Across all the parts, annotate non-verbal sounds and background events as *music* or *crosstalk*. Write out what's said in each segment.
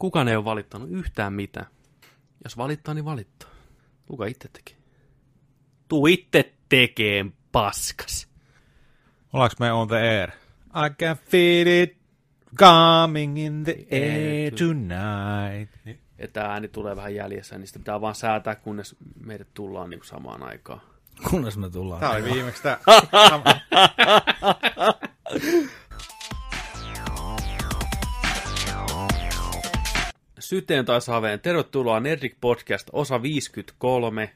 Kukaan ei ole valittanut yhtään mitään. Jos valittaa, niin valittaa. Kuka itse tekee? Tuu itse tekeen, paskas. Ollaanko me on the air? I can feel it coming in the air tonight. Että ääni tulee vähän jäljessä, niin sitä pitää vaan säätää, kunnes meidät tullaan niin samaan aikaan. Kunnes me tullaan. Tää oli viimeksi tää. *laughs* *laughs* Syteen tai saveen, tervetuloa Nerdik Podcast, osa 53.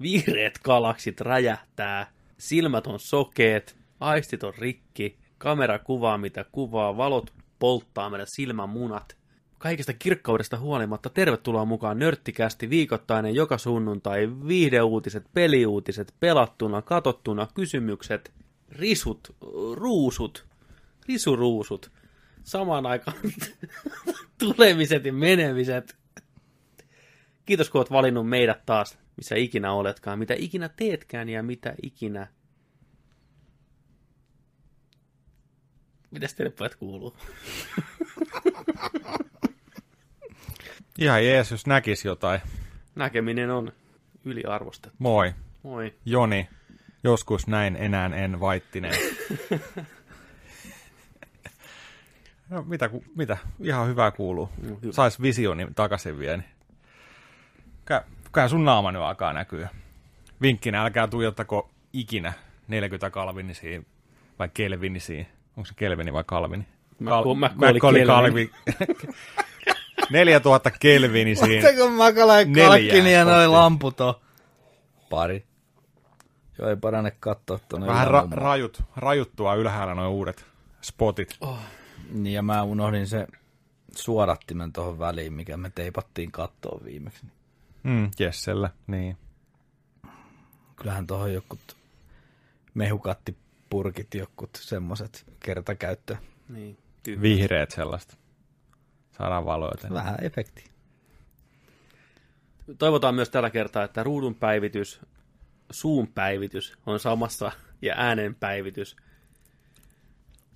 Vihreät galaksit räjähtää, silmät on sokeet, aistit on rikki, kamera kuvaa mitä kuvaa, valot polttaa meidän silmämunat. Kaikesta kirkkaudesta huolimatta tervetuloa mukaan Nörttikästi viikoittainen joka sunnuntai, viihdeuutiset, peliuutiset, pelattuna, katottuna, kysymykset, risut, ruusut, risuruusut, samaan aikaan *laughs* tulemiset ja menemiset. Kiitos kun olet valinnut meidät taas, missä ikinä oletkaan, mitä ikinä teetkään ja mitä ikinä... Mitäs teille pojat kuuluu? *laughs* Ihan jees, jos näkis jotain. Näkeminen on yliarvostettu. Moi, Moi. Joni. Joskus näin enää en vaittinen. *laughs* No, mitä, ku- mitä? Ihan hyvää kuuluu. Hyvä. Sais visioni takaisin vielä. Niin. Kä, kai sun naama nyt alkaa näkyä. Vinkkinä, älkää tuijottako ikinä 40 kalvinisiin vai kelvinisiin. Onko se kelvini vai kalvini? Mä Kal- Mac oli kalvi. 4000 kelvinisiin. Ottako makala ja Neljää kalkkini ja noi spottia. lamput on? Pari. Joo, ei parane katsoa tuonne. Vähän ra- rajut, rajuttua ylhäällä nuo uudet spotit. Oh. Niin, ja mä unohdin se suodattimen tuohon väliin, mikä me teipattiin kattoon viimeksi. Mm, Jessellä, niin. Kyllähän tuohon jokut mehukattipurkit, jokut semmoset kertakäyttö. Niin, tyhmä. Vihreät sellaista. Saadaan valoa. tänne. Vähän efekti. Toivotaan myös tällä kertaa, että ruudun päivitys, suun päivitys on samassa ja äänen päivitys.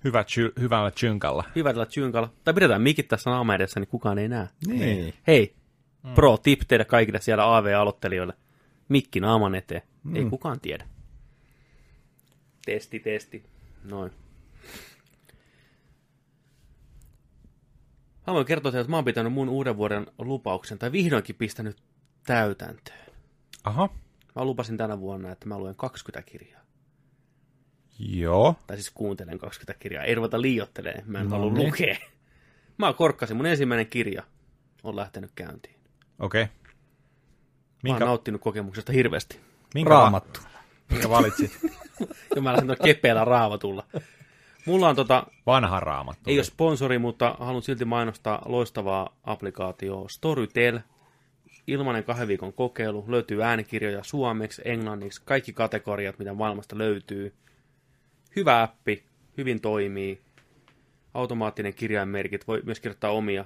Hyvä ty- hyvällä chynkalla. Hyvällä chynkalla. Tai pidetään mikit tässä naama edessä, niin kukaan ei näe. Niin. Hei, mm. pro tip teille kaikille siellä AV-aloittelijoille. Mikki naaman eteen. Mm. Ei kukaan tiedä. Testi, testi. Noin. Voin kertoa teille, että mä oon pitänyt mun uuden vuoden lupauksen, tai vihdoinkin pistänyt täytäntöön. Aha. Mä lupasin tänä vuonna, että mä luen 20 kirjaa. Joo. Tai siis kuuntelen 20 kirjaa. Ei ruveta liiottelemaan, mä en No no halua niin. lukea. Mä korkkasin, mun ensimmäinen kirja on lähtenyt käyntiin. Okei. Okay. Mä oon Minkä, nauttinut kokemuksesta hirveästi. minkä, Raamattu. minkä valitsit? *laughs* Ja mä lähden tuolla kepeällä raavatulla. Mulla on tota, Vanha raamattu. ei ole sponsori, mutta haluan silti mainostaa loistavaa applikaatioa Storytel. Ilmainen kahden viikon kokeilu. Löytyy äänikirjoja suomeksi, englanniksi, kaikki kategoriat, mitä maailmasta löytyy. Hyvä appi, hyvin toimii. Automaattinen kirjainmerkit, voi myös kirjoittaa omia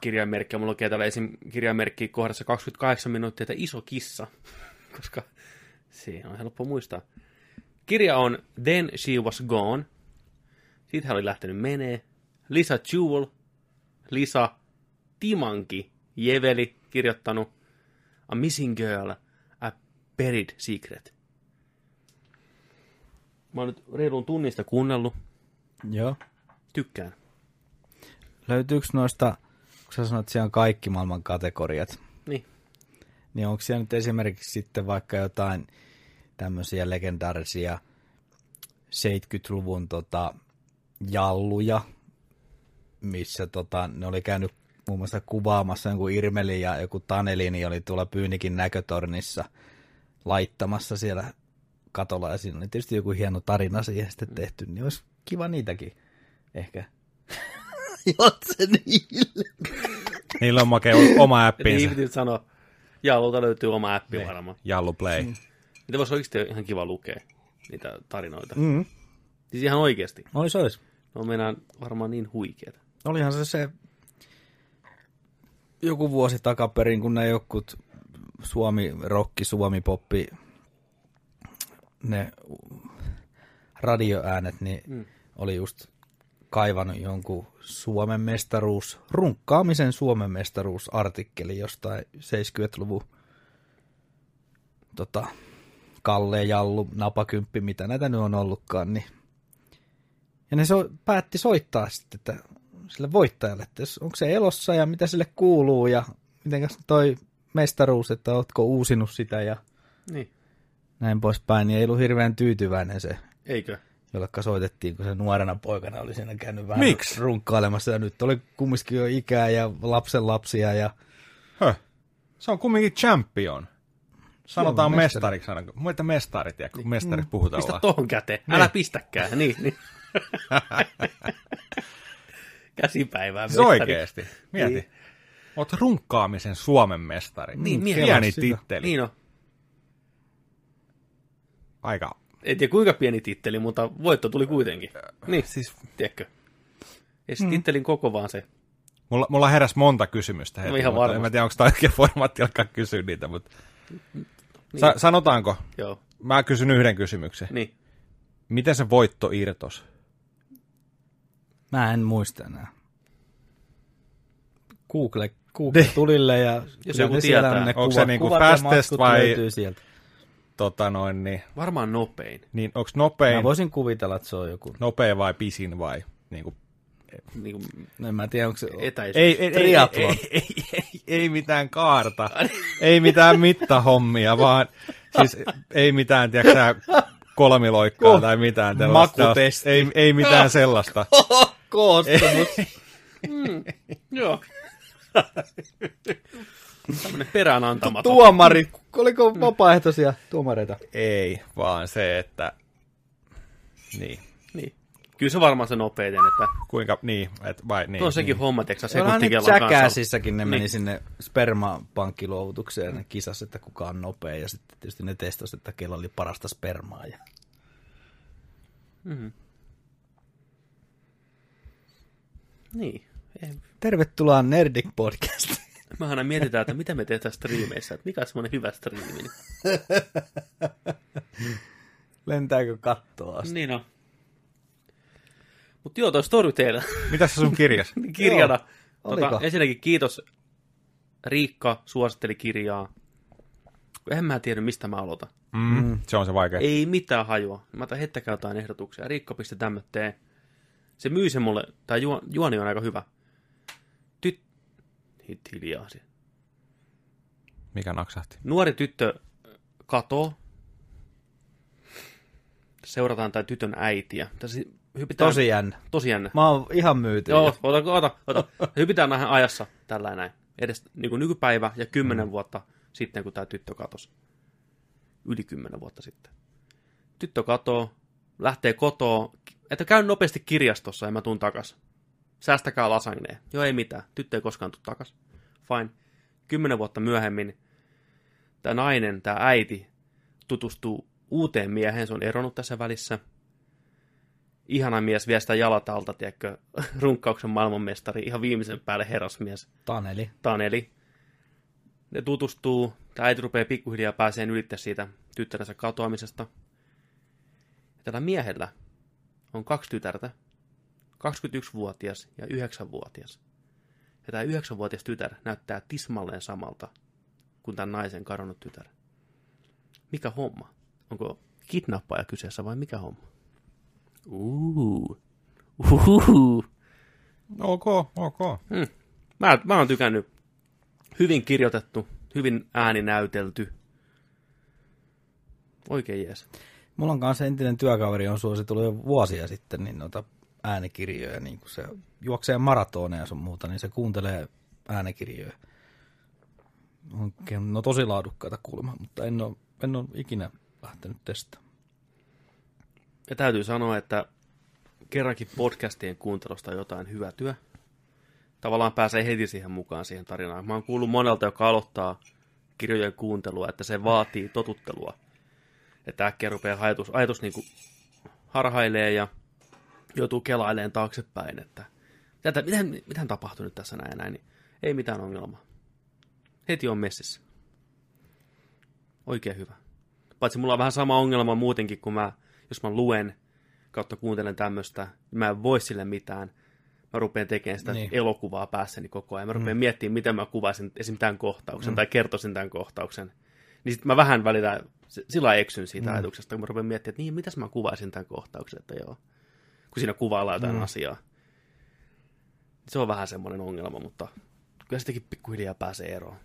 kirjainmerkkejä. Mulla lukee täällä esim. kirjainmerkki kohdassa 28 minuuttia, että iso kissa, *laughs* koska se on helppo muistaa. Kirja on Then She Was Gone. Sitten hän oli lähtenyt menee. Lisa Jewell, Lisa Timanki, Jeveli kirjoittanut A Missing Girl, A Buried Secret. Mä oon nyt reilun tunnista kuunnellut. Joo. Tykkään. Löytyykö noista, kun sä sanoit, että siellä on kaikki maailman kategoriat, Niin. niin onko siellä nyt esimerkiksi sitten vaikka jotain tämmöisiä legendaarisia 70-luvun tota, jalluja, missä tota, ne oli käynyt muun muassa kuvaamassa jonkun Irmelin ja joku Taneli, niin oli tuolla Pyynikin näkötornissa laittamassa siellä katolla, ja siinä oli tietysti joku hieno tarina siihen sitten tehty, niin olisi kiva niitäkin ehkä. *laughs* Jos se niille. Niillä on makea oma Et niin piti sanoa, Jaalulta löytyy oma appi varmaan. Jallu Play. Niitä voisi oikeasti ihan kiva lukea, niitä tarinoita. Mm. Siis ihan oikeasti. Ois, ois. Ne on meinaan varmaan niin huikeeta. Olihan se se joku vuosi takaperin, kun ne jokut Suomi, rokki, Suomi, poppi, ne radioäänet, niin mm. oli just kaivannut jonkun Suomen mestaruus, runkkaamisen Suomen mestaruusartikkeli jostain 70-luvun tota, Kalle, Jallu, Napakymppi, mitä näitä nyt on ollutkaan, niin ja ne so, päätti soittaa sitten että sille voittajalle, että jos, onko se elossa ja mitä sille kuuluu ja miten toi mestaruus, että ootko uusinut sitä ja Niin, näin poispäin, niin ei ollut hirveän tyytyväinen se, eikö? jolle soitettiin, kun se nuorena poikana oli siinä käynyt vähän Miksi? runkkailemassa ja nyt oli kumminkin jo ikää ja lapsen lapsia ja Höh. Se on kumminkin champion. Sanotaan Suomen mestari. mestariksi aina. Muita mestarit, ja kun mestarit puhutaan. Pistä tohon käteen. Älä pistäkään. *laughs* Niin, niin. Käsipäivää. Siis mestari. oikeesti. Mieti. Niin. Oot runkkaamisen Suomen mestari. Niin, mieti. Pieni titteli. Niin on. Aika. En tiedä kuinka pieni titteli, mutta voitto tuli kuitenkin. Niin, Siis, tiedätkö? Ei se tittelin koko, vaan se. mulla, mulla heräsi monta kysymystä heti. No ihan mutta varmasti. En mä tiedä, onko tämä oikein formaatti alkaa kysyä niitä, mutta... Niin. Sa- sanotaanko? Joo, Mä kysyn yhden kysymyksen. niin. Miten se voitto irtos? mä en muista enää. Google, Google tulille ja Jos joku ne siellä tietää. on ne Onko se kuvat, niinku kuvat ja fastest maskut vai- löytyy sieltä. Tota noin, niin, Varmaan nopein. niin onko nopein, Mä voisin kuvitella, että se on joku. nopein vai pisin vai niin kuin, Niin kuin No en mä tiedä, onko se... etäisyys. ei, ei, ei, ei, ei, ei, ei, mitään kaarta, ei mitään mittahommia, vaan siis ei mitään, tiedätkö kolmiloikkaa tai mitään. Makutesti. Ei, ei mitään sellaista. Koostumus. Joo. Tämmönen perään antamaton. Oliko vapaaehtoisia tuomareita? Ei, vaan se, että niin. Niin. Kyllä se varmaan se nopeiten, että Kuinka, niin, et, vai niin. tuo on sekin homma, tiedätkö nyt sekuntikellan kanssa. Jackassissakin ne meni Niin. sinne spermapankkiluovutukseen ne kisas, että kuka on nopea. Ja sitten tietysti ne testasivat, että kello oli parasta spermaa. Ja... Niin. Ei. Tervetuloa Nerdik Podcastiin. Me aina mietitään, että mitä me tehdään striimeissä, että mikä on semmoinen hyvä striimi. *laughs* Lentääkö kattoa asti? niin on. Mutta joo, toi Storytale Mitä se sun kirjas? *laughs* kirjana. Joo. Tota, ensinnäkin kiitos. Riikka suositteli kirjaa. En mä tiedä, mistä mä aloitan. Mm, se on se vaikea. Ei mitään hajua. Mä otan heittäkää jotain ehdotuksia. Riikka pisti tämmötteen. Se myy se mulle, tai juo, juoni on aika hyvä. Tyt... Hit hiljaa siellä. Mikä naksahti? Nuori tyttö katoo. Seurataan tai tytön äitiä. Tässä hypitään, Tosi jännä. tosi jännä. Mä oon ihan myyty. Joo, ota, ota, ota. Hypitään näihin ajassa tällä näin. Edes niin kuin nykypäivä ja kymmenen vuotta sitten, kun tämä tyttö katosi. Yli kymmenen vuotta sitten. Tyttö katoo, lähtee kotoa, että käyn nopeasti kirjastossa ja mä tuun takas. Säästäkää lasagneen. Joo, ei mitään. Tyttö ei koskaan tule takas. Fine. Kymmenen vuotta myöhemmin tämä nainen, tämä äiti, tutustuu uuteen mieheen. Se on eronnut tässä välissä. Ihana mies vie sitä jalat alta, tiedätkö, *laughs* runkkauksen maailmanmestari, ihan viimeisen päälle herrasmies. Taneli. Taneli. Ne tutustuu, tämä äiti rupeaa pikkuhiljaa pääseen ylittä siitä tyttärensä katoamisesta. Ja tällä miehellä on kaksi tytärtä, 21-vuotias ja 9-vuotias. Ja tämä 9-vuotias tytär näyttää tismalleen samalta kuin tämän naisen kadonnut tytär. Mikä homma? Onko kidnappaaja kyseessä vai mikä homma? Uhu. Uhuhu. Ok, ok. Mä, mä oon tykännyt. Hyvin kirjoitettu, hyvin ääni näytelty. Oikein jees. Mulla on kanssa entinen työkaveri on suositellut jo vuosia sitten niin noita äänikirjoja, niin kun se juoksee maratoneja ja sun muuta, niin se kuuntelee äänikirjoja. On, no tosi laadukkaita kuulemma, mutta en ole, en ole ikinä lähtenyt testaamaan. Ja täytyy sanoa, että kerrankin podcastien kuuntelusta on jotain hyötyä. Tavallaan pääsee heti siihen mukaan siihen tarinaan. Mä oon kuullut monelta, joka aloittaa kirjojen kuuntelua, että se vaatii totuttelua. Että äkkiä rupeaa ajatus, ajatus niin harhailee ja joutuu kelailemaan taaksepäin, että mitä, mitä, mitä tapahtui nyt tässä näin ja näin, niin ei mitään ongelmaa. Heti on messissä. Oikein hyvä. Paitsi mulla on vähän sama ongelma muutenkin, kun mä, jos mä luen kautta kuuntelen tämmöistä, mä en voi sille mitään. Mä rupean tekemään sitä Niin. niin. elokuvaa päässäni koko ajan. Mä rupean mm. miettimään, miten mä kuvaisin esim. tämän kohtauksen mm. tai kertoisin tämän kohtauksen. Niin sitten mä vähän välillä sillä eksyn siitä mm. ajatuksesta, kun mä rupean miettimään, että niin, mitäs mä kuvaisin tämän kohtauksen, että joo. Kun siinä kuvaillaan jotain mm. asiaa. Se on vähän semmoinen ongelma, mutta kyllä sitäkin pikkuhiljaa pääsee eroon.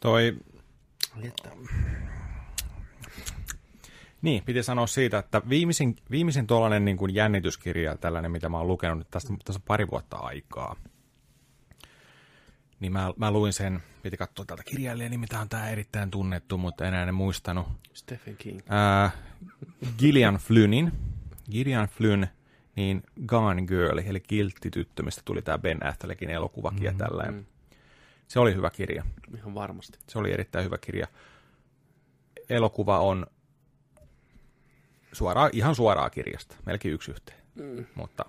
Toi, että. niin, piti sanoa siitä, että viimeisin, viimeisin tuollainen niin kuin jännityskirja, tällainen, mitä mä oon lukenut tästä, tässä on pari vuotta aikaa. Niin mä, mä luin sen, piti katsoa tältä kirjailijan nimi, tää on tää erittäin tunnettu, mutta enää en muistanut. Stephen King. Ää, Gillian Flynnin, Gillian Flynn, niin Gone Girl, eli Kiltti tyttö, mistä tuli tämä Ben Affleckin elokuvakin ja tällainen. mm. Se oli hyvä kirja. Ihan varmasti. Se oli erittäin hyvä kirja. Elokuva on suoraa, ihan suoraa kirjasta, melkein yksi yhteen. Mm. Mutta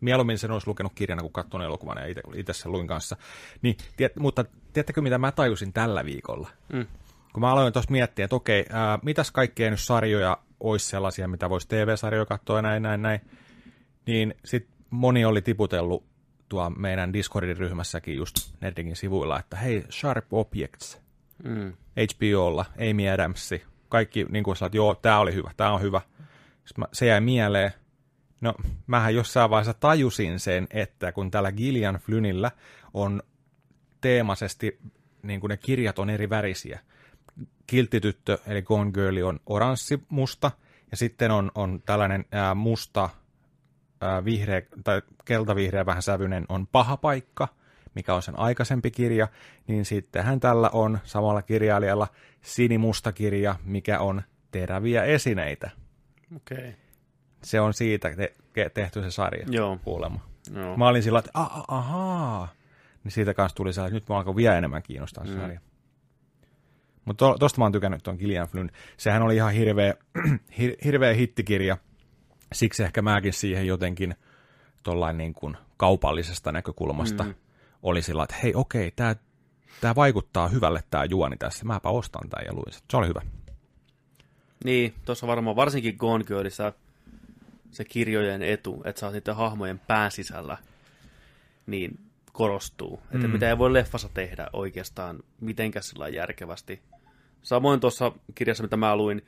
mieluummin sen olisi lukenut kirjana, kun katson elokuvan ja itse, sen luin kanssa. Niin, tiet, mutta tiedättekö, mitä mä tajusin tällä viikolla? Mm. Kun mä aloin tuossa miettiä, että okei, ää, mitäs kaikkea nyt sarjoja olisi sellaisia, mitä voisi TV-sarjoja katsoa ja näin, näin, näin. Niin sit moni oli tiputellut tuo meidän Discordin ryhmässäkin just Nerdingin sivuilla, että hei, Sharp Objects, Mm. HBOlla, Amy Adams, kaikki niin kuin että joo, tämä oli hyvä, tämä on hyvä. Sitten mä, se jäi mieleen. No, mähän jossain vaiheessa tajusin sen, että kun tällä Gillian Flynnillä on teemaisesti, niin kuin ne kirjat on eri värisiä. Kilttityttö, eli Gone Girl, on oranssi musta, ja sitten on, on tällainen ää, musta, ää, vihreä, tai keltavihreä vähän sävyinen on paha paikka, mikä on sen aikaisempi kirja, niin sittenhän tällä on samalla kirjailijalla sinimusta kirja, mikä on teräviä esineitä. Okei. Okay. Se on siitä te- tehty se sarja Joo. kuulemma. Joo. Mä olin sillä, että a- ahaa. Niin siitä kanssa tuli sellainen, että nyt mä alkoi vielä enemmän kiinnostaa se Mm. sarja. Mutta to, tosta mä oon tykännyt tuon Gillian Flynn. Sehän oli ihan hirveä, *clears throat* hir, hirveä hittikirja. Siksi ehkä mäkin siihen jotenkin tollain niin kuin kaupallisesta näkökulmasta Mm. oli sillä, että hei okei, tää, tää vaikuttaa hyvälle tää juoni tässä. Mäpä ostan tän ja luin. Se oli hyvä. Niin, tuossa varmaan varsinkin Gone Girlissa se kirjojen etu, että sä oot niiden hahmojen pään sisällä, niin korostuu. Että Mm. mitä ei voi leffassa tehdä oikeastaan mitenkään sillä järkevästi. Samoin tuossa kirjassa, mitä mä luin,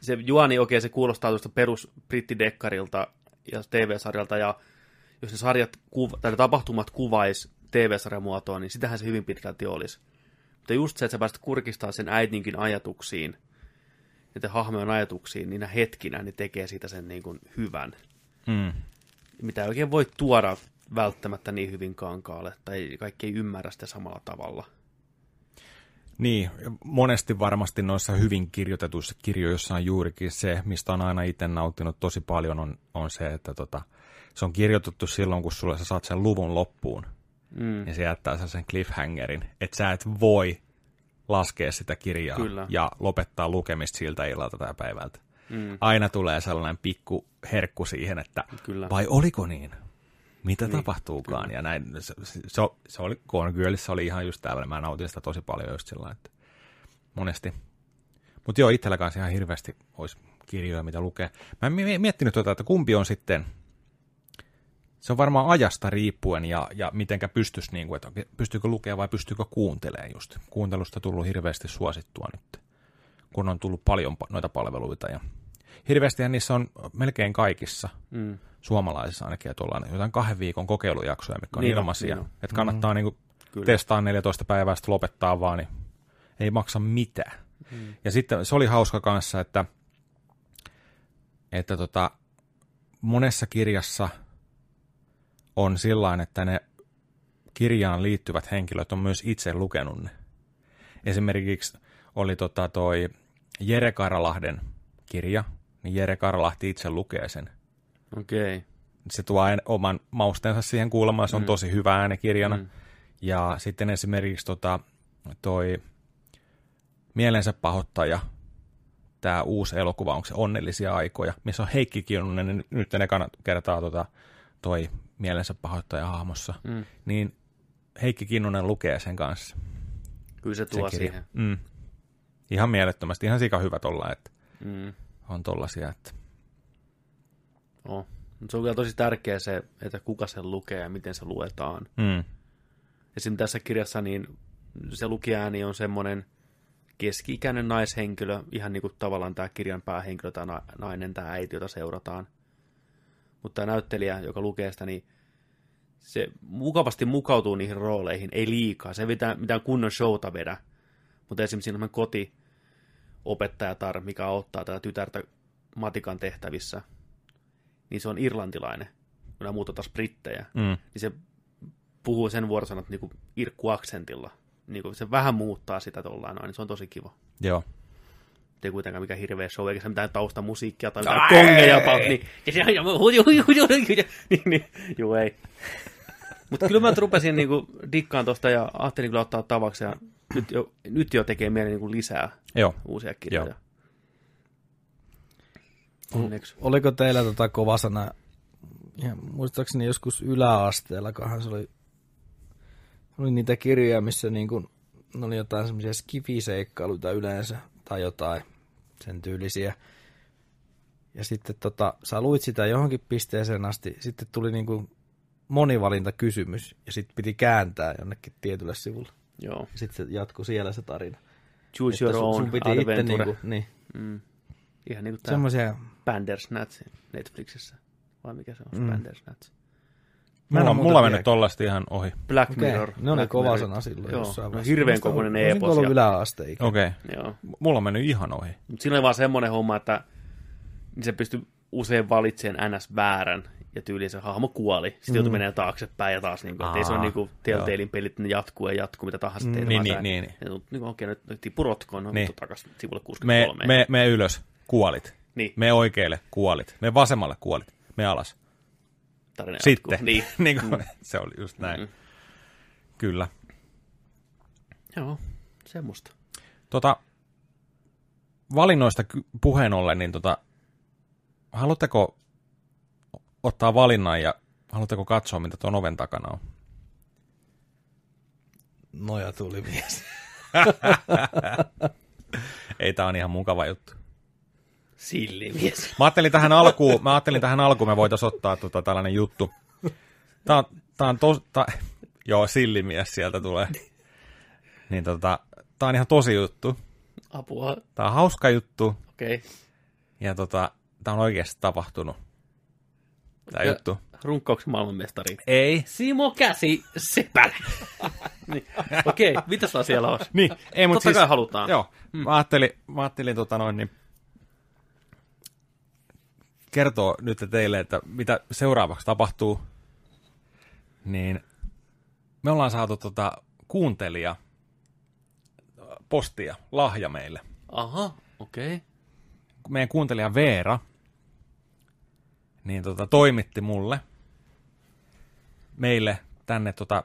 se juoni, okei, se kuulostaa tuosta perus brittidekkarilta ja TV-sarjalta, ja jos ne sarjat kuva, tai ne tapahtumat kuvais TV-sarjamuotoon, niin sitähän se hyvin pitkälti olisi. Mutta just se, että sä pääset kurkistaa sen äitinkin ajatuksiin, niiden hahmojen ajatuksiin niinä hetkinä, niin tekee siitä sen niin kuin hyvän. Mm. Mitä ei oikein voi tuoda välttämättä niin hyvin kankaalle, tai kaikki ei ymmärrä sitä samalla tavalla. Niin, monesti varmasti noissa hyvin kirjoitetuissa kirjoissa on juurikin se, mistä on aina itse nauttinut tosi paljon, on, on se, että tota, se on kirjoitettu silloin, kun sulle sä saat sen luvun loppuun, Mm. ja se jättää sen cliffhangerin, että sä et voi laskea sitä kirjaa Kyllä. ja lopettaa lukemista siltä illalta tai päivältä. Mm. Aina tulee sellainen pikku herkku siihen, että Kyllä. vai oliko niin? Mitä Niin, tapahtuukaan? Ja näin, se, se, se, oli, Gone Girlissä oli ihan just tällainen, mä nautin sitä tosi paljon just sillä että monesti. Mutta joo, itsellä kanssa ihan hirveästi olisi kirjoja, mitä lukee. Mä en mi- miettinyt tuota, että kumpi on sitten, se on varmaan ajasta riippuen ja, ja mitenkä pystyisi, niin kuin, että pystyykö lukea vai pystyykö kuuntelemaan just. Kuuntelusta tullut hirveästi suosittua nyt, kun on tullut paljon pa- noita palveluita ja hirveästihän niissä on melkein kaikissa Mm. suomalaisissa ainakin, että ollaan jotain kahden viikon kokeilujaksoja, mitkä on Niin niin ilmaisia. niin. Että kannattaa mm. niinku Kyllä. testaa 14 päivää, sitten lopettaa vaan, niin ei maksa mitään. Mm. Ja sitten se oli hauska kanssa, että, että tota, monessa kirjassa on sillain, että ne kirjaan liittyvät henkilöt on myös itse lukenut ne. Esimerkiksi oli tota toi Jere Karalahden kirja, niin Jere Karalahti itse lukee sen. Okei. Okay. Se tuo oman mausteensa siihen kuulemaan, se on Mm. tosi hyvä äänikirjana. Mm. Ja sitten esimerkiksi tota, toi Mielensä pahoittaja, tämä uusi elokuva, onko se Onnellisia aikoja, missä on Heikki Kinnunen, niin nyt ne kannat kertaa tota, toi Mielensä pahoittaja hahmossa, Mm. niin Heikki Kinnunen lukee sen kanssa. Kyllä se Se tuo kirja. siihen. Mm. Ihan mielettömästi, ihan sika hyvä tolla, että Mm. on tollasia, että. Mut Se on kyllä tosi tärkeä se, että kuka sen lukee ja miten se luetaan. mm, Esim. tässä kirjassa niin se lukijaääni on semmoinen keski-ikäinen naishenkilö, ihan niin kuin tavallaan tämä kirjan päähenkilö tai na- nainen, tämä äiti, jota seurataan. Mutta tämä näyttelijä, joka lukee sitä, niin se mukavasti mukautuu niihin rooleihin, ei liikaa. Se ei mitään, mitään kunnon showta vedä. Mutta esimerkiksi siinä on koti opettajatar, mikä auttaa tätä tytärtä matikan tehtävissä, niin se on irlantilainen, kun nämä muut on taas brittejä mm, niin se puhuu sen vuorosanat niin irkkuaksentilla. Niin kuin se vähän muuttaa sitä noin, niin se on tosi kiva. joo. Ei kuitenkaan mikään hirveä show, eikä se mitään taustamusiikkia tai mitään kongeja. pa- Niin, ja se on niin, niin, juu ei. Mutta kyllä mä nyt rupesin niinku dikkaan tosta ja ajattelin kyllä ottaa tavaksi ja nyt jo, nyt jo tekee mieli niinku lisää Joo. uusia kirjoja. Joo. Onneksi. Oliko teillä tota kova sana, ja muistaakseni joskus yläasteella, kohan se oli, oli niitä kirjoja, missä niin kuin, ne oli jotain semmoisia skifiseikkailuita yleensä, tai jotain sen tyylisiä. Ja sitten tota, sä luit sitä johonkin pisteeseen asti, sitten tuli niin kuin monivalintakysymys, ja sitten piti kääntää jonnekin tietylle sivulle. Joo. Ja sitten se jatkui siellä se tarina. Choose your Että sun- own sun piti itse adventure. niin kuin, niin, mm. Ihan niin kuin tämä semmoisia, Bandersnatch Netflixissä. Vai mikä se on, mm. Bandersnatch? Mä en Mulla, mulla mennyt tiedä. tollasti ihan ohi. Black Mirror. ne oli Black kova Mirror. sana silloin Joo, jossain no vaiheessa. hirveän on- kokoinen olisinko epos. ollut yläasteikä. Okei. Okay. joo. Mulla on mennyt ihan ohi. Mut siinä oli vaan semmoinen homma, että niin se pystyi usein valitsemaan NS väärän ja tyyliin se hahmo kuoli. Sitten mm. joutui menemään taaksepäin ja taas, niin kuin, että ei se ole Aa, niin kuin Telltalein pelit, ne jatkuu ja jatkuu, mitä tahansa teet. Niin, vaan niin, niin, niin. Ja, niin kuin, okei, nyt, nyt tippu rotkoon, no Niin. takaisin sivulle Me, 63. me, me ylös, kuolit. Niin, Me oikealle kuolit. Me vasemmalle kuolit. Me alas. Tarina Sitten. jatkuu. Niin. *laughs* niin kuin, se oli just näin. Mm. Kyllä. Joo, semmoista. Tota, valinnoista puheen ollen, niin tota, haluatteko ottaa valinnan ja haluatteko katsoa, mitä tuon oven takana on? Noja tuli mies. *laughs* Ei, tää on ihan mukava juttu. Sillimies. Mä ajattelin tähän alkuun, mä ajattelin tähän alkuun, me voitaisiin ottaa tota, tällainen juttu. Tää on, tää on tos, tää, joo, sillimies sieltä tulee. Niin tota, tää on ihan tosi juttu. Apua. Tää on hauska juttu Okei. Okay. ja tota, tää on oikeasti tapahtunut. Tää Ja- juttu. Runkkauksen maailmanmestari. Ei. Simo Käsi Sepälä. *laughs* niin. Okei, okay, mitä siellä on? Niin, ei, mutta Totta siis, kai halutaan. Joo, mä ajattelin, mä ajattelin tota noin, niin kertoa nyt teille, että mitä seuraavaksi tapahtuu. Niin me ollaan saatu tota kuuntelija postia, lahja meille. Aha, okei. Okay. Meidän kuuntelija Veera niin tota, toimitti mulle meille tänne tota,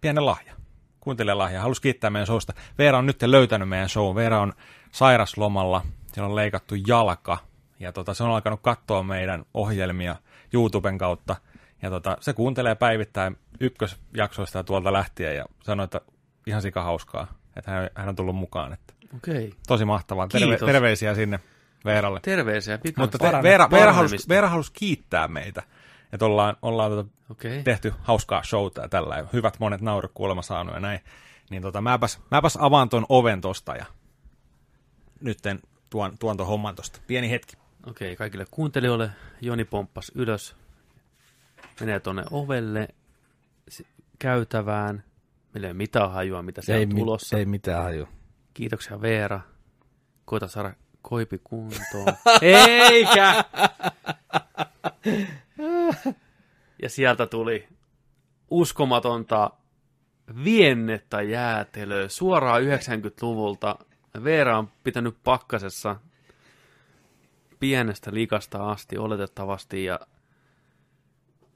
pienen lahja. Kuuntelijalahja. Halusi kiittää meidän showsta. Veera on nyt löytänyt meidän show. Veera on sairaslomalla. Siellä on leikattu jalka. Ja tota, se on alkanut katsoa meidän ohjelmia YouTuben kautta. Ja tota, se kuuntelee päivittäin ykkösjaksoista ja tuolta lähtien. Ja sanoi, että ihan sika hauskaa. Että hän, hän on tullut mukaan. Että Okei. Tosi mahtavaa. Terve, Kiitos. terveisiä sinne Veeralle. Terveisiä, pikaisesti. Mutta te, Veera, Veera, halusi. Veera halusi kiittää meitä. Että ollaan, ollaan tota. Okay. tehty hauskaa showta ja tällä. ja Hyvät monet naurit kuulemma saanut ja näin. Niin tota, mäpäs, mäpäs avaan ton oven tosta ja nytten tuon, tuon ton homman tosta. Pieni hetki. Okei, okay, kaikille kuuntelijoille Joni pomppas ylös, menee tonne ovelle, käytävään. Meillä ei ole mitään hajua, mitä se on tulossa. ei mitään haju. Kiitoksia Veera. Koita saada koipi kuntoon. *laughs* Eikä! *laughs* ja sieltä tuli uskomatonta viennettä jäätelöä suoraan 90-luvulta. Veera on pitänyt pakkasessa pienestä likasta asti oletettavasti ja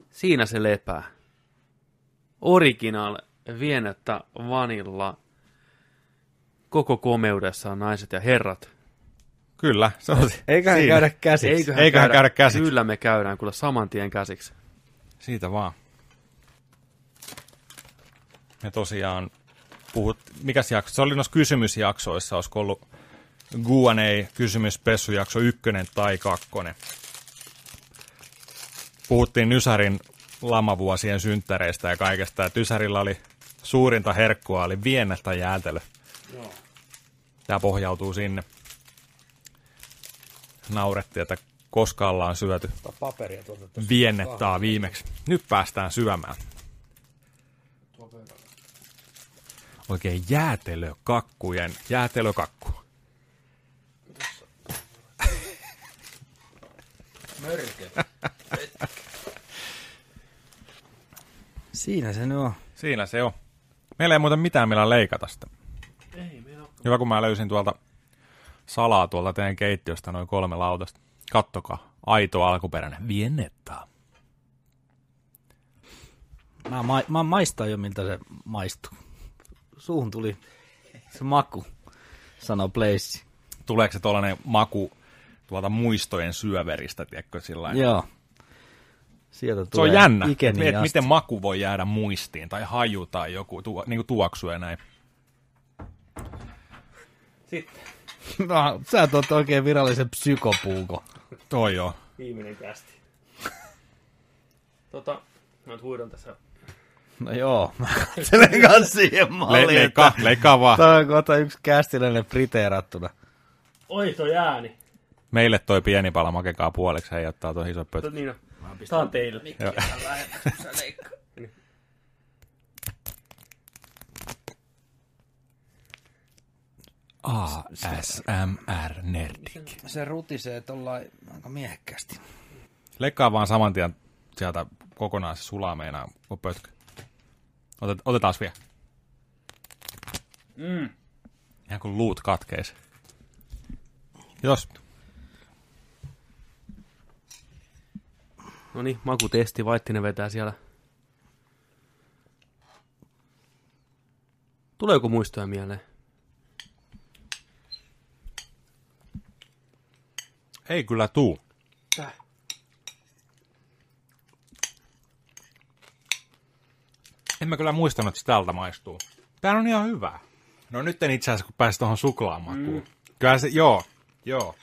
siinä se lepää. Original viennettä vanilla koko komeudessaan naiset ja herrat. Kyllä, se on Eiköhän siinä. käydä käsiksi. Eiköhän, Eiköhän käydä käsiksi. Kyllä me käydään kyllä saman tien käsiksi. Siitä vaan. Me tosiaan puhut, mikäs jakso? Se oli noissa kysymysjaksoissa, olisiko ollut Q&A kysymys Pessujakso ykkönen tai kakkonen. Puhuttiin Nysärin lamavuosien synttäreistä ja kaikesta. Tysärillä oli suurinta herkkua, oli viennettä jäätelö. Joo. Tämä pohjautuu sinne. Naurettiin, että koska ollaan syöty Paperia tuolta. viennettaa viimeksi. Nyt päästään syömään. Oikein jäätelökakkujen jäätelökakku. Mörkö. *laughs* Siinä se nyt on. Siinä se on. Meillä ei muuten mitään millä leikata sitä. Ei, meillä on... Hyvä, kun mä löysin tuolta salaa tuolta teidän keittiöstä noin kolme lautasta. Kattokaa. Aito alkuperäinen. Viennettaa. Mä, ma- mä maistan jo, miltä se maistuu. Suuhun tuli se maku, sanoo Place. Tuleeko se tuollainen maku tuolta muistojen syöveristä, tiedätkö, sillä lailla? Joo. Sieltä Se tulee on jännä, että miten maku voi jäädä muistiin, tai haju tai joku, tu, niin kuin tuoksu ja näin. Sitten No, sä oot oikein virallisen psykopuuko. Toi joo. viimeinen kästi. tota, mä nyt huidan tässä. No joo, mä katselen kans siihen Le- malliin, leikkaa, että leikkaa vaan. tää on kohta yksi kästiläinen friteerattuna. Oi, toi ääni. Meille toi pieni pala makekaa puoliksi, hei ottaa tuon iso. Tot, niin on. Tää on teille. Joo. ASMR *laughs* Nerdik. Se rutisee tollain aika miehekkäästi. Leikkaa vaan saman tien sieltä kokonaan se sulaa meinaa koko pötkö. Otet, otetaan vielä. Mm. Ihan kuin luut katkeis. Jos. No niin, makutesti. Vaittinen vetää siellä. Tuleeko muistoja mieleen? Ei kyllä tuu. Tää. En mä kyllä muistanut, että se tältä maistuu. Tää on ihan hyvä. No nyt en itse asiassa, kun pääsi tuohon suklaamakuun. Mm. Kyllä se, joo, joo.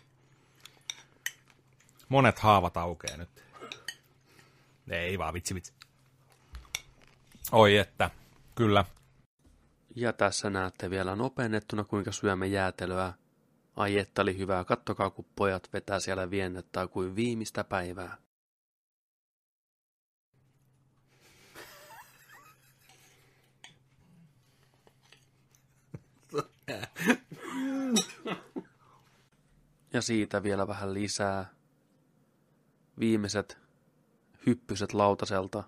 Monet haavat aukeaa nyt. Ei vaan, vitsi vitsi. Oi että, kyllä. Ja tässä näette vielä nopeennettuna, kuinka syömme jäätelöä. Ai että oli hyvää. Kattokaa, kun pojat vetää siellä viennettaa kuin viimeistä päivää. Ja siitä vielä vähän lisää. Viimeiset hyppyset lautaselta.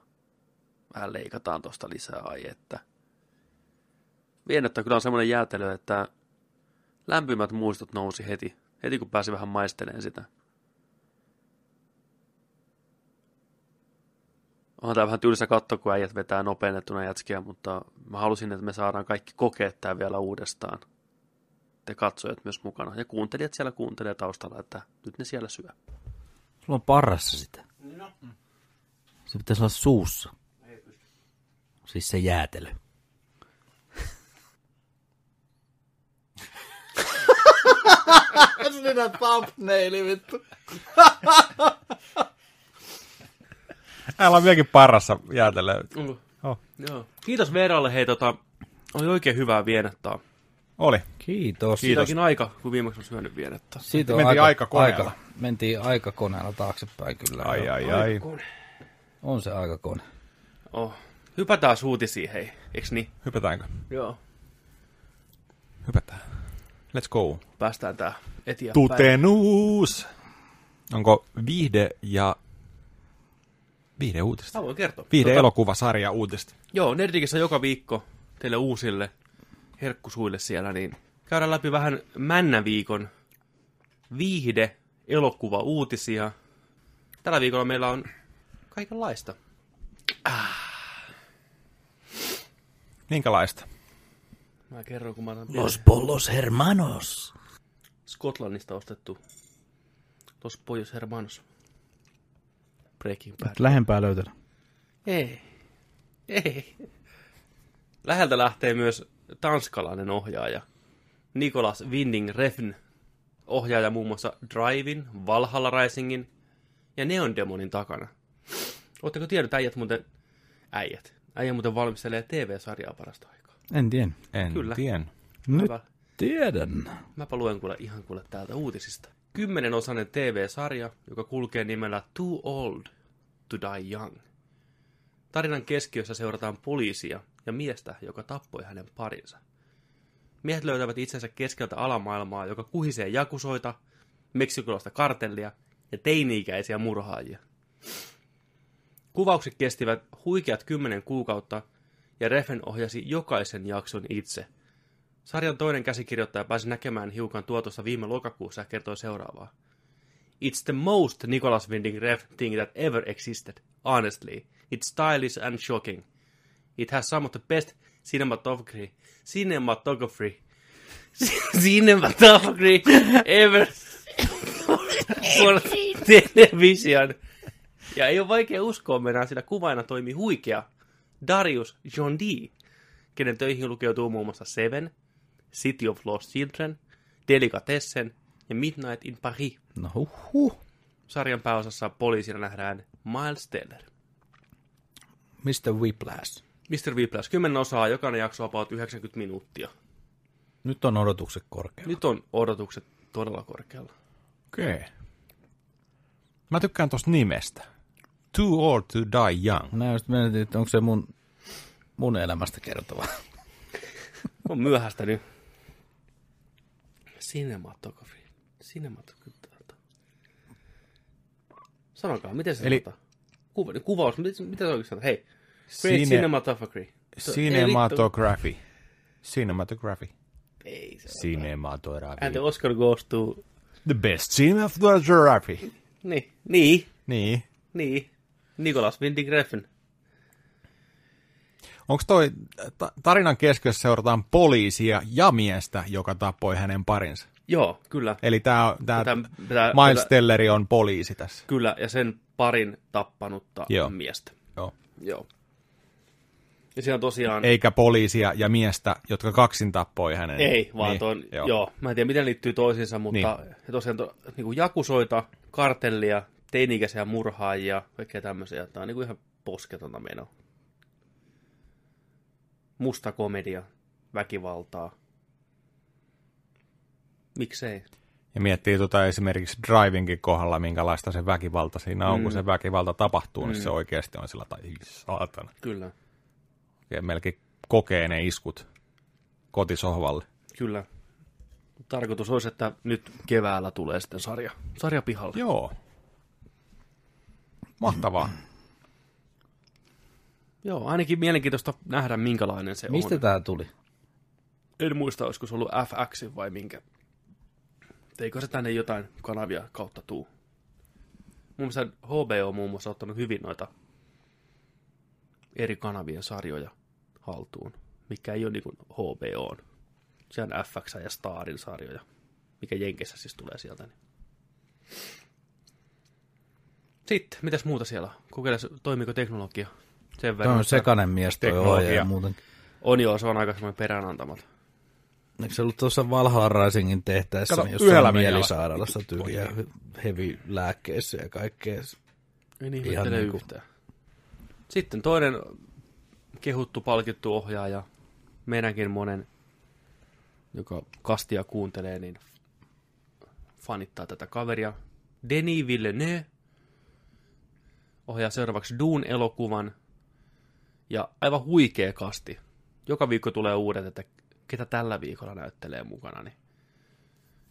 Vähän leikataan tosta lisää, ai että. Viennettä kyllä on semmoinen jäätelö, että lämpimät muistot nousi heti, heti kun pääsi vähän maisteleen sitä. On tää vähän tylsä katto, kun äijät vetää nopeennettuna jätskiä, mutta mä halusin, että me saadaan kaikki kokeet tää vielä uudestaan. Te katsojat myös mukana. Ja kuuntelijat siellä kuuntelee taustalla, että nyt ne siellä syö. Sulla on parrassa sitä. Se pitäisi olla suussa. Siis se jäätelö. Sinä thumbnaili vittu. Älä on vieläkin parassa jäätelöä. Oh. Joo. Kiitos Veeralle, hei tota, oli oikein hyvää vienettaa. Oli. Kiitos. Siitäkin aika, kun viimeksi on syönyt vienettä. Siitä on Mentiin aika, aikakoneella. Aika, mentiin aikakoneella taaksepäin kyllä. Ai ai ai. On se aikakone. Oh. Hypätään uutisiin, hei. Eiks niin? Hypätäänkö? Joo. Hypätään. Let's go. Päästään tää eteenpäin. Tutenuus! Onko viihde ja... Viihde uutista? Voin kertoa. Viihde Tota, elokuvasarja uutista. Joo, Nerdikissä joka viikko teille uusille herkkusuille siellä, niin käydään läpi vähän männäviikon viihde elokuva uutisia. Tällä viikolla meillä on kaikenlaista. Minkälaista? Mä kerron, kun mä otan Los Polos Hermanos. Skotlannista ostettu Los Pollos Hermanos. Breaking Bad. Lähempää löytänä. Ei. Ei. Läheltä lähtee myös tanskalainen ohjaaja Nicolas Winding Refn. ohjaaja muun muassa Drivein, Valhalla Risingin ja Neon Demonin takana. Oletteko tiennyt, äijät muuten, äijät, äijä muuten valmistelee TV-sarjaa parasta aikaa. En tiedä. En Kyllä. tien. Nyt Mäpä, tiedän. mäpä luen kuule ihan kuule täältä uutisista. Kymmenenosainen TV-sarja, joka kulkee nimellä Too Old to Die Young. Tarinan keskiössä seurataan poliisia ja miestä, joka tappoi hänen parinsa. Miehet löytävät itsensä keskeltä alamaailmaa, joka kuhisee jakusoita, meksikolaista kartellia ja teini-ikäisiä murhaajia. Kuvaukset kestivät huikeat kymmenen kuukautta ja Refen ohjasi jokaisen jakson itse. Sarjan toinen käsikirjoittaja pääsi näkemään hiukan tuotosta viime lokakuussa ja kertoi seuraavaa. It's the most Nicholas Winding Ref thing that ever existed, honestly. It's stylish and shocking. It has some of the best cinematography, cinematography, *laughs* cinematography ever *laughs* *laughs* for television. Ja ei ole vaikea uskoa mennään, sillä kuvaina toimi huikea Darius John D., kenen töihin lukeutuu muun muassa Seven, City of Lost Children, Delicatessen ja Midnight in Paris. No huhhuh. Sarjan pääosassa poliisina nähdään Miles Teller. Mr. Whiplash. Mr. Whiplash, 10 osaa, jokainen jakso about 90 minuuttia. Nyt on odotukset korkealla. Nyt on odotukset todella korkealla. Okei. Okay. Mä tykkään tosta nimestä. Too old to die young. Mä just mietin, että onko se mun, mun elämästä kertova. *laughs* On myöhäistä nyt. Cinematography. Cinematography. Sanokaa, miten se Eli- sanotaan? Kuva, kuvaus, miten, miten se oikein sanotaan? Hei, great Cine- cinematography. Cinematography. Cinematography. Ei se ole. Cinematography. And the Oscar goes to... The best cinematography. Niin, niin, Niin. niin. Nicholas Winding Refn. Onko toi ta- tarinan keskiössä seurataan poliisia ja miestä, joka tappoi hänen parinsa? Joo, kyllä. Eli tämä Miles Telleri on poliisi tässä. Kyllä, ja sen parin tappanutta Joo. miestä. Joo. Joo. Ja siellä tosiaan... Eikä poliisia ja miestä, jotka kaksin tappoi hänen. Ei, vaan niin, ton, joo. joo. Mä en tiedä, miten liittyy toisiinsa, mutta niin. tosiaan to, niin kuin jakusoita, kartellia, teini-ikäisiä murhaajia, kaikkea tämmöisiä. Tämä on niin kuin ihan posketonta meno. Musta komedia, väkivaltaa. Miksei? Ja miettii tota esimerkiksi drivingin kohdalla, minkälaista se väkivalta siinä on, mm. kun Mm. se väkivalta tapahtuu, mm. niin se oikeasti on sillä tai saatana. Kyllä, Ja melkein kokee ne iskut kotisohvalle. kyllä. Tarkoitus olisi, että nyt keväällä tulee sitten sarja, sarja pihalle. Joo. Mahtavaa. *clears throat* Joo, ainakin mielenkiintoista nähdä, minkälainen se Mistä on. tää tuli? En muista, olisiko se ollut FX vai minkä. Eikö se tänne jotain kanavia kautta tuu? Mun mielestä HBO on muun muassa ottanut hyvin noita eri kanavien sarjoja haltuun, mikä ei ole niin kuin HBO on. Se on FX ja Starin sarjoja, mikä Jenkeissä siis tulee sieltä. Niin. Sitten, mitäs muuta siellä on? Kokeile, toimiko teknologia? Sen verran, on sekainen mies toi Teknologia. ohjaaja muuten. On joo, se on aika semmoinen peräänantamaton. Eikö se ollut tuossa Valhalla Risingin tehtäessä Kato, jossain yhdellä menee mielisairaalassa tyyliä heavy lääkkeissä ja kaikkea. En Ihan ihmettele niinku- yhtään. Sitten toinen kehuttu, palkittu ohjaaja, meidänkin monen, joka kastia kuuntelee, niin fanittaa tätä kaveria. Denis Villeneuve ohjaa seuraavaksi Dune-elokuvan. Ja aivan huikea kasti. Joka viikko tulee uudet, että ketä tällä viikolla näyttelee mukana. Niin.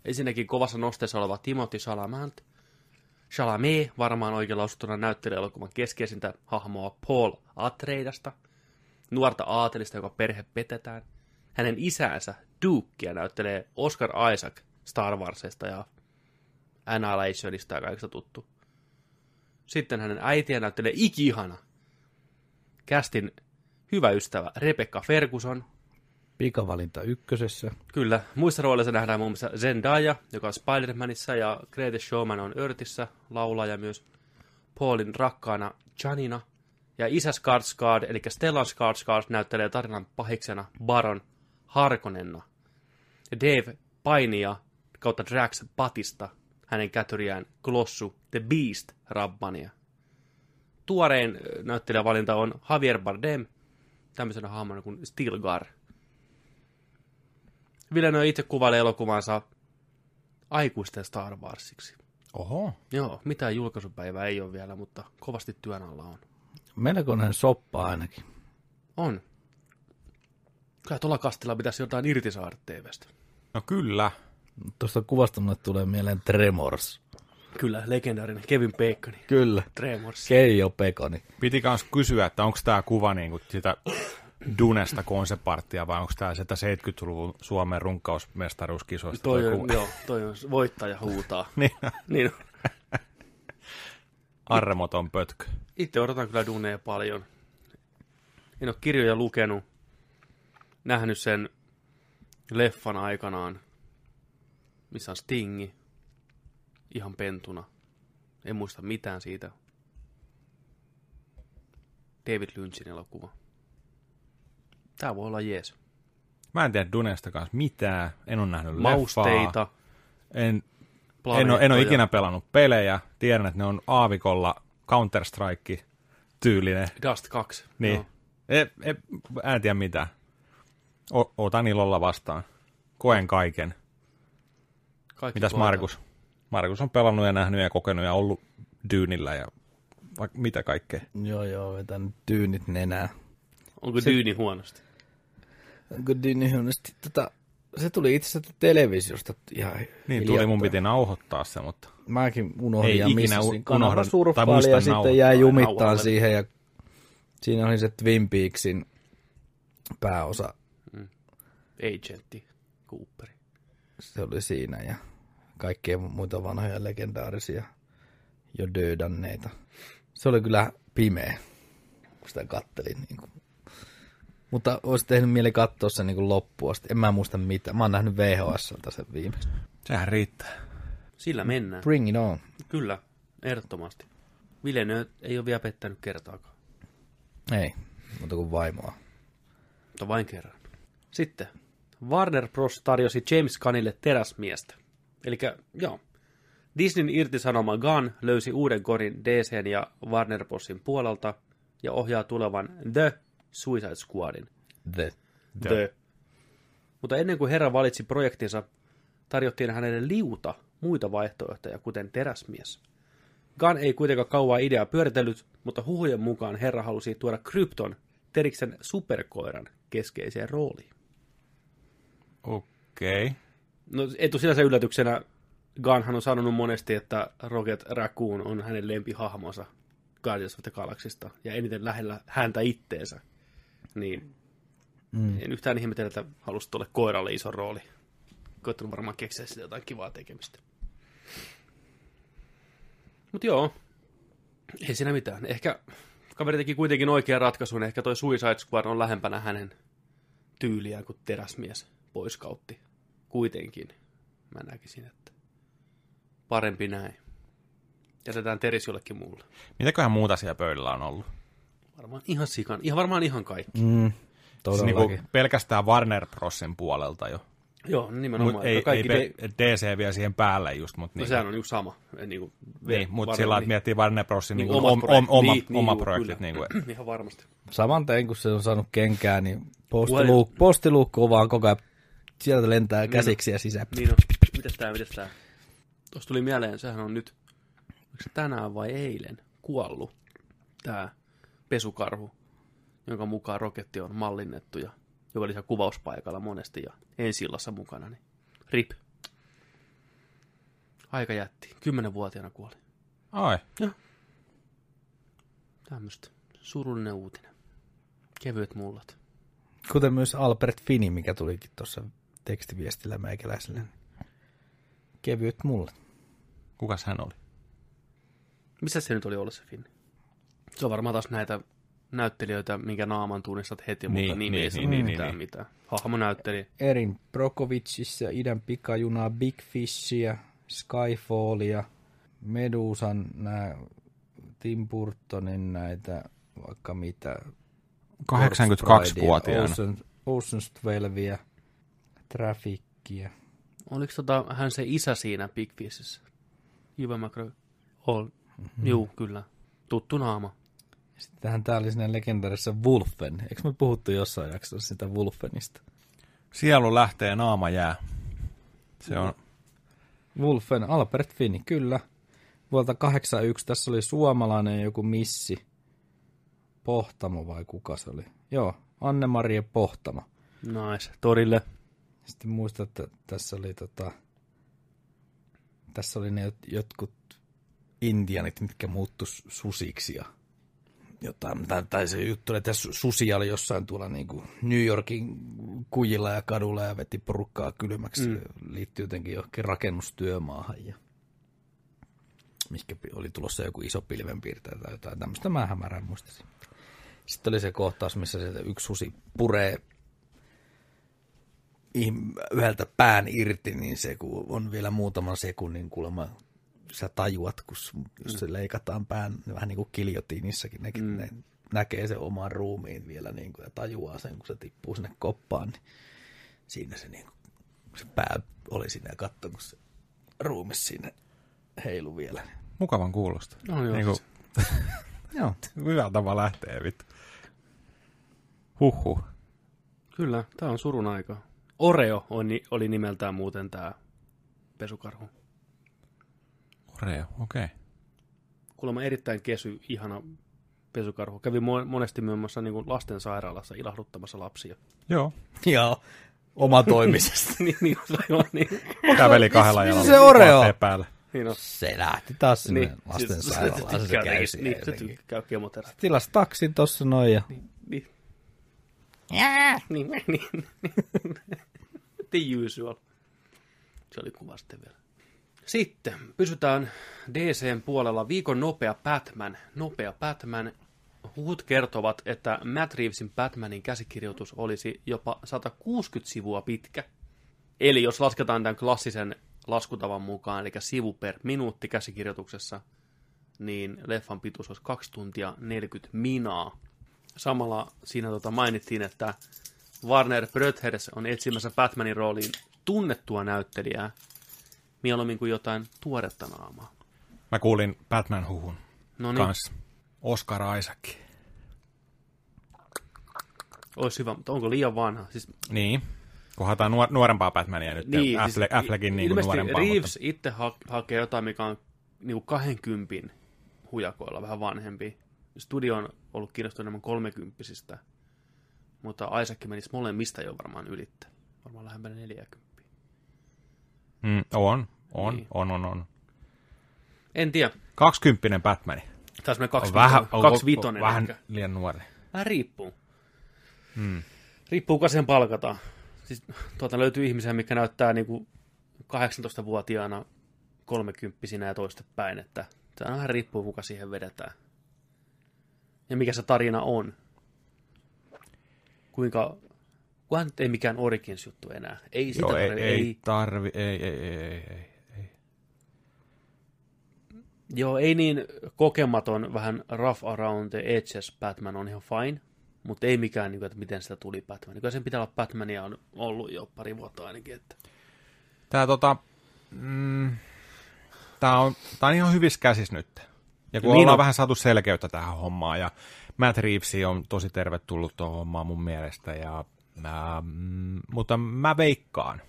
Ensinnäkin kovassa nosteessa oleva Timothy Chalamet, Chalamet varmaan oikein lausuttuna näyttelee elokuvan keskeisintä hahmoa Paul Atreidasta, nuorta aatelista, joka perhe petetään. Hänen isänsä Dukea näyttelee Oscar Isaac Star Warsista ja Annihilationista ja kaikista tuttu. Sitten hänen äitiä näyttelee ikihana kästin hyvä ystävä Rebecca Ferguson. Pikavalinta ykkösessä. Kyllä, muissa rooleissa nähdään muun muassa Zendaya, joka on Spider-Manissa ja Greatest Showman on Örtissä, laulaja myös Paulin rakkaana Janina. Ja isä Skarsgård, eli Stellan Skarsgård, näyttelee tarinan pahiksena Baron Harkonnenna. Ja Dave Painia kautta Drax Patista hänen kätyriään Glossu The Beast Rabbania. Tuorein näyttelijävalinta on Javier Bardem, tämmöisenä hahmona kuin Stilgar. Villeneuve itse kuvailee elokuvansa aikuisten Star Warsiksi. Oho. Joo, mitään julkaisupäivää ei ole vielä, mutta kovasti työn alla on. Melkoinen soppa ainakin. On. Kyllä tuolla kastilla pitäisi jotain irti saada TVstä. No kyllä. Tuosta kuvasta mulle tulee mieleen Tremors. Kyllä, legendaarinen Kevin Bacon, Kyllä. Tremors. Keijo Pekoni. Piti kans kysyä, että onko tämä kuva niinku sitä Dunesta konseparttia vai onko tämä sitä 70-luvun Suomen runkkausmestaruuskisoista? Toi toi on, kuva? joo, toi on voittaja huutaa. niin, *laughs* niin, on. *laughs* armoton pötkö. itse odotan kyllä Duneja paljon. En ole kirjoja lukenut, nähnyt sen leffan aikanaan, missä on Stingi, ihan pentuna. En muista mitään siitä. David Lynchin elokuva. Tää voi olla jees. Mä en tiedä Dunesta kanssa mitään. En ole nähnyt Mausteita, leffaa. En, en, ole, en ole ikinä pelannut pelejä. Tiedän, että ne on aavikolla Counter-Strike tyylinen. Dust 2. Niin. Joo. E, e, en tiedä mitään. O, otan ilolla vastaan. Koen kaiken. Kaikki Mitäs koetaan. Markus? Markus on pelannut ja nähnyt ja kokenut ja ollut dyynillä ja vaikka mitä kaikkea. Joo, joo, vetän tyynit nenää. Onko Se- Dyyni huonosti? Onko Dynni huonosti? Tota, se tuli itse asiassa televisiosta ihan Niin tuli, hiljattain. mun piti nauhoittaa se, mutta Mäkin unohdin Ei ja missasin kanavan muistan ja sitten jäi jumittaan siihen ja siinä oli se Twin Peaksin pääosa. Agentti Cooperi. Se oli siinä ja kaikkia muita vanhoja legendaarisia jo dödanneita. Se oli kyllä pimeä, kun sitä kattelin. Niin kuin. Mutta olisi tehnyt mieli katsoa sen niin kuin loppuun asti. En mä muista mitä. Mä oon nähnyt VHSlta sen viimeksi. sehän riittää. Sillä mennään. Bring it on. Kyllä, ehdottomasti. Villeneuve ei ole vielä pettänyt kertaakaan, Ei, mutta kuin vaimoa. mutta vain kerran. Sitten, Warner Bros. tarjosi James Gunnille teräsmiestä. Eli joo, Disneyn irtisanoma Gunn löysi uuden korin DCn ja Warner Brosin puolelta ja ohjaa tulevan The Suicide Squadin. The. The. The. Mutta ennen kuin herra valitsi projektinsa, tarjottiin hänelle liuta muita vaihtoehtoja, kuten teräsmies. Gunn ei kuitenkaan kauaa ideaa pyöritellyt, mutta huhujen mukaan herra halusi tuoda Krypton Teriksen superkoiran keskeiseen rooliin. Okei. Okay. No ei tule sinänsä yllätyksenä, Gunnhan on sanonut monesti, että Rocket Raccoon on hänen lempihahmonsa Guardians of the Galaxista ja eniten lähellä häntä itteensä. Niin mm. en yhtään ihmetellä, että halusi tuolle koiralle iso rooli. Koittanut varmaan keksiä sitä jotain kivaa tekemistä. Mutta joo, ei siinä mitään. Ehkä kaveri teki kuitenkin oikean ratkaisun. Ehkä toi Suicide Squad on lähempänä hänen tyyliään kuin teräsmies poiskautti. Kuitenkin mä näkisin, että parempi näin. Jätetään Teris jollekin muulle. Mitäköhän muuta siellä pöydällä on ollut? Varmaan ihan sikan. Ihan varmaan ihan kaikki. Mm, Siis niinku pelkästään Warner Brosin puolelta jo. Joo, nimenomaan. Mut että ei, ei kaikki pe- de- DC vielä siihen päälle just, mutta No niin, sehän on niinku sama. Niin, kuin niin, mutta sillä lailla, että miettii Warner Brosin niin, Niinku niin omat om, projektit. om, oma, Niin, niin, oma juu, projektit. kyllä. Niin kuin, Ihan varmasti. Saman tein, kun se on saanut kenkää, niin postiluukku, postiluukku on vaan koko ajan, sieltä lentää käsiksi ja sisään. Niin on. Mitäs tää, mitäs tää? Tuosta tuli mieleen, sehän on nyt, oliko se tänään vai eilen, kuollut tää pesukarhu, jonka mukaan roketti on mallinnettu ja joka oli kuvauspaikalla monesti ja ensillassa mukana, niin rip. Aika jätti. Kymmenenvuotiaana kuoli. ai, Tämmöstä. Surullinen uutinen. Kevyet mullat. Kuten myös Albert Fini, mikä tulikin tuossa tekstiviestillä meikäläiselle. Kevyet mulle. kukas hän oli? Missä se nyt oli ollut se Finni? Se on varmaan taas näitä näyttelijöitä, minkä naaman tunnistat heti, Niin, mutta nimi niin, ei niin, niin, mitään niin. mitään. Hahmonäyttelijä. Erin Brokovicissa, idän pikajunaa Big Fishia, Skyfallia, Medusan, nää Tim Burtonin näitä, vaikka mitä. 82-vuotiaana. Ocean, Ocean's 12, Traffickia. Oliko tota, hän se isä siinä Big Fishissä? Ewan McGregor. Ol. Mm-hmm. Juu, kyllä. Tuttu naama. Sittenhän tää oli siinä legendaarisessa Wolfen. Eikö me puhuttu jossain jaksossa sitä Wolfenista? Sielu lähtee, naama jää. Se on, Wolfen, Albert Finney, kyllä. Vuolta 81, tässä oli suomalainen joku missi. Pohtamo vai kuka se oli? Joo, Anne-Marie Pohtamo. Nice. Torille. Sitten muistan, että tässä oli tota, tässä oli ne jot- jotkut indianit, mitkä muuttu susiksi ja jotain, tai, tai se juttu, että su- susia oli jossain tuolla niin kuin New Yorkin kujilla ja kadulla ja veti porukkaa kylmäksi. Mm. Liittyy jotenkin johonkin rakennustyömaahan ja mikä oli tulossa joku iso pilvenpiirtäjä tai jotain tämmöistä, mä hämärän muistasin. Sitten oli se kohtaus, missä se yksi susi puree yhdeltä pään irti, niin se kun on vielä muutaman sekunnin kuulemma sä tajuat, kun jos se leikataan pään, niin vähän niin kuin kiljotiinissakin, ne, mm. ne näkee sen oman ruumiin vielä niin kuin, ja tajuaa sen, kun se tippuu sinne koppaan, niin siinä se, niin kuin, se pää oli siinä ja katsoi, kun se ruumis siinä heilu vielä. mukavan kuulosta. No joo, Niin kuin, *laughs* Joo. hyvä tapa lähtee, vittu. Huhhuh. Kyllä, tämä on surun aika. Oreo on, oli nimeltään muuten tämä pesukarhu. Oreo, okei. Okay. Kuulemma erittäin kesy, ihana pesukarhu. Kävi mo- monesti muun muassa niin lastensairaalassa ilahduttamassa lapsia. Joo. Joo, omatoimisesti. *laughs* niin, niin, aivan niin. Käveli kahdella jalalla. se Oreo? päällä. niin on. se lähti taas sinne Niin, niin, lastensairaalaan, se, tykkää käy siellä Niin, se tykkää kemoterapiaa. Tilas taksin tossa noin ja Niin, niin. Niin, niin, The usual. Se oli kuva sitten vielä. Sitten pysytään DCn puolella. Viikon nopea Batman. Nopea Batman. Huhut kertovat, että Matt Reevesin Batmanin käsikirjoitus olisi jopa 160 sivua pitkä. Eli jos lasketaan tämän klassisen laskutavan mukaan, eli sivu per minuutti käsikirjoituksessa, niin leffan pituus olisi 2 tuntia 40 minaa. Samalla siinä tota mainittiin, että Warner Brothers on etsimässä Batmanin rooliin tunnettua näyttelijää, mieluummin kuin jotain tuoretta naamaa. Mä kuulin Batman-huhun No niin, kanssa. Oscar Isaac. olisi hyvä, mutta onko liian vanha? Siis, Niin. Kun haetaan nuor- nuorempaa Batmania nyt. niin, Niin, Affleck, Affleckin niin kuin nuorempaa. Reeves Mutta... itse ha- hakee jotain, mikä on niin kuin 20 hujakoilla, vähän vanhempi. Studio on ollut kiinnostunut enemmän kolmekymppisistä, mutta Isaac menisi molemmista jo varmaan ylittä. Varmaan lähempänä 40. Mm, on, on, Niin. on, on, on. En tiedä. Kaksikymppinen Batmani. Tässä me kaksi, On vähän, on, kaksi on, vitonen. vähän ehkä. liian nuori. Vähän riippuu. Mm. Riippuu, kuka sen palkataan. Siis, tuota löytyy ihmisiä, mikä näyttää niin kuin 18-vuotiaana kolmekymppisinä ja toistepäin, että on vähän riippuu, kuka siihen vedetään. Ja mikä se tarina on. Kuinka, kunhan nyt ei mikään Origins-juttu enää. Ei sitä Joo, ei, tarvi, ei, ei, tarvi, ei, ei, ei, ei, ei, ei. Joo, ei niin kokematon, vähän rough around the edges Batman on ihan fine, mutta ei mikään, niin kuin, että miten sitä tuli Batman. Kyllä sen pitää olla Batmania on ollut jo pari vuotta ainakin. Että. Tää tota, mm, tää on, tää on ihan hyvissä käsissä nyt. Ja kun niin ollaan on. vähän saatu selkeyttä tähän hommaan, ja Matt Reeves on tosi tervetullut tuohon hommaan mun mielestä, ja, mä, mm, mutta mä veikkaan,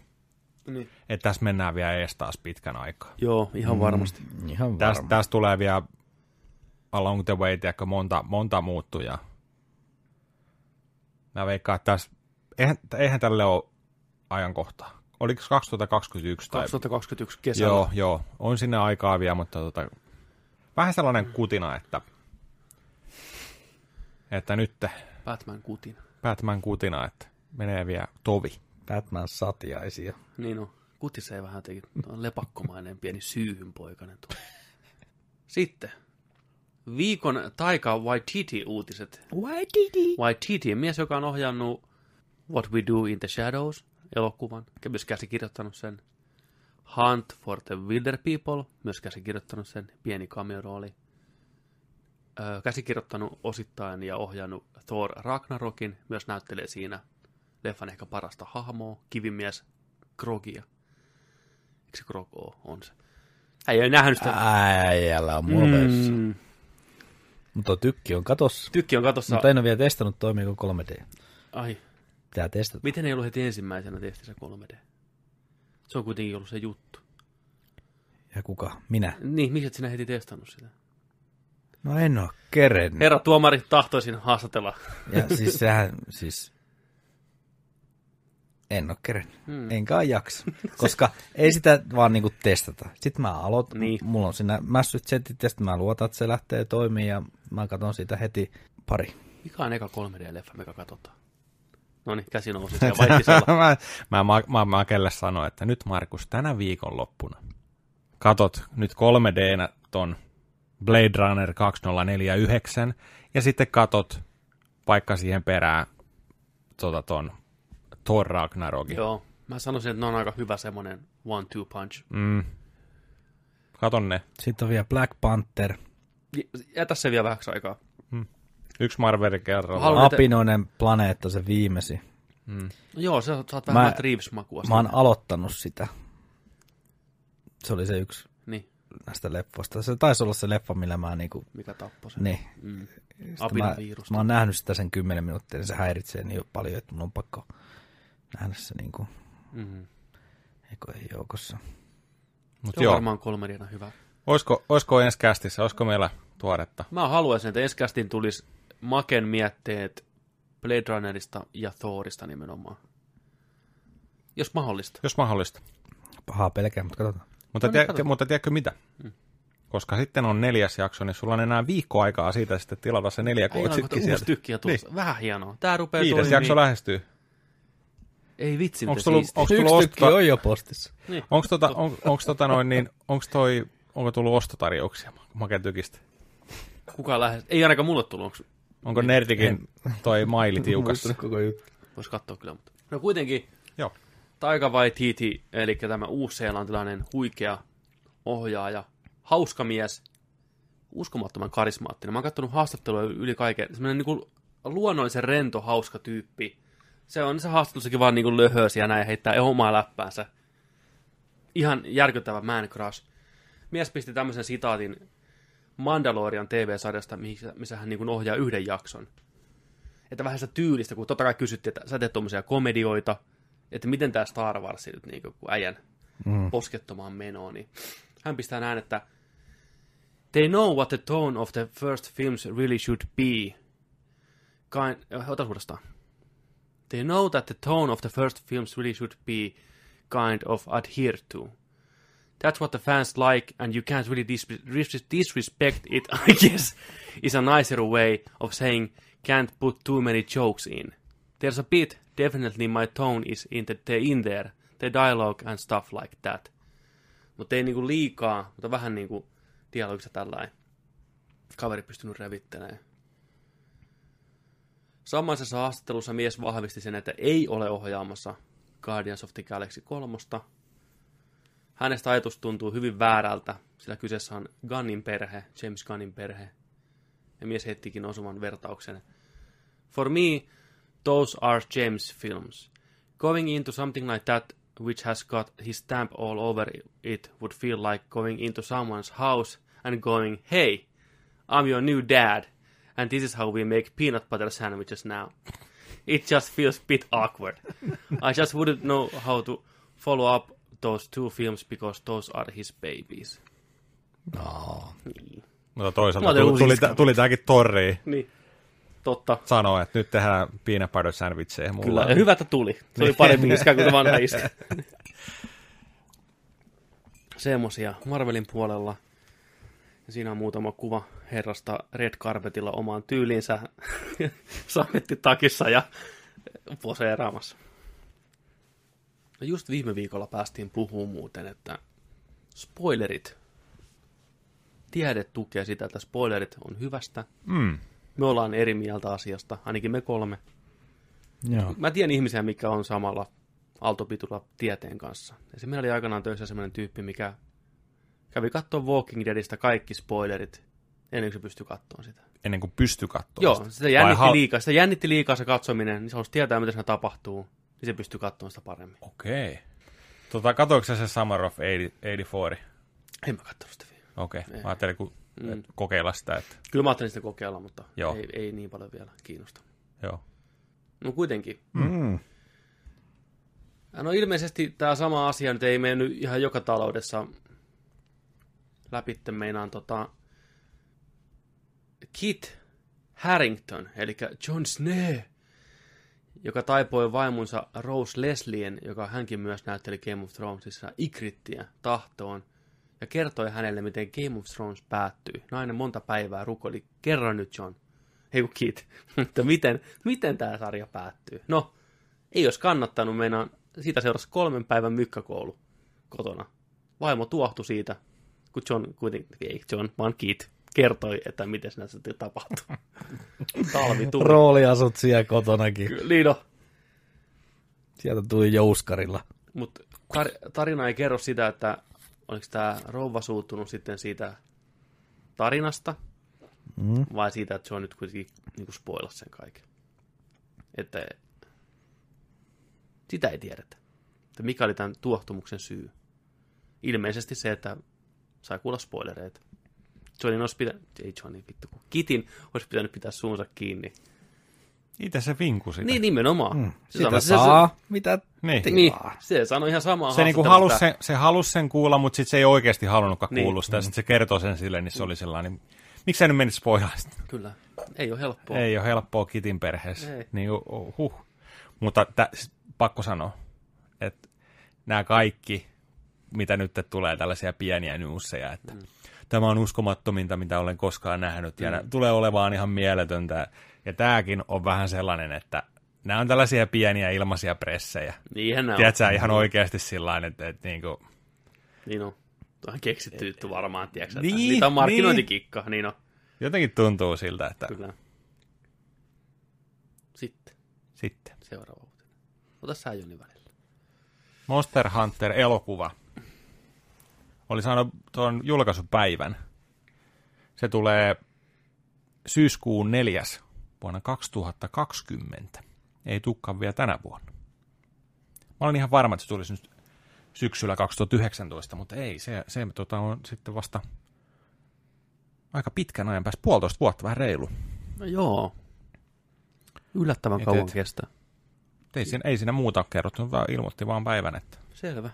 Niin. että tässä mennään vielä ees taas pitkän aikaa. Joo, ihan mm. varmasti. ihan Tästä varma. täs tulee vielä along the way, tiedätkö, monta, monta muuttujaa. Mä veikkaan, että tässä, eihän, eihän tälle ole ajankohtaa. Oliko se 2021 tai 2021 kesällä. Joo, joo. On sinne aikaa vielä, mutta tota, vähän sellainen kutina, että, että nyt Batman kutin. Batman kutina, että menee vielä tovi. Batman satiaisia. Niin on. Kutisee vähän jotenkin on lepakkomainen pieni syyhynpoikainen tuo. Sitten. Viikon Taika Waititi-uutiset. Waititi. Waititi, mies, joka on ohjannut What We Do in the Shadows elokuvan, ja myös käsikirjoittanut sen. Hunt for the Wilder People, myös käsikirjoittanut sen, pieni cameo-rooli. Käsikirjoittanut osittain ja ohjannut Thor Ragnarokin, myös näyttelee siinä leffan ehkä parasta hahmoa, kivimies Krogia. Eikö se Grog oo? On se. Ei ole nähnyt sitä. Äijällä on muoveissa. Mm. Mm. Mutta tykki on katossa. Tykki on katossa. Mutta en ole vielä testannut, toimiiko 3D. Ai, Pitää testata. miten ei ollut heti ensimmäisenä testissä 3D? Se on kuitenkin ollut se juttu. Ja kuka? Minä. Niin, miksi et sinä heti testannut sitä? No en ole kerennyt. Herra tuomari, tahtoisin haastatella. Ja *laughs* siis sehän, siis... En ole kerennyt. Hmm. Enkä jaksa. Koska ei sitä vaan niinku testata. Sitten mä aloitan. Niin. Mulla on siinä mässyt setit ja sitten mä luotan, että se lähtee toimimaan ja mä katson siitä heti pari. Mikä on eka 3D-leffa, mikä katsotaan? No niin, käsi nousi siellä vaihtisella. *laughs* mä, mä, mä, mä, mä kelle sanoin, että nyt Markus, tänä viikonloppuna katot nyt 3Dnä ton Blade Runner 2049 ja sitten katot vaikka siihen perään tota ton Thor Ragnarokin. Joo, mä sanoisin, että ne on aika hyvä semmonen one-two punch. Mm. Katon ne. Sitten on vielä Black Panther. Jätä se vielä vähäksi aikaa. Yksi Marvelin kerralla. Apinoinen planeetta, se viimesi. No joo, sä saat vähän Mä- Reeves-makua. Mä oon aloittanut sitä. Se oli se yksi näistä leffoista. Se taisi olla se leffa, millä mä niinku... mikä tappoi sen. Niin. Mm. Mä, mä oon nähnyt sitä sen 10 minuuttia, niin se häiritsee niin paljon, että mun on pakko nähdä se niinku, Mm-hmm. eikö ei joukossa. Mut Se on joo, varmaan kolmediana hyvä. oisko, oisko ensi kästissä, oisko meillä tuoretta? Mä haluaisin, että ensi tulisi Maken mietteet Blade Runnerista ja Thorista nimenomaan. Jos mahdollista. Jos mahdollista. Pahaa pelkää, mutta katsotaan. Mutta, No niin, tie, katsotaan. mutta tiedätkö mitä? Koska sitten on neljäs jakso, niin sulla on enää viikko aikaa siitä sitten tilata se neljä kootsikki sieltä. tykki ja tulossa. Niin. Vähän hienoa. Tää rupeaa Viides toimii. jakso lähestyy. Ei vitsi, Onko mitä tullut, siistiä. onko tullut Yksi tykki on jo postissa. Niin. onko tota, on, onko tota noin, niin, onko toi, onko tullut ostotarjouksia Maken tykistä? Kuka lähes? Ei ainakaan mulle tullut. Onko... Onko Nerdikin toi maili tiukassa? Koko juttu. Vois katsoa kyllä. Mutta... No kuitenkin Joo. Taika Waititi, eli tämä uusseelantilainen huikea ohjaaja, hauska mies, uskomattoman karismaattinen. Mä oon katsonut haastattelua yli kaiken. Semmoinen niin kuin luonnollisen rento, hauska tyyppi. Se on se haastattelussakin vaan niin kuin löhösi ja näin heittää omaa läppäänsä. Ihan järkyttävä man crush. Mies pisti tämmöisen sitaatin Mandalorian TV-sarjasta, missä, hän niin ohjaa yhden jakson. Että vähän sitä tyylistä, kun totta kai kysyttiin, että sä teet tuommoisia komedioita, että miten tämä Star Wars nyt niin kuin, kun äijän mm. poskettomaan menoon, niin hän pistää näin, että They know what the tone of the first films really should be. Kind, ota uudestaan. They know that the tone of the first films really should be kind of adhered to. That's what the fans like, and you can't really dis- dis- disrespect it, *laughs* I guess, is a nicer way of saying can't put too many jokes in. There's a bit, definitely my tone is in, the, the, in there, the dialogue and stuff like that. Mutta ei niinku liikaa, mutta vähän niinku dialogissa tällainen. Kaveri pystynyt revittelemään. Samaisessa haastattelussa mies vahvisti sen, että ei ole ohjaamassa Guardians of the Galaxy 3. Hänestä ajatus tuntuu hyvin väärältä, sillä kyseessä on Gunnin perhe, James Gunnin perhe. Ja mies heittikin osuvan vertauksen. For me, those are James films. Going into something like that, which has got his stamp all over it, would feel like going into someone's house and going, hey, I'm your new dad, and this is how we make peanut butter sandwiches now. It just feels a bit awkward. *laughs* I just wouldn't know how to follow up those two films because those are his babies. No. Niin. Mutta toisaalta otin tuli, tuli, tuli tämäkin torriin niin. Totta. sanoa, että nyt tehdään peanut butter sandwicheja mulla. Kyllä, ja hyvä, että tuli. Se oli *laughs* parempi iskä kuin se vanha iskä. Semmosia Marvelin puolella. Siinä on muutama kuva herrasta Red Carpetilla omaan tyylinsä sametti *laughs* takissa ja poseeraamassa. No just viime viikolla päästiin puhumaan muuten, että spoilerit. Tiede tukee sitä, että spoilerit on hyvästä. Mm. Me ollaan eri mieltä asiasta, ainakin me kolme. Joo. Mä tiedän ihmisiä, mikä on samalla aaltopitulla tieteen kanssa. Ja se meillä oli aikanaan töissä semmoinen tyyppi, mikä kävi katsoa Walking Deadistä kaikki spoilerit, ennen kuin se pystyi katsoa sitä. Ennen kuin pysty katsoa Joo, sitä. sitä jännitti hal- liikaa. Sitä jännitti liikaa se katsominen, niin se halusi tietää, mitä siinä tapahtuu, niin se pystyy katsomaan sitä paremmin. Okei. Tota, katoiko se Summer of 80, 84? En mä katsonut sitä vielä. Okei, okay. mä ajattelin kun mm. kokeilla sitä, että Kyllä mä ajattelin sitä kokeilla, mutta Joo. ei, ei niin paljon vielä kiinnosta. joo. No kuitenkin. Mm. No ilmeisesti tämä sama asia nyt ei mennyt ihan joka taloudessa läpitte meinaan tota Kit Harrington, eli John Snow, joka taipoi vaimonsa Rose Leslien, joka hänkin myös näytteli Game of Thronesissa, Ikrittiä tahtoon, ja kertoi hänelle, miten Game of Thrones päättyi. Nainen monta päivää rukoili, kerro nyt John, *laughs* ei kun Kit, mutta *laughs* miten, miten tämä sarja päättyy? No, ei olisi kannattanut, meinaan, siitä seurasi kolmen päivän mykkäkoulu kotona. Vaimo tuohtui siitä, kun John kuitenkin, ei John, vaan Kit, kertoi, että miten siinä sitten tapahtui. *laughs* Talvi tuli. Rooliasut siellä kotonakin. Liino, Sieltä tuli jouskarilla. mutta tar- tarina ei kerro sitä, että oliko tämä rouva suuttunut sitten siitä tarinasta, Mm. vai siitä, että se on nyt kuitenkin niin kuin spoilasi sen kaiken. Että sitä ei tiedetä. Että mikä oli tämän tuohtumuksen syy. Ilmeisesti se, että sai kuulla spoilereita. Johnin olisi pitänyt, ei Johnin vittu, kun Kitin olisi pitänyt pitää suunsa kiinni. Itse se vinku sitä. Niin nimenomaan. Mm. Se Sitä sanoi- se- saa, mitä Niin. Se, niin, se sanoi ihan samaa. Se, niinku halus sen, se halus sen kuulla, mutta sitten se ei oikeasti halunnutkaan Niin. kuulla sitä. Ja sitten se kertoi sen silleen, niin se oli sellainen, miksi sä nyt menit spoilaa sitä? Kyllä. Ei ole helppoa. Ei ole helppoa Kitin perheessä. Ei. Niin, uh, uh, huh. Mutta tä, pakko sanoa, että nämä kaikki, mitä nyt tulee, tällaisia pieniä newsseja, että mm. tämä on uskomattominta, mitä olen koskaan nähnyt, ja mm. tulee olevaan ihan mieletöntä. Ja tämäkin on vähän sellainen, että nämä on tällaisia pieniä ilmaisia pressejä. Niinhän nämä on. Tiedätkö, ihan oikeasti sillä että, että niin kuin, Niin on. Tuo on keksitty juttu varmaan, tiedätkö? Niin, Niitä on markkinointikikka, niin on. jotenkin tuntuu siltä, että Kyllä. Sitten, sitten. seuraava uutinen. Ota sä Joni välillä. Monster Hunter-elokuva oli saanut tuon julkaisupäivän. Se tulee syyskuun neljäs vuonna 2020. Ei tukkaan vielä tänä vuonna. Mä olin ihan varma, että se tulisi nyt syksyllä 2019, mutta ei. Se, se tota, on sitten vasta aika pitkän ajan päästä, puolitoista vuotta, vähän reilu. No joo. Yllättävän Et- kauan et- kestää. Ei siinä, ei siinä muuta ole kerrottu, vaan ilmoitti vaan päivän, että Selvä.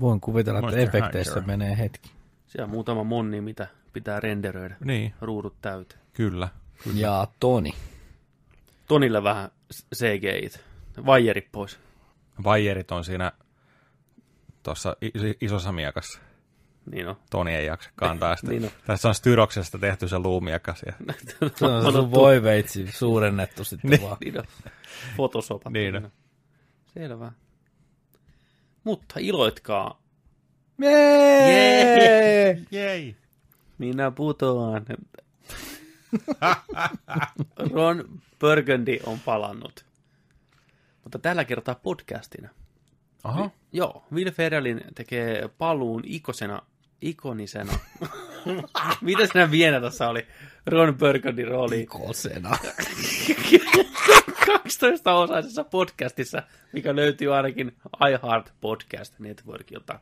voin kuvitella, että Monster efekteissä Hunter. menee hetki. Siellä on muutama monni, mitä pitää renderöidä. niin, Ruudut täyteen. kyllä. Ja Toni. Tonille vähän CGI. Vaijerit pois. Vaijerit on siinä tuossa is- isossa miekassa. Niin on. Toni ei jaksa kantaa sitä. *laughs* Niin on. Tässä on styroksesta tehty se luumiekas. Ja... *laughs* Se on sun voiveitsi suurennettu sitten Niin. vaan. Niin on. Photoshop. Niin on. Selvä. Mutta iloitkaa. Jee! Jei! Minä putoan. *laughs* Ron Burgundy on palannut. Mutta tällä kertaa podcastina. Aha. Joo, Will Ferrellin tekee paluun ikosena, ikonisena. *laughs* Mitä sinä vienä tässä oli? Ron Burgundy rooli Kosena. 12-osaisessa *laughs* podcastissa, mikä löytyy ainakin iHeart Podcast Networkilta.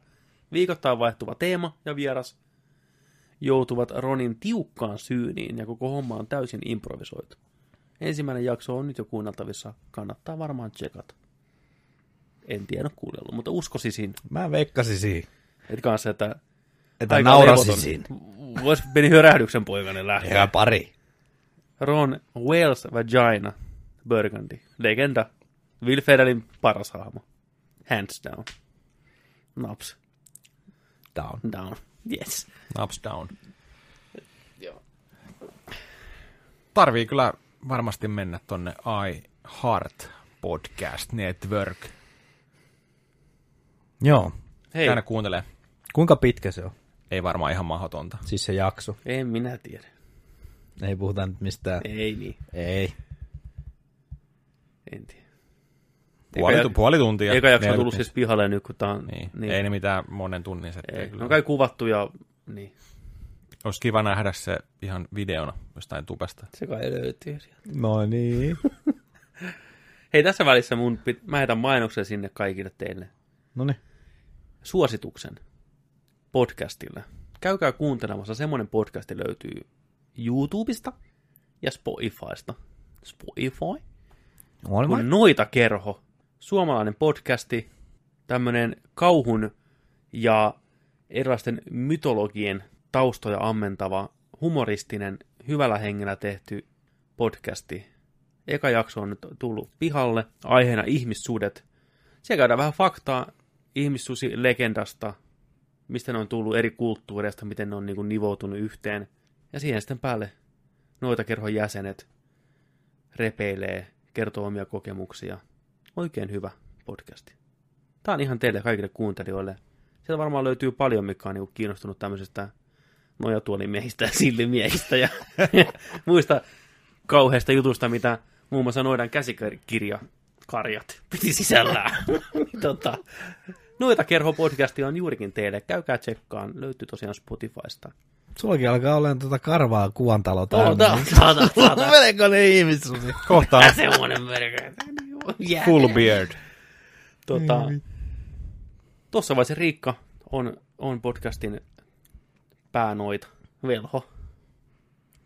Viikoittain vaihtuva teema ja vieras joutuvat Ronin tiukkaan syyniin ja koko homma on täysin improvisoitu. Ensimmäinen jakso on nyt jo kuunneltavissa, kannattaa varmaan tsekata. En tiedä kuunnellut, mutta uskosisin, Mä veikkasin siihen. että kanssa, että Että naurasisin. Vois meni hörähdyksen poikainen lähteä. Ja pari. Ron Wales Vagina Burgundy. Legenda. Will Ferrellin paras hahmo. Hands down. Naps Down. down. Yes. Ups down. Joo. Tarvii kyllä varmasti mennä tonne iHeart Podcast Network. Joo. Hei, Käydä kuuntelee. Kuinka pitkä se on? Ei varmaan ihan mahdotonta. Siis se jakso. en minä tiedä. Ei puhuta nyt mistään. Ei niin. Ei. En tiedä. Puoli, Eka- puoli tuntia. Eka jakso on 40 tullut siis pihalle nyt, kun tää on... Niin. niin. Ei ne mitään monen tunnin settejä Ei. kyllä. No kai kuvattu ja... Niin. Olisi kiva nähdä se ihan videona jostain tubesta. Se kai löytyy sieltä. No niin. *laughs* Hei, tässä välissä mun pit... mä heitän mainoksen sinne kaikille teille. No niin. suosituksen podcastille. Käykää kuuntelemassa. Semmoinen podcasti löytyy YouTubesta ja Spotifysta. Spotify? Kun Noita Kerho, suomalainen podcasti, tämmöinen kauhun ja erilaisten mytologien taustoja ammentava, humoristinen, hyvällä hengellä tehty podcasti. Eka jakso on nyt tullut pihalle, aiheena ihmissuudet. Siellä käydään vähän faktaa ihmissusi-legendasta, mistä ne on tullut eri kulttuureista, miten ne on niin nivoutunut yhteen. Ja siihen sitten päälle noita kerhon jäsenet repeilee, kertoo omia kokemuksia. Oikein hyvä podcasti. Tämä on ihan teille kaikille kuuntelijoille. Sieltä varmaan löytyy paljon, mikä on niin kiinnostunut tämmöisestä nojatuolimiehistä ja sillimiehistä ja *laughs* muista kauheista jutusta, mitä muun muassa Noidan käsikirja karjat piti sisällään. *laughs* tota, Noita kerho podcasti on juurikin teille. Käykää tsekkaan. Löytyy tosiaan Spotifysta. Sullakin alkaa olemaan tuota karvaa kuvantalo täynnä. Ota, saata, saata. Meneekö ne ihmissusi? Kohta on. *laughs* Semmoinen merkki. Full beard. Tota, Tuossa vaiheessa Riikka on, on podcastin päänoita. Velho.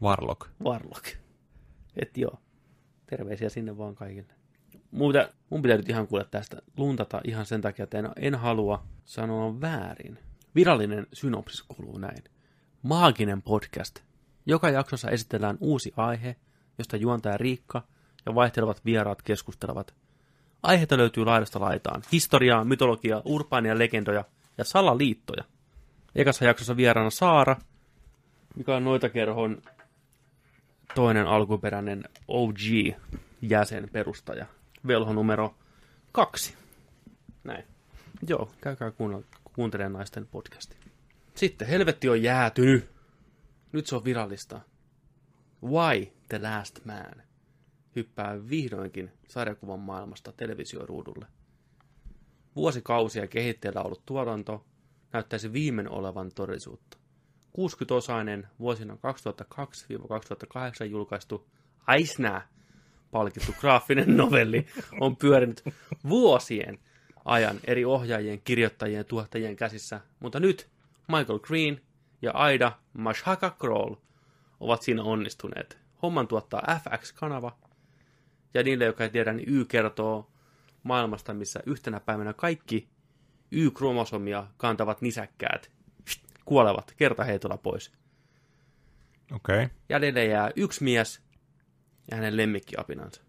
Warlock. Warlock. Et joo. Terveisiä sinne vaan kaikille. Muuta, mun pitää nyt ihan kuulla tästä luntata ihan sen takia, että en, en halua sanoa väärin. Virallinen synopsis kuuluu näin. Maaginen podcast. Joka jaksossa esitellään uusi aihe, josta juontaja Riikka ja vaihtelevat vieraat keskustelevat. Aiheita löytyy laidasta laitaan. Historiaa, mytologiaa, urbaania legendoja ja salaliittoja. Ekassa jaksossa vieraana Saara, mikä on noita kerhon toinen alkuperäinen OG-jäsen, perustaja. Velho numero kaksi. Näin. Joo, käykää kuuntelemaan naisten podcasti. Sitten Helvetti on jäätynyt. Nyt se on virallista. Why the Last Man hyppää vihdoinkin sarjakuvan maailmasta televisioruudulle. Vuosikausia kehitteellä ollut tuotanto näyttäisi viimein olevan todellisuutta. 60-osainen vuosina 2002-2008 julkaistu Aisnää palkittu graafinen novelli on pyörinyt vuosien ajan eri ohjaajien, kirjoittajien ja tuottajien käsissä, mutta nyt Michael Green ja Aida Mashaka Kroll ovat siinä onnistuneet. Homman tuottaa FX-kanava, ja niille, jotka ei tiedä, niin Y kertoo maailmasta, missä yhtenä päivänä kaikki Y-kromosomia kantavat nisäkkäät kuolevat kertaheitolla pois. Okei. Okay. Jäljelle jää yksi mies ja hänen lemmikkiapinansa.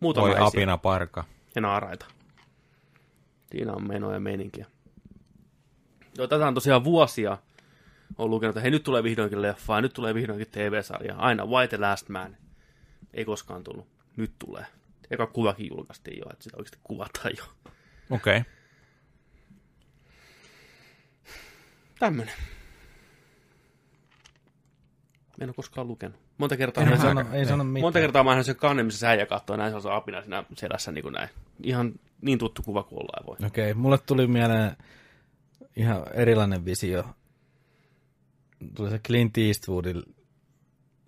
Muutama Oi apina parka. Ja naaraita. Siinä on menoja ja meininkiä. Joo, tätä on tosiaan vuosia on lukenut, että hei nyt tulee vihdoinkin leffa ja nyt tulee vihdoinkin TV-sarja. Aina White the Last Man. Ei koskaan tullut. Nyt tulee. Eka kuvakin julkaistiin jo, että sitä oikeasti kuvataan jo. Okei. Okay. Tämmönen. En ole koskaan lukenut. Monta kertaa, en sano, ei sano mitään. monta kertaa mä sen kannen, missä säijä katsoo näin se apina siinä selässä niin kuin näin. Ihan niin tuttu kuva kuin ollaan voi. Okei, okay, mulle tuli mieleen ihan erilainen visio. Tuli se Clint Eastwoodin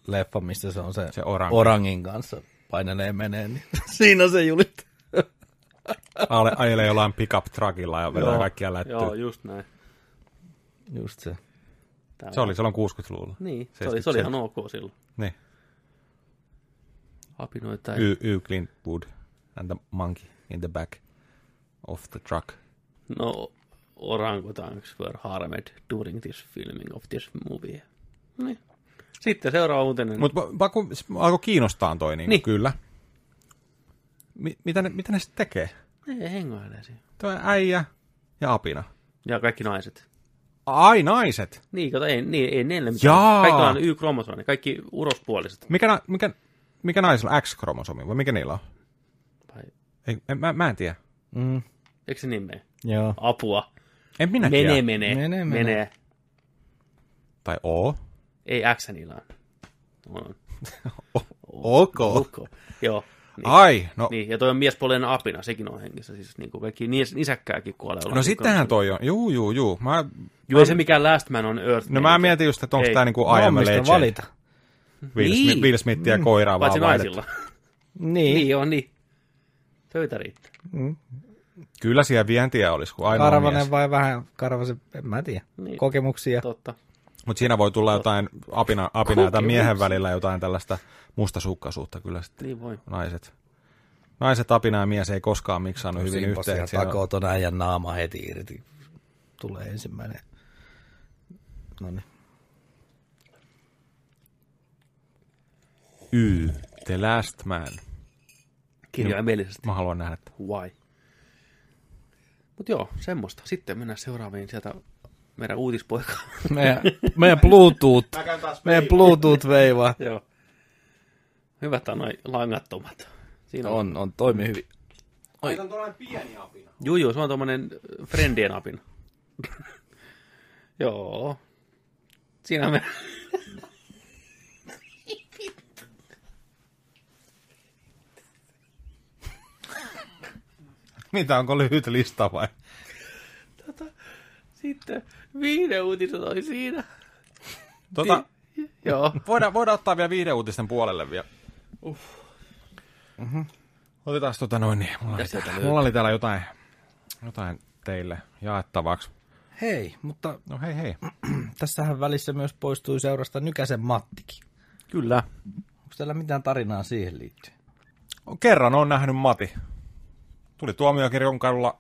leffa, mistä se on se, se orang. orangin kanssa painelee menee, niin *laughs* siinä se julit. Ale, ajelee jollain pickup truckilla ja vetää kaikkia lättyä. Joo, just näin. Just se. Täällä. Se oli silloin 60-luvulla. Niin, se oli, se oli ihan ok silloin. Niin. Apinoita. Y, y Clint Wood and the monkey in the back of the truck. No, orangutans were harmed during this filming of this movie. Niin. Sitten seuraava uutinen. Mutta pakko, alkoi kiinnostaa toi, niin, niin. kyllä. Mi- mitä, ne, mitä ne sitten tekee? Ne hengoilee siinä. Tuo äijä ja apina. Ja kaikki naiset. Ai, naiset? Niin, kato, ei, niin, ei neille mitään. Jaa. Kaikilla on Y-kromosomi, kaikki urospuoliset. Mikä, mikä, mikä naisilla on X-kromosomi, vai mikä niillä on? Vai? Ei, en, mä, mä en tiedä. Mm. Eikö se niin mene? Joo. Apua. En minä mene, tiedä. Mene, mene. Mene. Tai O. Ei X niillä on. on. *laughs* ok. ok. Joo. Niin. Ai, no. Niin, ja toi on miespuolinen apina, sekin on hengissä. Siis niin kuin kaikki nis, nisäkkääkin kuolee. No sittenhän toi on. Juu, juu, juu. Mä, juu, ei se mikään Last Man on Earth. No mä mietin just, että onko tää niinku I am a legend. valita. Will, niin. Smith, Will Smithia koiraa Paitsi vaan naisilla. Niin. Niin on, niin. Töitä riittää. Mm. Kyllä siellä vientiä olisi, kun ainoa Karvanen mies. vai vähän Karvasen, en mä tiedä. Niin. Kokemuksia. Totta. Mutta siinä voi tulla jotain apina, apinaa tai miehen välillä jotain tällaista mustasukkaisuutta kyllä sitten Niin voi. naiset. Naiset apina ja mies ei koskaan miksaannut hyvin Simpa yhteen. siellä- takoo ton äijän naama heti irti. Tulee ensimmäinen. No niin. Y, The Last Man. Kirjaimellisesti. Mä haluan nähdä. että- Why? Mut joo, semmoista. Sitten mennään seuraaviin sieltä meidän uutispoikaan. *laughs* Meidän, meidän Bluetooth, meidän Bluetooth veivaa. *laughs* joo. Hyvät on noin langattomat. Siinä on. On, on toimi hyvin. Ai, on tuollainen pieni apina. Juu, juu, se on tommonen äh, friendien apina. *laughs* joo. Siinä me... Mitä, onko lyhyt lista vai? Sitten viiden uutiset oli siinä. Tota, Joo. voidaan, voidaan ottaa vielä viihdeuutisten puolelle vielä. Uff. Mm-hmm. Otetaan tota noin, niin mulla, oli täällä, mulla oli täällä jotain, jotain teille jaettavaksi. Hei, mutta No hei hei. *clears throat* tässähän välissä myös poistui seurasta Nykäsen Mattikin. Kyllä. Onko teillä mitään tarinaa siihen liittyen? Kerran on nähnyt Mati. Tuli tuomiokirjon kadulla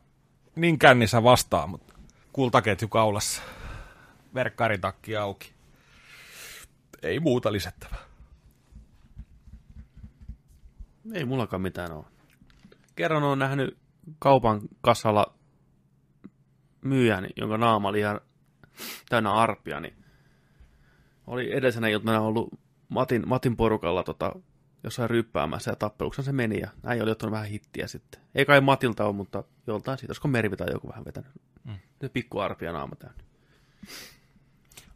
niin kännissä vastaan, mutta kultaketju kaulassa. Verkkaritakki auki. Ei muuta lisättävää. Ei mullakaan mitään ole. Kerran on nähnyt kaupan kassalla myyjän, jonka naama oli ihan täynnä arpia, niin oli edellisenä iltana ollut Matin, Matin porukalla tota, jossain ryppäämässä ja tappeluksessa se meni ja näin oli ottanut vähän hittiä sitten. Ei kai Matilta ole, mutta joltain siitä, olisiko Mervi tai joku vähän vetänyt. Mm. Pikku arpia naama täynnä.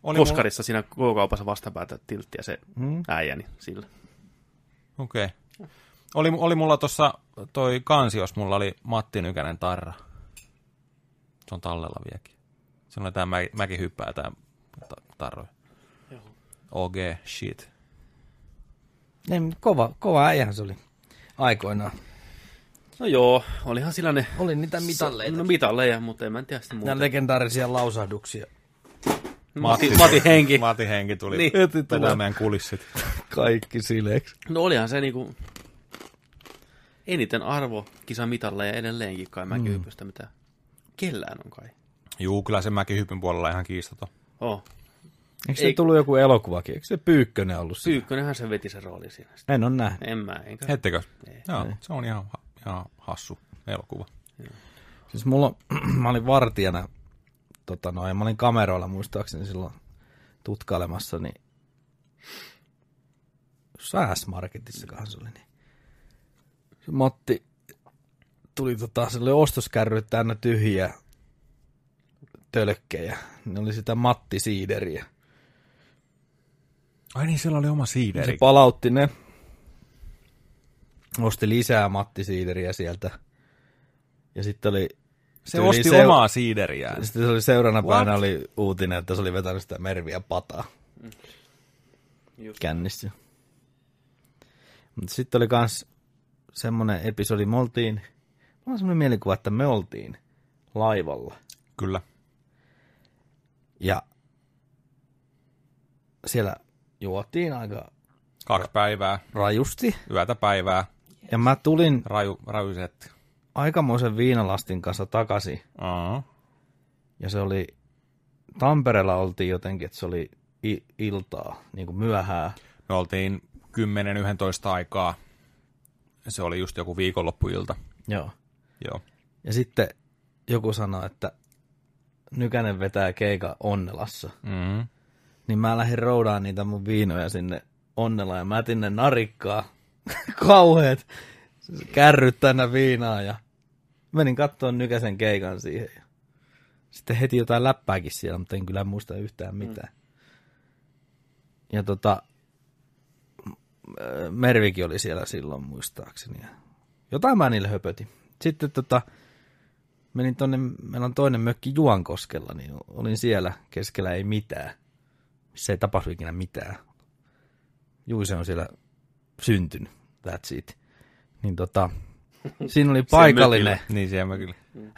Oli Koskarissa siinä K-kaupassa vastapäätä tilttiä se Hmm? äijäni sillä. Mulla... Okei. Okay. Oli, oli mulla tuossa toi kansios, mulla oli Matti Nykänen tarra. Se on tallella vieläkin. Se on tää mä, mäkin hyppää tää ta- tarroja. OG shit. Ei, mut kova, kova äijähän se oli aikoinaan. No joo, olihan sillä ne Oli niitä mitalleita. No mitalleja, mutta en mä tiedä sitten muuta. Ja legendaarisia lausahduksia. Mati, Mati Henki. Mati Henki tuli Niin. vetää meidän kulissit. Kaikki sileeksi. No olihan se niinku eniten arvo kisamitalleja edelleenkin kai mäkihypystä, mitä kellään on kai. Juu, kyllä se mäkihypyn puolella ihan kiistaton. Oh, Eikö se Ei- tullut joku elokuvakin? Eikö se Pyykkönen ollut siinä? Pyykkönenhän se veti sen roolin siinä. En ole nähnyt. En mä, enkä. Hettekö? Ei. Joo, se on ihan, ihan hassu elokuva. Siis mulla, *clears throat* mä olin vartijana, tota noin, mä olin kameroilla muistaakseni silloin tutkailemassa, niin jossain S-Marketissakaan se oli, niin se Matti tuli tota, sille ostoskärryt täynnä tyhjiä tölkkejä. Ne oli sitä Matti Siideriä. Ai niin, siellä oli oma Se siideri. palautti ne. Osti lisää Matti Siideriä sieltä. Ja sitten oli... Se osti seu- omaa siideriään. Sitten se oli seuraavana What? päivänä oli uutinen, että se oli vetänyt sitä merviä pataa Just. kännissä. Mutta sitten oli kans semmonen episodi, me oltiin, mulla on semmonen mielikuva, että me oltiin laivalla. Kyllä. Ja siellä juotiin aika Kaksi päivää, rajusti. yötä päivää, Ja mä tulin raju, raju setti. aikamoisen viinalastin kanssa takaisin. Uh-huh. Ja se oli, Tampereella oltiin jotenkin, että se oli i- iltaa, niin kuin myöhää. Me oltiin 10-11 aikaa. Se oli just joku viikonloppuilta. Joo. Joo. Ja sitten joku sanoi, että Nykänen vetää keika Onnelassa. Mm-hmm. Niin mä lähdin roudaan niitä mun viinoja sinne Onnelaan ja mä ne narikkaa. *laughs* Kauheet. Kärryt täynnä viinaa ja menin kattoon Nykäsen keikan siihen. Ja sitten heti jotain läppääkin siellä, mutta en kyllä muista yhtään mitään. Ja tota, Mervikin oli siellä silloin muistaakseni. Jotain mä niille höpötin. Sitten tota, menin tonne, meillä on toinen mökki Juankoskella, niin olin siellä keskellä ei mitään. Missä ei tapahdu ikinä mitään. Juise on siellä syntynyt, that's it. Niin tota, *laughs* siinä oli paikallinen, Niin siellä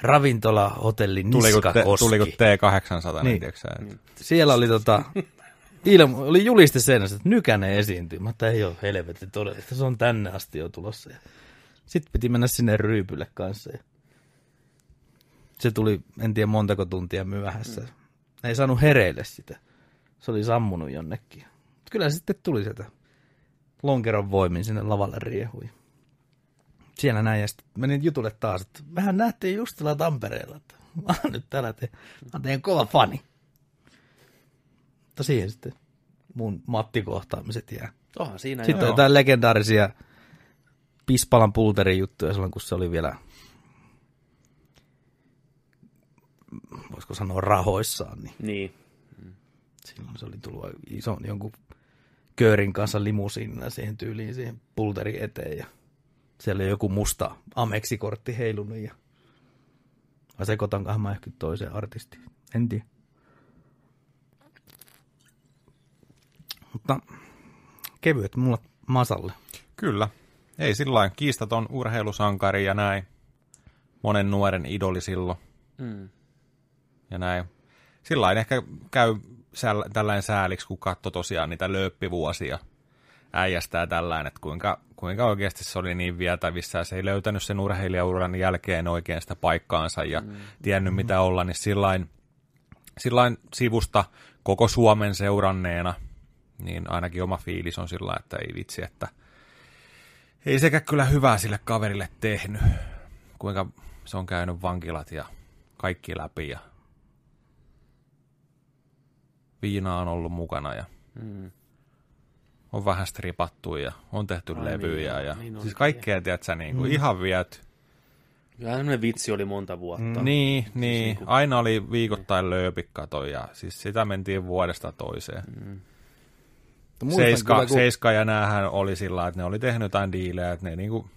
ravintola, hotelli, Tuliko, te, Niskakoski. tuliko T800, niin, tiedätkö että Siellä oli tota, ilmo, oli juliste seinässä, että Nykänen esiintyy. Mä ei ole helvetti todellista, se on tänne asti jo tulossa. Sitten piti mennä sinne ryypylle kanssa. Ja se tuli, en tiedä montako tuntia myöhässä. Ei saanut hereille sitä. Se oli sammunut jonnekin. Mut Kyllä se sitten tuli sieltä lonkeron voimin sinne lavalle riehui. Siellä näin, ja sitten menin jutulle taas, että vähän nähtiin just tuolla Tampereella, että mä oon nyt täällä, te, mä teidän kova fani. Mutta siihen sitten mun Matti-kohtaamiset jää. Onhan siinä Sitten jo. jotain legendaarisia Pispalan pulterin juttuja silloin, kun se oli vielä, voisiko sanoa rahoissaan, niin Niin. Silloin se oli tullut ison jonkun köörin kanssa limusiinilla siihen tyyliin siihen pulterin eteen ja siellä oli joku musta Amexikortti heilunut ja vai sekoitankohan mä ehkä toiseen artistiin, en tiedä. Mutta kevyet mulla masalle. Kyllä. Ei sillä lailla. Kiistaton urheilusankari ja näin. Monen nuoren idoli silloin Mm. ja näin. Sillä ehkä käy säl- tällainen sääliksi, kun katsoi tosiaan niitä lööppivuosia äijästä ja tällainen, että kuinka, kuinka oikeasti se oli niin vietävissä ja se ei löytänyt sen urheilijauran jälkeen oikein sitä paikkaansa ja mm. tiennyt mitä olla, niin sillain, sillain sivusta koko Suomen seuranneena, niin ainakin oma fiilis on sillä että ei vitsi, että ei sekä kyllä hyvää sille kaverille tehnyt, kuinka se on käynyt vankilat ja kaikki läpi ja viina on ollut mukana ja Mm. on vähän stripattu ja on tehty Ai levyjä niin, ja niin siis kaikkea, tiedätkö, niin kuin ihan viety. Kyllä semmoinen vitsi oli monta vuotta. Niin, niin. niinku- Aina oli viikoittain lööpikkato ja siis sitä mentiin vuodesta toiseen. Mm. Seiska, Seiska ja näähän oli sillä että ne oli tehnyt jotain diilejä, että ne niinku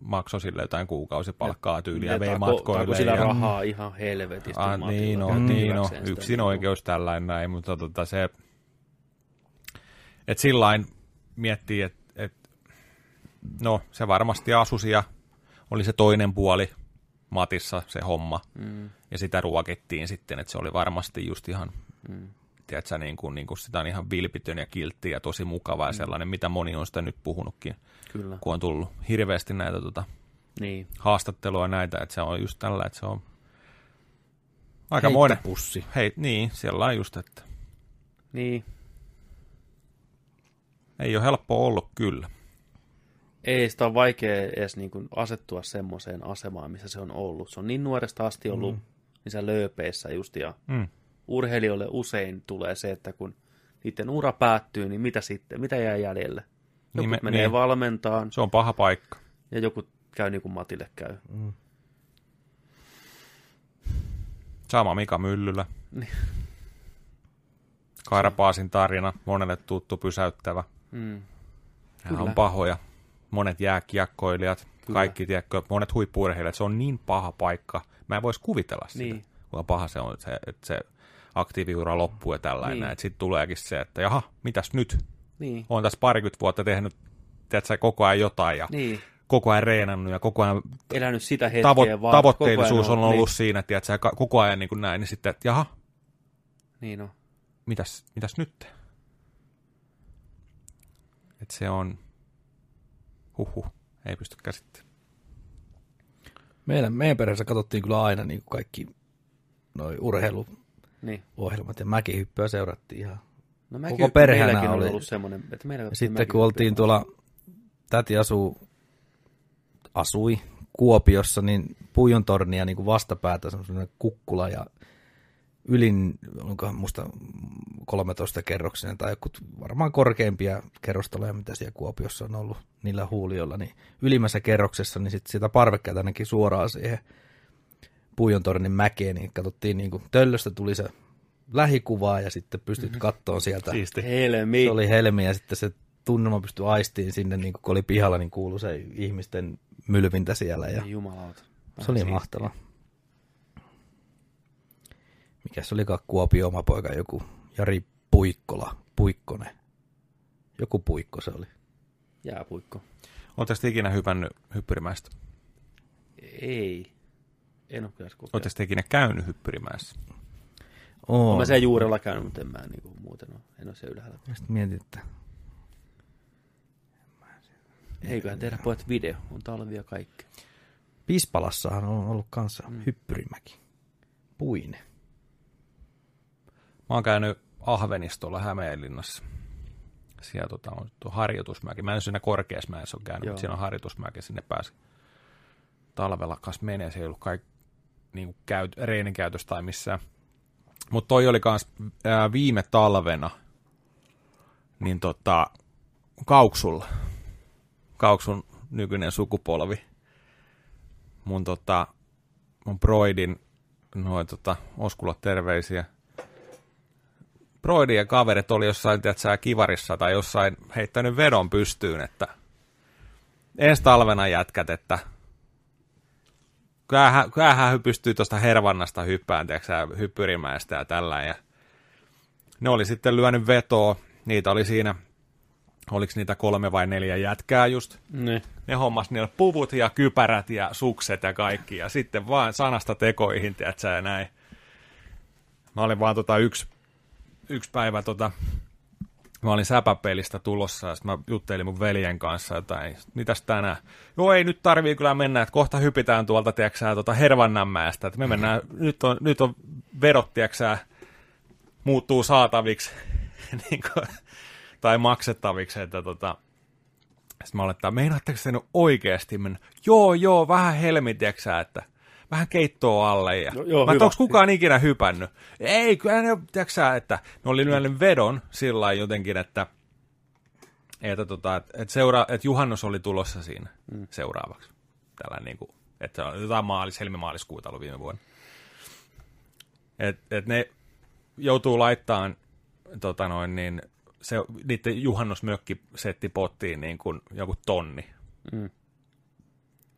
maksoi sille jotain kuukausipalkkaa tyyliä, Ne vei matkoille. sillä ja- rahaa ihan helvetisti. Ah, niin, no, niin no, yksin oikeus tällainen näin, mutta tota se, että sillain miettii, että et, no se varmasti asusi ja oli se toinen puoli Matissa se homma, Mm. ja sitä ruokittiin sitten, että se oli varmasti just ihan, Mm. Tiedätkö, niin kuin, niin kuin sitä on ihan vilpitön ja kiltti ja tosi mukava ja sellainen, mitä moni on sitä nyt puhunutkin, Kyllä. kun on tullut hirveästi näitä tota, Niin. haastattelua näitä, että se on just tällä, että se on aikamoinen. pussi. Hei, niin, siellä on just, että Niin. ei ole helppo ollut kyllä. Ei sitä on vaikea edes niin kuin asettua semmoiseen asemaan, missä se on ollut. Se on niin nuoresta asti ollut mm. niissä lööpeissä just, ja Mm. Urheilijoille usein tulee se, että kun niiden ura päättyy, niin mitä sitten? Mitä jää jäljelle? Joku Niin me- menee niin. valmentaan, Se on paha paikka. ja joku käy niin kuin Matille käy. Sama Mika Myllylä. Niin. Karpaasin tarina, monelle tuttu pysäyttävä. Mm. Hän Kyllä. on pahoja. Monet jääkiekkoilijat, Kyllä. kaikki tiedätkö, monet huippuurheilijat, se on niin paha paikka. Mä en voisi kuvitella sitä, Niin. kuinka paha se on, että se, että se aktiiviura loppuu ja tällainen. Niin. Sitten tuleekin se, että jaha, mitäs nyt? Niin. Olen tässä parikymmentä vuotta tehnyt, tiedätkö, koko ajan jotain ja Niin. koko ajan reenannut ja koko ajan Elänyt sitä hetkeä tavo- vaan. tavoitteellisuus koko ajan on ollut Niin, siinä, tiedätkö, koko ajan niin kuin näin, niin sitten, että jaha, niin on. mitäs, mitäs nyt? Että se on, huhu, ei pysty käsittämään. Meidän, meidän perheessä katsottiin kyllä aina niin kuin kaikki noi urheiluohjelmat Niin. ja mäkihyppyä seurattiin ihan. No Koko mäkin, perheenä meilläkin on oli. ollut semmoinen, että meillä sitten kun oltiin tuolla, täti asuu, asui Kuopiossa, niin Puijon tornia niin kuin vastapäätä semmoinen kukkula ja ylin, onkohan musta 13 kerroksinen tai joku varmaan korkeimpia kerrostaloja, mitä siellä Kuopiossa on ollut niillä huulioilla, niin ylimmässä kerroksessa, niin sitten sitä parvekkeelta ainakin suoraan siihen Puijon tornin mäkeen, niin katsottiin niin kuin töllöstä tuli se lähikuva ja sitten pystyt kattoon sieltä Siisti. Helmi. se oli helmi ja sitten se tunnelma pystyi aistiin sinne, niin kun oli pihalla, niin kuului se ihmisten mylvintä siellä ja Ei Jumalauta. se oli Siistiä. mahtava. Mikä se olikaan Kuopio oma poika, joku Jari Puikkola, Puikkonen. Joku puikko se oli. Jääpuikko. Oletteko te ikinä hypännyt hyppyrimäistä? Ei. En ole kyllä kokeillut. Oletteko te ikinä käynyt hyppyrimäessä? Oo. Olen mä sen juurella käynyt, mutta en mä niinku muuten ole. En ole se ylhäällä. Sitten mietin, että Eiköhän tehdä pojat video. On talvia kaikki. Pispalassahan on ollut kanssa mm. hyppyrimäki. Puine. Mä oon käynyt Ahvenistolla Hämeenlinnassa. Siellä tota, on tuo harjoitusmäki. Mä en siinä Korkeasmäessä ole käynyt, Joo. mutta siinä on harjoitusmäki. Sinne pääsi talvella kanssa menee. Se ei ollut kaikki niin käyt, reenin käytös tai missään. Mutta toi oli kans ää, viime talvena niin tota, Kauksulla. Kauksun nykyinen sukupolvi. Mun tota, mun broidin noin tota, Oskulla terveisiä. Broidin ja kaverit oli jossain, tiedätkö, kivarissa tai jossain heittänyt vedon pystyyn, että ensi talvena jätkät, että kyllähän, kyllähän pystyy tuosta hervannasta hyppään, tiedätkö, hyppyrimäistä ja tällä. Ja ne oli sitten lyönyt vetoa, niitä oli siinä, oliko niitä kolme vai neljä jätkää just, Ne. ne hommas niillä puvut ja kypärät ja sukset ja kaikki, ja sitten vaan sanasta tekoihin, tiedätkö, ja näin. Mä olin vaan tota yksi, yksi päivä tota, mä olin säpäpelistä tulossa, ja sitten mä juttelin mun veljen kanssa jotain, mitäs tänään? Joo, ei nyt tarvii kyllä mennä, että kohta hypitään tuolta, tiedätkö, sä, tota Hervannanmäestä, että me mennään, nyt on, nyt on vedot, tiedätkö, sä, muuttuu saataviksi, *laughs* niin tai maksettaviksi, että tota, sitten mä olen, että meinaatteko te nyt oikeasti mennä? Joo, joo, vähän helmi, tiedätkö sä, että vähän keittoa alle. Ja... No, joo, mä hyvä. onko kukaan ikinä hypännyt? Ei, kyllä ne, tiedätkö sä, että ne oli lyönyt vedon sillä lailla jotenkin, että, että, tota, että, seura, että juhannus oli tulossa siinä mm. seuraavaksi. Tällä niin kuin, että jotain maalis, helmimaaliskuuta ollut viime vuonna. Et, et ne joutuu laittamaan tota noin, niin, se, niiden juhannusmökki setti pottiin niin kuin joku tonni, Mm.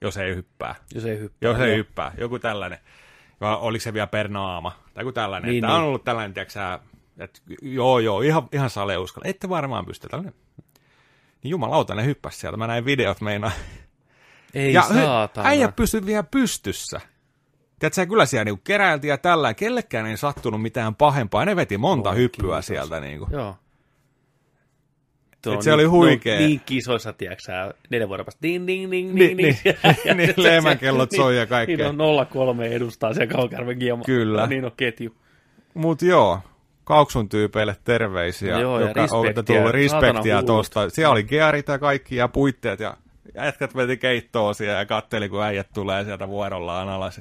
Jos ei hyppää. Jos ei hyppää. Jos ei Joo. hyppää, joku tällainen. Vai oliko se vielä per naama, tai joku tällainen. Niin, Niin, Tämä on niin. ollut tällainen, tiedätkö sä, että joo, joo, ihan, ihan sale uskalla. Ette varmaan pysty tällainen. Niin jumalauta, ne hyppäsi sieltä. Mä näin videot meinaa. Ei ja saatana. äijä pysyi vielä pystyssä. Tiedätkö, sä, kyllä siellä niinku keräiltiin ja tällä. Kellekään ei sattunut mitään pahempaa. Ne veti monta Oi, hyppyä kiitos. sieltä. Niinku. Joo. Et on se oli niin- huikea. No, niin kisoissa, tiedätkö sä, neljän vuoden päästä. Ding, ding, ding, Niin, ding, *laughs* *laughs* ding. niin. Niin, lehmänkellot soi ja kaikkea. Niin on 03 edustaa siellä Kaukärven kiema. Kyllä. No, niin on ketju. Mut joo, Kauksun tyypeille terveisiä, No joo, joka on respektiä, tullut respektiä tosta. Siellä oli gearit ja kaikki ja puitteet ja jätkät veti keittoa siellä ja katteli, kun äijät tulee sieltä vuorollaan alas.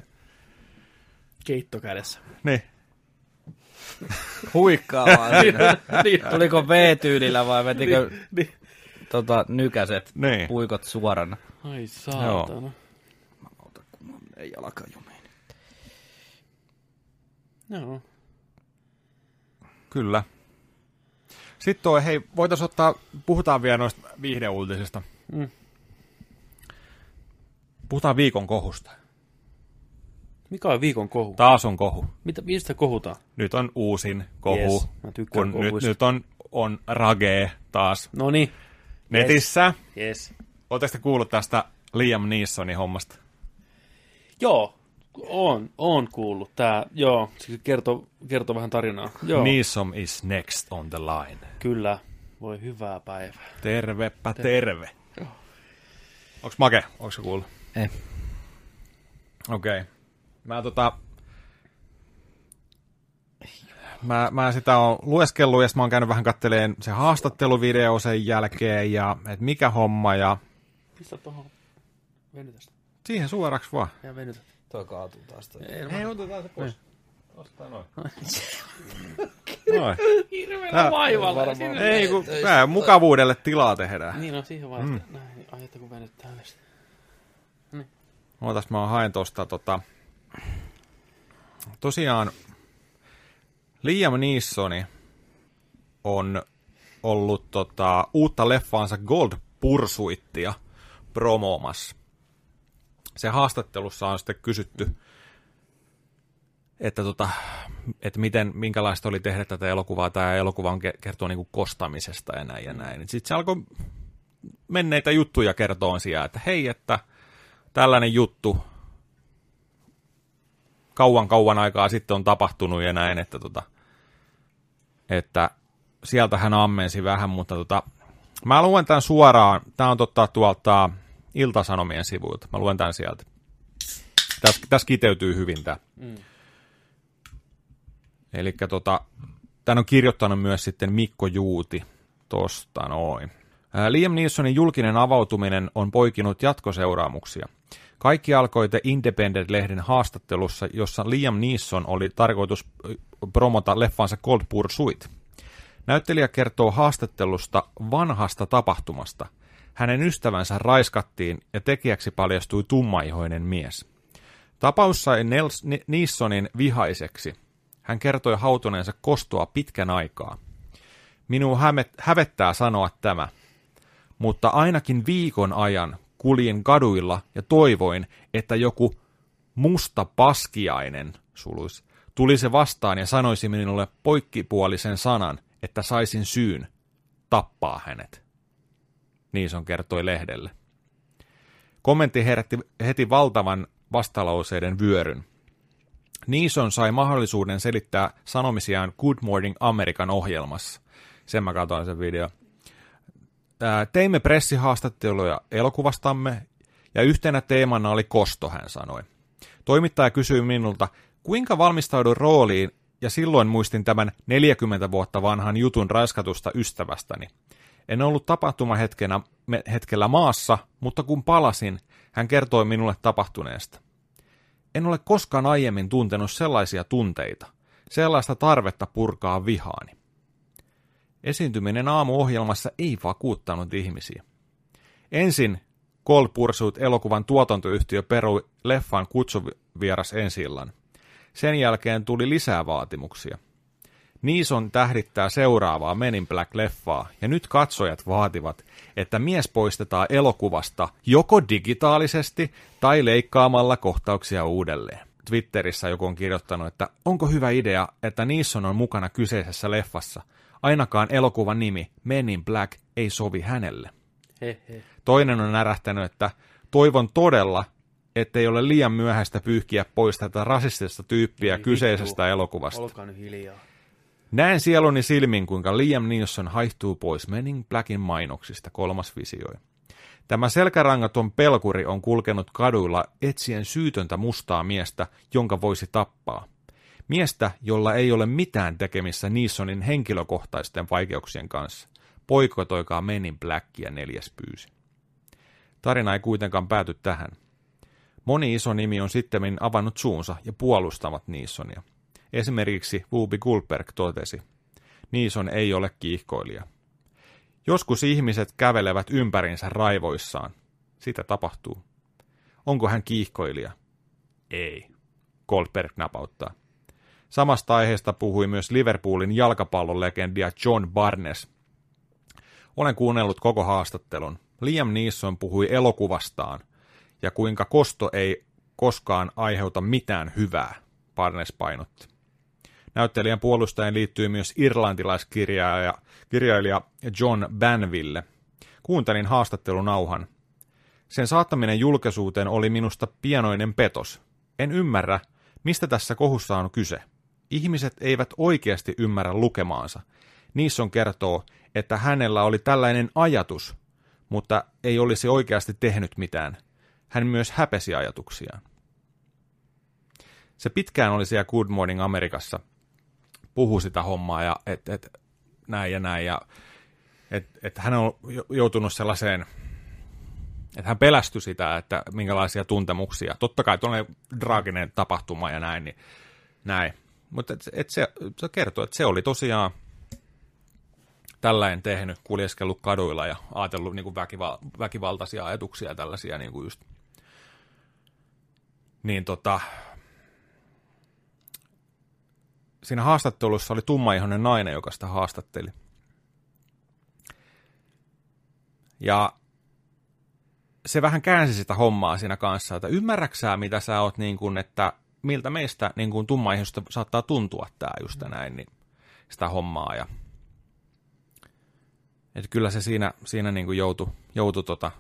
Keitto kädessä. Niin, Huikkaa vaan siinä. niin, Tuliko V-tyylillä vai vetikö niin. tota, nykäiset Niin. puikot suorana? Ai saatana. Ei jalka jumiin. Joo. kyllä. Sitten toi, hei, voitaisiin ottaa, puhutaan vielä noista viihdeuutisista. Mm. Puhutaan viikon kohusta. Mikä on viikon kohu? Taas on kohu. Mitä, mistä kohutaan? Nyt on uusin kohu. Yes, mä kun nyt, kohuista. nyt on, on rage taas No niin. netissä. Yes. Oletteko te kuullut tästä Liam Neesonin hommasta? Joo. On, on kuullut. Tää, joo, siis kertoo, kertoo vähän tarinaa. Joo, Neeson is next on the line. kyllä. Voi hyvää päivää. Tervepä terve. Onks Make? Onks se kuullut? Ei. Okei. Okay. Mä tota... Mä, mä sitä on lueskellut ja mä oon käynyt vähän katteleen se haastatteluvideo sen jälkeen ja et mikä homma ja Pistä tuohon venytästä. siihen suoraksi vaan. Ja venytä. Toi kaatuu taas. Toi. Ei, Hei, otetaan se pois. Ostetaan *laughs* noin. Noin. Hirveellä Tää- vaivalla. Ei, kun tää mukavuudelle tilaa tehdään. Niin on siihen vaan, mm. näin, ajatta kun venyttää ylös. Ootas, mä haen tosta tota... Tosiaan Liam Neesoni on ollut tota, uutta leffaansa Gold Pursuittia promoomassa. Se haastattelussa on sitten kysytty, että, tota, että miten, minkälaista oli tehdä tätä elokuvaa. Tämä elokuva on ke- kertoo niinku kostamisesta ja näin ja näin. Sitten se alkoi menneitä juttuja kertoa sijaan, että hei, että tällainen juttu kauan kauan aikaa sitten on tapahtunut ja näin, että, tota, että sieltä hän ammensi vähän, mutta tota, mä luen tämän suoraan, tämä on totta tuolta Iltasanomien sivuilta, mä luen tämän sieltä. Tässä, tässä kiteytyy hyvin tämä. Mm. Eli tota, tämän on kirjoittanut myös sitten Mikko Juuti tosta noin. Liam Neesonin julkinen avautuminen on poikinut jatkoseuraamuksia. Kaikki alkoi The Independent-lehden haastattelussa, jossa Liam Neeson oli tarkoitus promota leffansa Cold Pursuit. Näyttelijä kertoo haastattelusta vanhasta tapahtumasta. Hänen ystävänsä raiskattiin ja tekijäksi paljastui tummaihoinen mies. Tapaus sai Nels Neesonin vihaiseksi. Hän kertoi hautuneensa kostoa pitkän aikaa. Minua hävettää sanoa tämä, mutta ainakin viikon ajan kuljin kaduilla ja toivoin, että joku musta paskiainen suluis, tulisi vastaan ja sanoisi minulle poikkipuolisen sanan, että saisin syyn tappaa hänet. Niison kertoi lehdelle. Kommentti herätti heti valtavan vastalauseiden vyöryn. Niison sai mahdollisuuden selittää sanomisiaan Good Morning American ohjelmassa. Sen mä katsoin sen video. Teimme pressihaastatteluja elokuvastamme, ja yhtenä teemana oli kosto, hän sanoi. Toimittaja kysyi minulta, kuinka valmistaudun rooliin, ja silloin muistin tämän 40 vuotta vanhan jutun raiskatusta ystävästäni. En ollut tapahtumahetkellä hetkellä maassa, mutta kun palasin, hän kertoi minulle tapahtuneesta. En ole koskaan aiemmin tuntenut sellaisia tunteita, sellaista tarvetta purkaa vihaani. Esiintyminen aamuohjelmassa ei vakuuttanut ihmisiä. Ensin Cold Pursuit elokuvan tuotantoyhtiö perui leffan kutsuvieras ensi Sen jälkeen tuli lisää vaatimuksia. Niison tähdittää seuraavaa Menin Black-leffaa, ja nyt katsojat vaativat, että mies poistetaan elokuvasta joko digitaalisesti tai leikkaamalla kohtauksia uudelleen. Twitterissä joku on kirjoittanut, että onko hyvä idea, että Niison on mukana kyseisessä leffassa – Ainakaan elokuvan nimi Men in Black ei sovi hänelle. He, he. Toinen on närähtänyt, että toivon todella, ettei ole liian myöhäistä pyyhkiä pois tätä rasistista tyyppiä niin, kyseisestä vittu. elokuvasta. Olkaa nyt hiljaa. Näen sieluni silmin, kuinka Liam Neeson haihtuu pois in Blackin mainoksista, kolmas visioi. Tämä selkärangaton pelkuri on kulkenut kaduilla etsien syytöntä mustaa miestä, jonka voisi tappaa. Miestä, jolla ei ole mitään tekemissä Neesonin henkilökohtaisten vaikeuksien kanssa. Poikotoikaa Menin Blackia neljäs pyysi. Tarina ei kuitenkaan pääty tähän. Moni iso nimi on sitten avannut suunsa ja puolustavat Neesonia. Esimerkiksi Whoopi Goldberg totesi, Neeson ei ole kiihkoilija. Joskus ihmiset kävelevät ympärinsä raivoissaan. Sitä tapahtuu. Onko hän kiihkoilija? Ei. Goldberg napauttaa. Samasta aiheesta puhui myös Liverpoolin jalkapallolegendia John Barnes. Olen kuunnellut koko haastattelun. Liam Neeson puhui elokuvastaan ja kuinka kosto ei koskaan aiheuta mitään hyvää, Barnes painotti. Näyttelijän puolustajien liittyy myös irlantilaiskirjailija kirjailija John Banville. Kuuntelin haastattelunauhan. Sen saattaminen julkisuuteen oli minusta pienoinen petos. En ymmärrä, mistä tässä kohussa on kyse. Ihmiset eivät oikeasti ymmärrä lukemaansa. Nisson kertoo, että hänellä oli tällainen ajatus, mutta ei olisi oikeasti tehnyt mitään. Hän myös häpesi ajatuksiaan. Se pitkään oli siellä Good Morning Amerikassa, puhu sitä hommaa ja et, et, näin ja näin. Ja, et, et hän on joutunut sellaiseen, että hän pelästyi sitä, että minkälaisia tuntemuksia. Totta kai tuollainen draaginen tapahtuma ja näin, niin näin. Mutta et, et se, se kertoo, että se oli tosiaan tällainen tehnyt, kuljeskellut kaduilla ja ajatellut niin kuin väkival, väkivaltaisia ajatuksia ja tällaisia niin kuin just. Niin tota, siinä haastattelussa oli tummaihoinen nainen, joka sitä haastatteli. Ja se vähän käänsi sitä hommaa siinä kanssa, että ymmärräksää, mitä sä oot niin kuin, että miltä meistä niin kuin tummaihosta saattaa tuntua tämä just näin, niin sitä hommaa. Ja, et kyllä se siinä, siinä niin kuin joutui, joutui tota,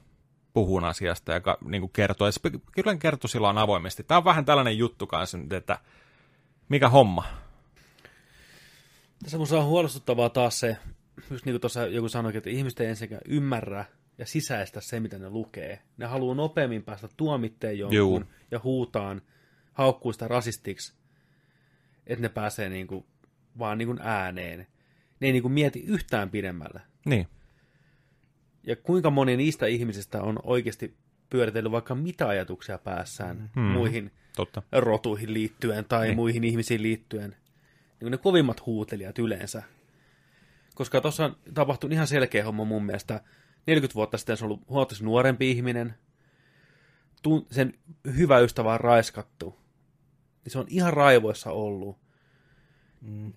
puhun asiasta ja niin kuin kertoo. Ja se kyllä kertoo silloin avoimesti. Tämä on vähän tällainen juttu kanssa nyt, että mikä homma. Tässä on huolestuttavaa taas se, just niin kuin tuossa joku sanoi, että ihmiset ei ensinnäkään ymmärrä ja sisäistä se, mitä ne lukee. Ne haluaa nopeammin päästä tuomitteen jonkun Juu. ja huutaan, haukkuu sitä rasistiksi, että ne pääsee niin kuin, vaan niin kuin ääneen. Ne ei niin kuin mieti yhtään pidemmälle. Niin. Ja kuinka moni niistä ihmisistä on oikeasti pyöritellyt vaikka mitä ajatuksia päässään Hmm. muihin Totta. rotuihin liittyen tai Niin. muihin ihmisiin liittyen. Niin kuin ne kovimmat huutelijat yleensä. Koska tuossa on tapahtunut ihan selkeä homma mun mielestä. 40 vuotta sitten se on ollut huomattavasti nuorempi ihminen. Sen hyvä ystävä on raiskattu. Niin se on ihan raivoissa ollut. Mm.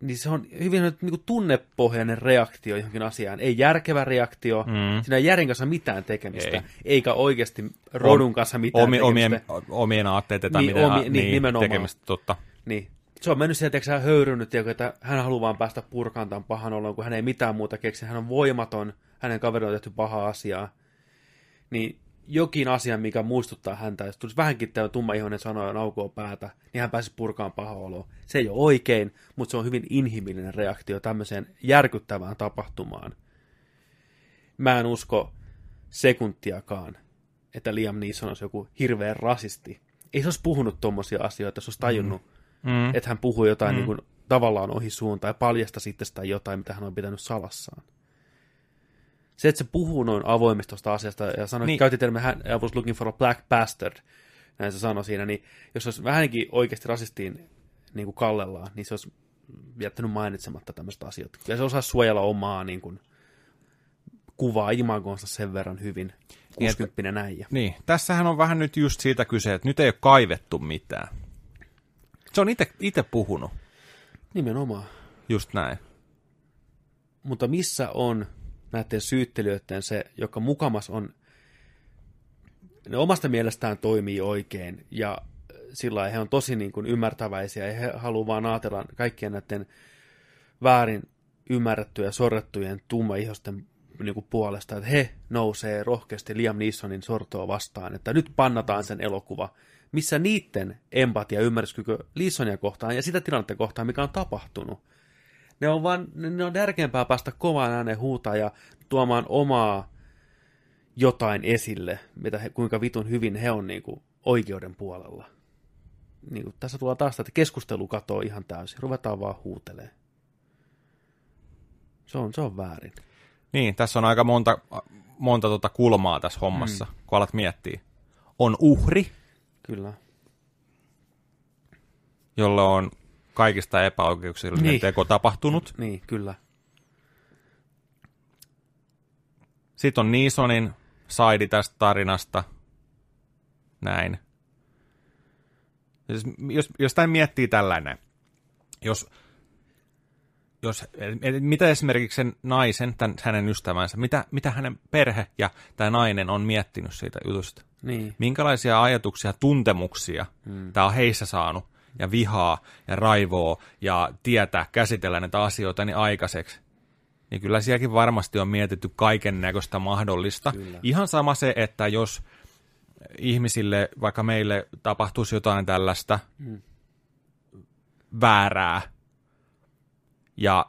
Niin se on hyvin niin kuin tunnepohjainen reaktio johonkin asiaan. Ei järkevä reaktio. Mm. Siinä ei järjen kanssa mitään tekemistä. Ei. Eikä oikeasti rodun kanssa mitään Omi, omien, tekemistä. omien aatteiden tai Niin, mitä, omi- niin, nimenomaan. tekemistä, totta. Niin. Se on mennyt sieltä, hän höyrynyt, että hän haluaa vaan päästä purkaan tämän pahan olon, kun hän ei mitään muuta keksi. Hän on voimaton, hänen kaveri on tehty pahaa asiaa. Niin jokin asia, mikä muistuttaa häntä, jos tulisi vähänkin tämä tumma ihonen sanoa ja naukoo päätä, niin hän pääsisi purkaan paha oloa. Se ei ole oikein, mutta se on hyvin inhimillinen reaktio tämmöiseen järkyttävään tapahtumaan. Mä en usko sekuntiakaan, että Liam Neeson olisi joku hirveä rasisti. Ei se olisi puhunut tommosia asioita, jos olisi tajunnut, Mm. että hän puhuu jotain Mm. mm. niin kuin, tavallaan ohi suun tai paljasta sitten sitä jotain, mitä hän on pitänyt salassaan. Se, että se puhuu noin avoimesti tuosta asiasta ja sanoi, Niin. niin. käytti termiä, hän I was looking for a black bastard, näin se sanoi siinä, niin jos olisi vähänkin oikeasti rasistiin niin kuin kallellaan, niin se olisi jättänyt mainitsematta tämmöistä asioita. Ja se osaisi suojella omaa niin kuin, kuvaa imagonsa sen verran hyvin, 60 äijä. Niin, tässähän on vähän nyt just siitä kyse, että nyt ei ole kaivettu mitään. Se on itse puhunut, Nimenomaan. just näin. Mutta missä on näiden syyttelijöiden se, joka mukamas on, ne omasta mielestään toimii oikein ja sillä he on tosi niin kuin ymmärtäväisiä ja he haluaa vaan ajatella kaikkien näiden väärin ymmärrettyjä sorrettujen tummaihosten niin kuin puolesta, että he nousee rohkeasti Liam Neesonin sortoa vastaan, että nyt pannataan sen elokuva, missä niiden empatia ja ymmärryskyky Neesonia kohtaan ja sitä tilannetta kohtaan, mikä on tapahtunut. Ne on vaan, ne on tärkeämpää päästä kovaan ääneen huutaa ja tuomaan omaa jotain esille, mitä he, kuinka vitun hyvin he on niin kuin, oikeuden puolella. Niin kuin, tässä tulee taas, että keskustelu katoo ihan täysin. Ruvetaan vaan huutelee. Se on, se on väärin. Niin, tässä on aika monta, monta tota kulmaa tässä hommassa, mm. kun alat miettiä. On uhri, Kyllä. jolle on kaikista epäoikeuksellinen niin. Teko tapahtunut. Niin, kyllä. Sitten on Niisonin saidi tästä tarinasta. Näin. Siis, jos, jos tämän miettii tällainen, jos, jos, mitä esimerkiksi sen naisen, tämän, hänen ystävänsä, mitä, mitä hänen perhe ja tämä nainen on miettinyt siitä jutusta? Niin. Minkälaisia ajatuksia, tuntemuksia hmm. tämä on heissä saanut, ja vihaa, ja raivoa, ja tietää, käsitellä näitä asioita niin aikaiseksi? Niin kyllä sielläkin varmasti on mietitty kaiken näköistä mahdollista. Kyllä. Ihan sama se, että jos ihmisille, vaikka meille tapahtuisi jotain tällaista Mm. väärää, ja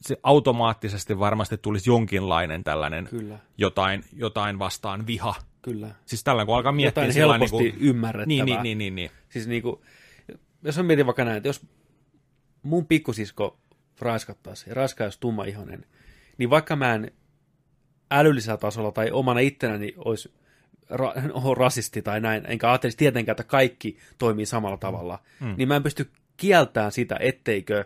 se automaattisesti varmasti tulisi jonkinlainen tällainen Kyllä. jotain, jotain vastaan viha. Kyllä. Siis tällä kun alkaa miettiä Jotain helposti niin ymmärrettävää. niin, niin, niin, niin, niin. Siis niinku, jos mä mietin vaikka näin, että jos mun pikkusisko raiskattaisi ja raiskaisi tumma ihonen, niin vaikka mä en älyllisellä tasolla tai omana ittenäni olisi ra- oho, rasisti tai näin, enkä ajattelisi tietenkään, että kaikki toimii samalla tavalla, mm. niin mä en pysty kieltämään sitä, etteikö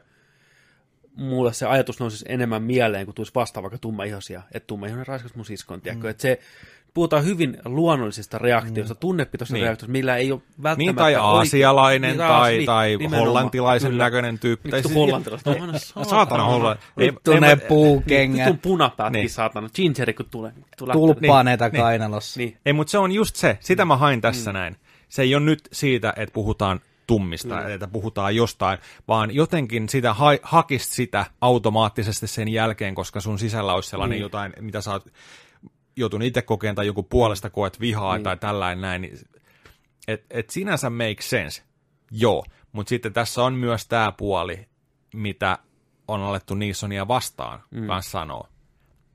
mulle se ajatus nousisi enemmän mieleen, kun tulisi vastaan vaikka tummaihoisia, että tummaihoinen raiskasi mun siskon, tiedätkö? Mm. Että se, puhutaan hyvin luonnollisista reaktioista, mm. tunnepitoisista Niin. niin. reaktioista, millä ei ole välttämättä... Niin, tai oikein- aasialainen Niin, tai, niin, tai nimenomaan, hollantilaisen kyllä. näköinen tyyppi. Tai Vittu siis- hollantilaiset, Ei, saatana. Saatana Vittu puukengät, Vitun punapäätkin, Niin. niin. saatana. Gingeri, kun tulee. tulee tulppaaneita kainalossa. Niin, Ei, mutta se on just se. Sitä mä hain tässä näin. Se ei ole nyt siitä, että puhutaan tummista, Kyllä. että puhutaan jostain, vaan jotenkin sitä ha- hakist sitä automaattisesti sen jälkeen, koska sun sisällä olisi sellainen Niin. jotain, mitä sä oot joutunut itse kokeen tai joku puolesta koet vihaa niin. tai tällainen näin, niin et, et sinänsä make sense, joo, mutta sitten tässä on myös tämä puoli, mitä on alettu Nissonia vastaan mm. kanssa sanoa.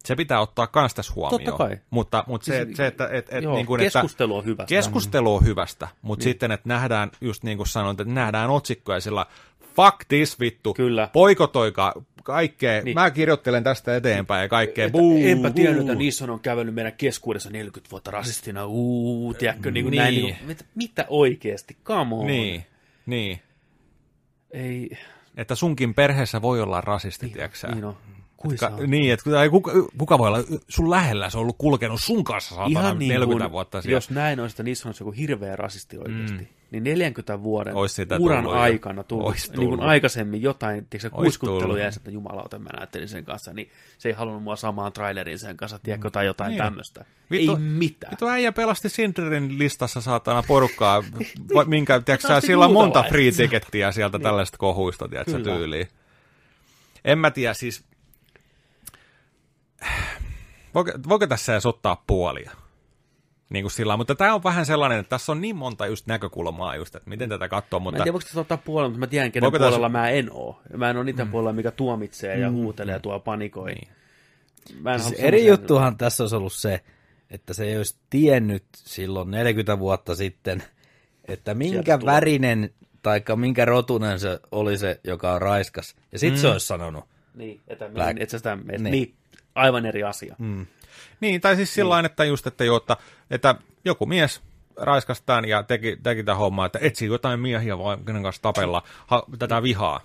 Se pitää ottaa kans tässä huomioon. Totta kai. Mutta, mutta se, Siis- se, että et, et, Joo, niin kuin, keskustelu on hyvästä. Keskustelu on hyvästä, mutta niin. sitten, että nähdään, just niin kuin sanoit, että nähdään otsikkoja sillä fuck this vittu, Kyllä. poikotoika kaikkea, Niin. niin. mä kirjoittelen tästä eteenpäin ja kaikkea, buu, Enpä tiennyt, että Nissan on kävellyt meidän keskuudessa 40 vuotta rasistina. Uu, tiedätkö, niin kuin Niin. näin. Niin kuin, mitä, mitä oikeasti? Come on. Niin, niin. Ei, Että sunkin perheessä voi olla rasisti, niin, tiedätkö niin on. Kui Ka- saa? niin, että kuka, kuka voi olla sun lähellä, se on ollut kulkenut sun kanssa saatana Ihan niin 40 kuin, vuotta siellä. jos näin olisi, että Nissan olisi joku hirveä rasisti oikeasti, mm. Niin 40 vuoden uran tullut aikana tullut, Ois niin kuin tullut. aikaisemmin jotain, tiedätkö, kuiskutteluja tullut. ja että jumalauta mä näyttelin sen kanssa, niin se ei halunnut mua samaan trailerin sen kanssa, tiedätkö, tai jotain Niin. tämmöistä. Vittu- ei mitään. Vittu äijä pelasti Sinderin listassa saatana porukkaa, *laughs* va- minkä, tiedätkö, sillä on monta free tickettiä sieltä niin. tällaista kohuista, tiedätkö, Kyllä. tyyliin. En mä tiedä, siis... Voiko, voiko tässä edes ottaa puolia? Niin kuin sillä, mutta tämä on vähän sellainen, että tässä on niin monta just näkökulmaa just, että miten tätä katsoo, Mä en mutta tiedä, voiko tätä ottaa puolella, mutta mä tiedän, kenen Voiko tässä- puolella mä en oo. Mä en ole niiden mm. puolella, mikä tuomitsee ja huutelee ja tuo panikoi. Niin. Mä en Siis eri juttuhan tässä olisi ollut se, että se ei olisi tiennyt silloin 40 vuotta sitten, että minkä värinen tai minkä rotunen se oli se, joka on raiskas. Ja sitten mm. se olisi sanonut. Niin, että Black. Et sä sitä, et, Niin. niin. niin. aivan eri asia. Mm. Niin, tai siis sillä niin. että just, että, jo, että, että joku mies raiskasi tämän ja teki, teki tämän hommaa, että etsii jotain miehiä vaan, kenen kanssa tapella ha, tätä vihaa.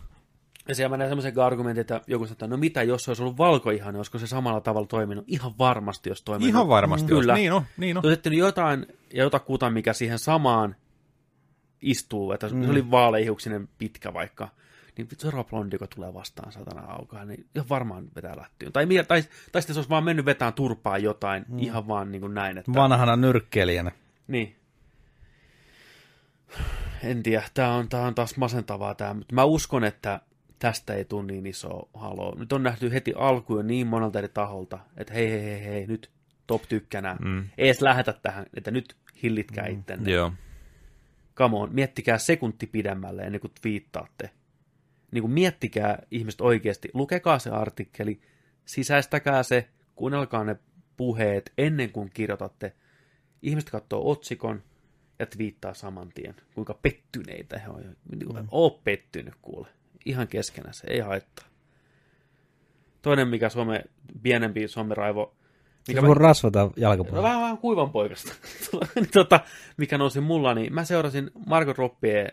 Ja siellä mä näin semmoisen argumentin, että joku sanoo, että no mitä, jos se olisi ollut valkoihainen, olisiko se samalla tavalla toiminut? Ihan varmasti, jos toiminut. Ihan varmasti, Kyllä. Jos, niin on, niin on. On jotain ja jotakuta, mikä siihen samaan istuu, että mm. se oli vaaleihiuksinen pitkä vaikka, niin vittu seuraava blondi, joka tulee vastaan satana aukaa, niin ihan varmaan vetää lättyyn. Tai, mi- tai, tai sitten se olisi vaan mennyt vetään turpaa jotain, mm. ihan vaan niin kuin näin. Että, Vanhana nyrkkeilijänä. Niin. En tiedä, tämä on, tää on taas masentavaa tämä, mutta mä uskon, että tästä ei tule niin iso halo. Nyt on nähty heti alkuun niin monelta eri taholta, että hei, hei, hei, hei nyt top tykkänä. Mm. Ei edes lähetä tähän, että nyt hillitkää mm. ittenne. Joo. Come on, miettikää sekunti pidemmälle ennen kuin twiittaatte. Niin kuin miettikää ihmiset oikeasti, lukekaa se artikkeli, sisäistäkää se, kuunnelkaa ne puheet ennen kuin kirjoitatte. Ihmiset katsoo otsikon ja twiittaa saman tien, kuinka pettyneitä he on. Niin kuin, Oo pettynyt kuule. Ihan keskenä se, ei haittaa. Toinen, mikä Suome, pienempi someraivo, mikä voi rasvata No jalkapuolella. vähän, vähän kuivan poikasta. *laughs* Tota, mikä nousi mulla, niin mä seurasin Margot Robbie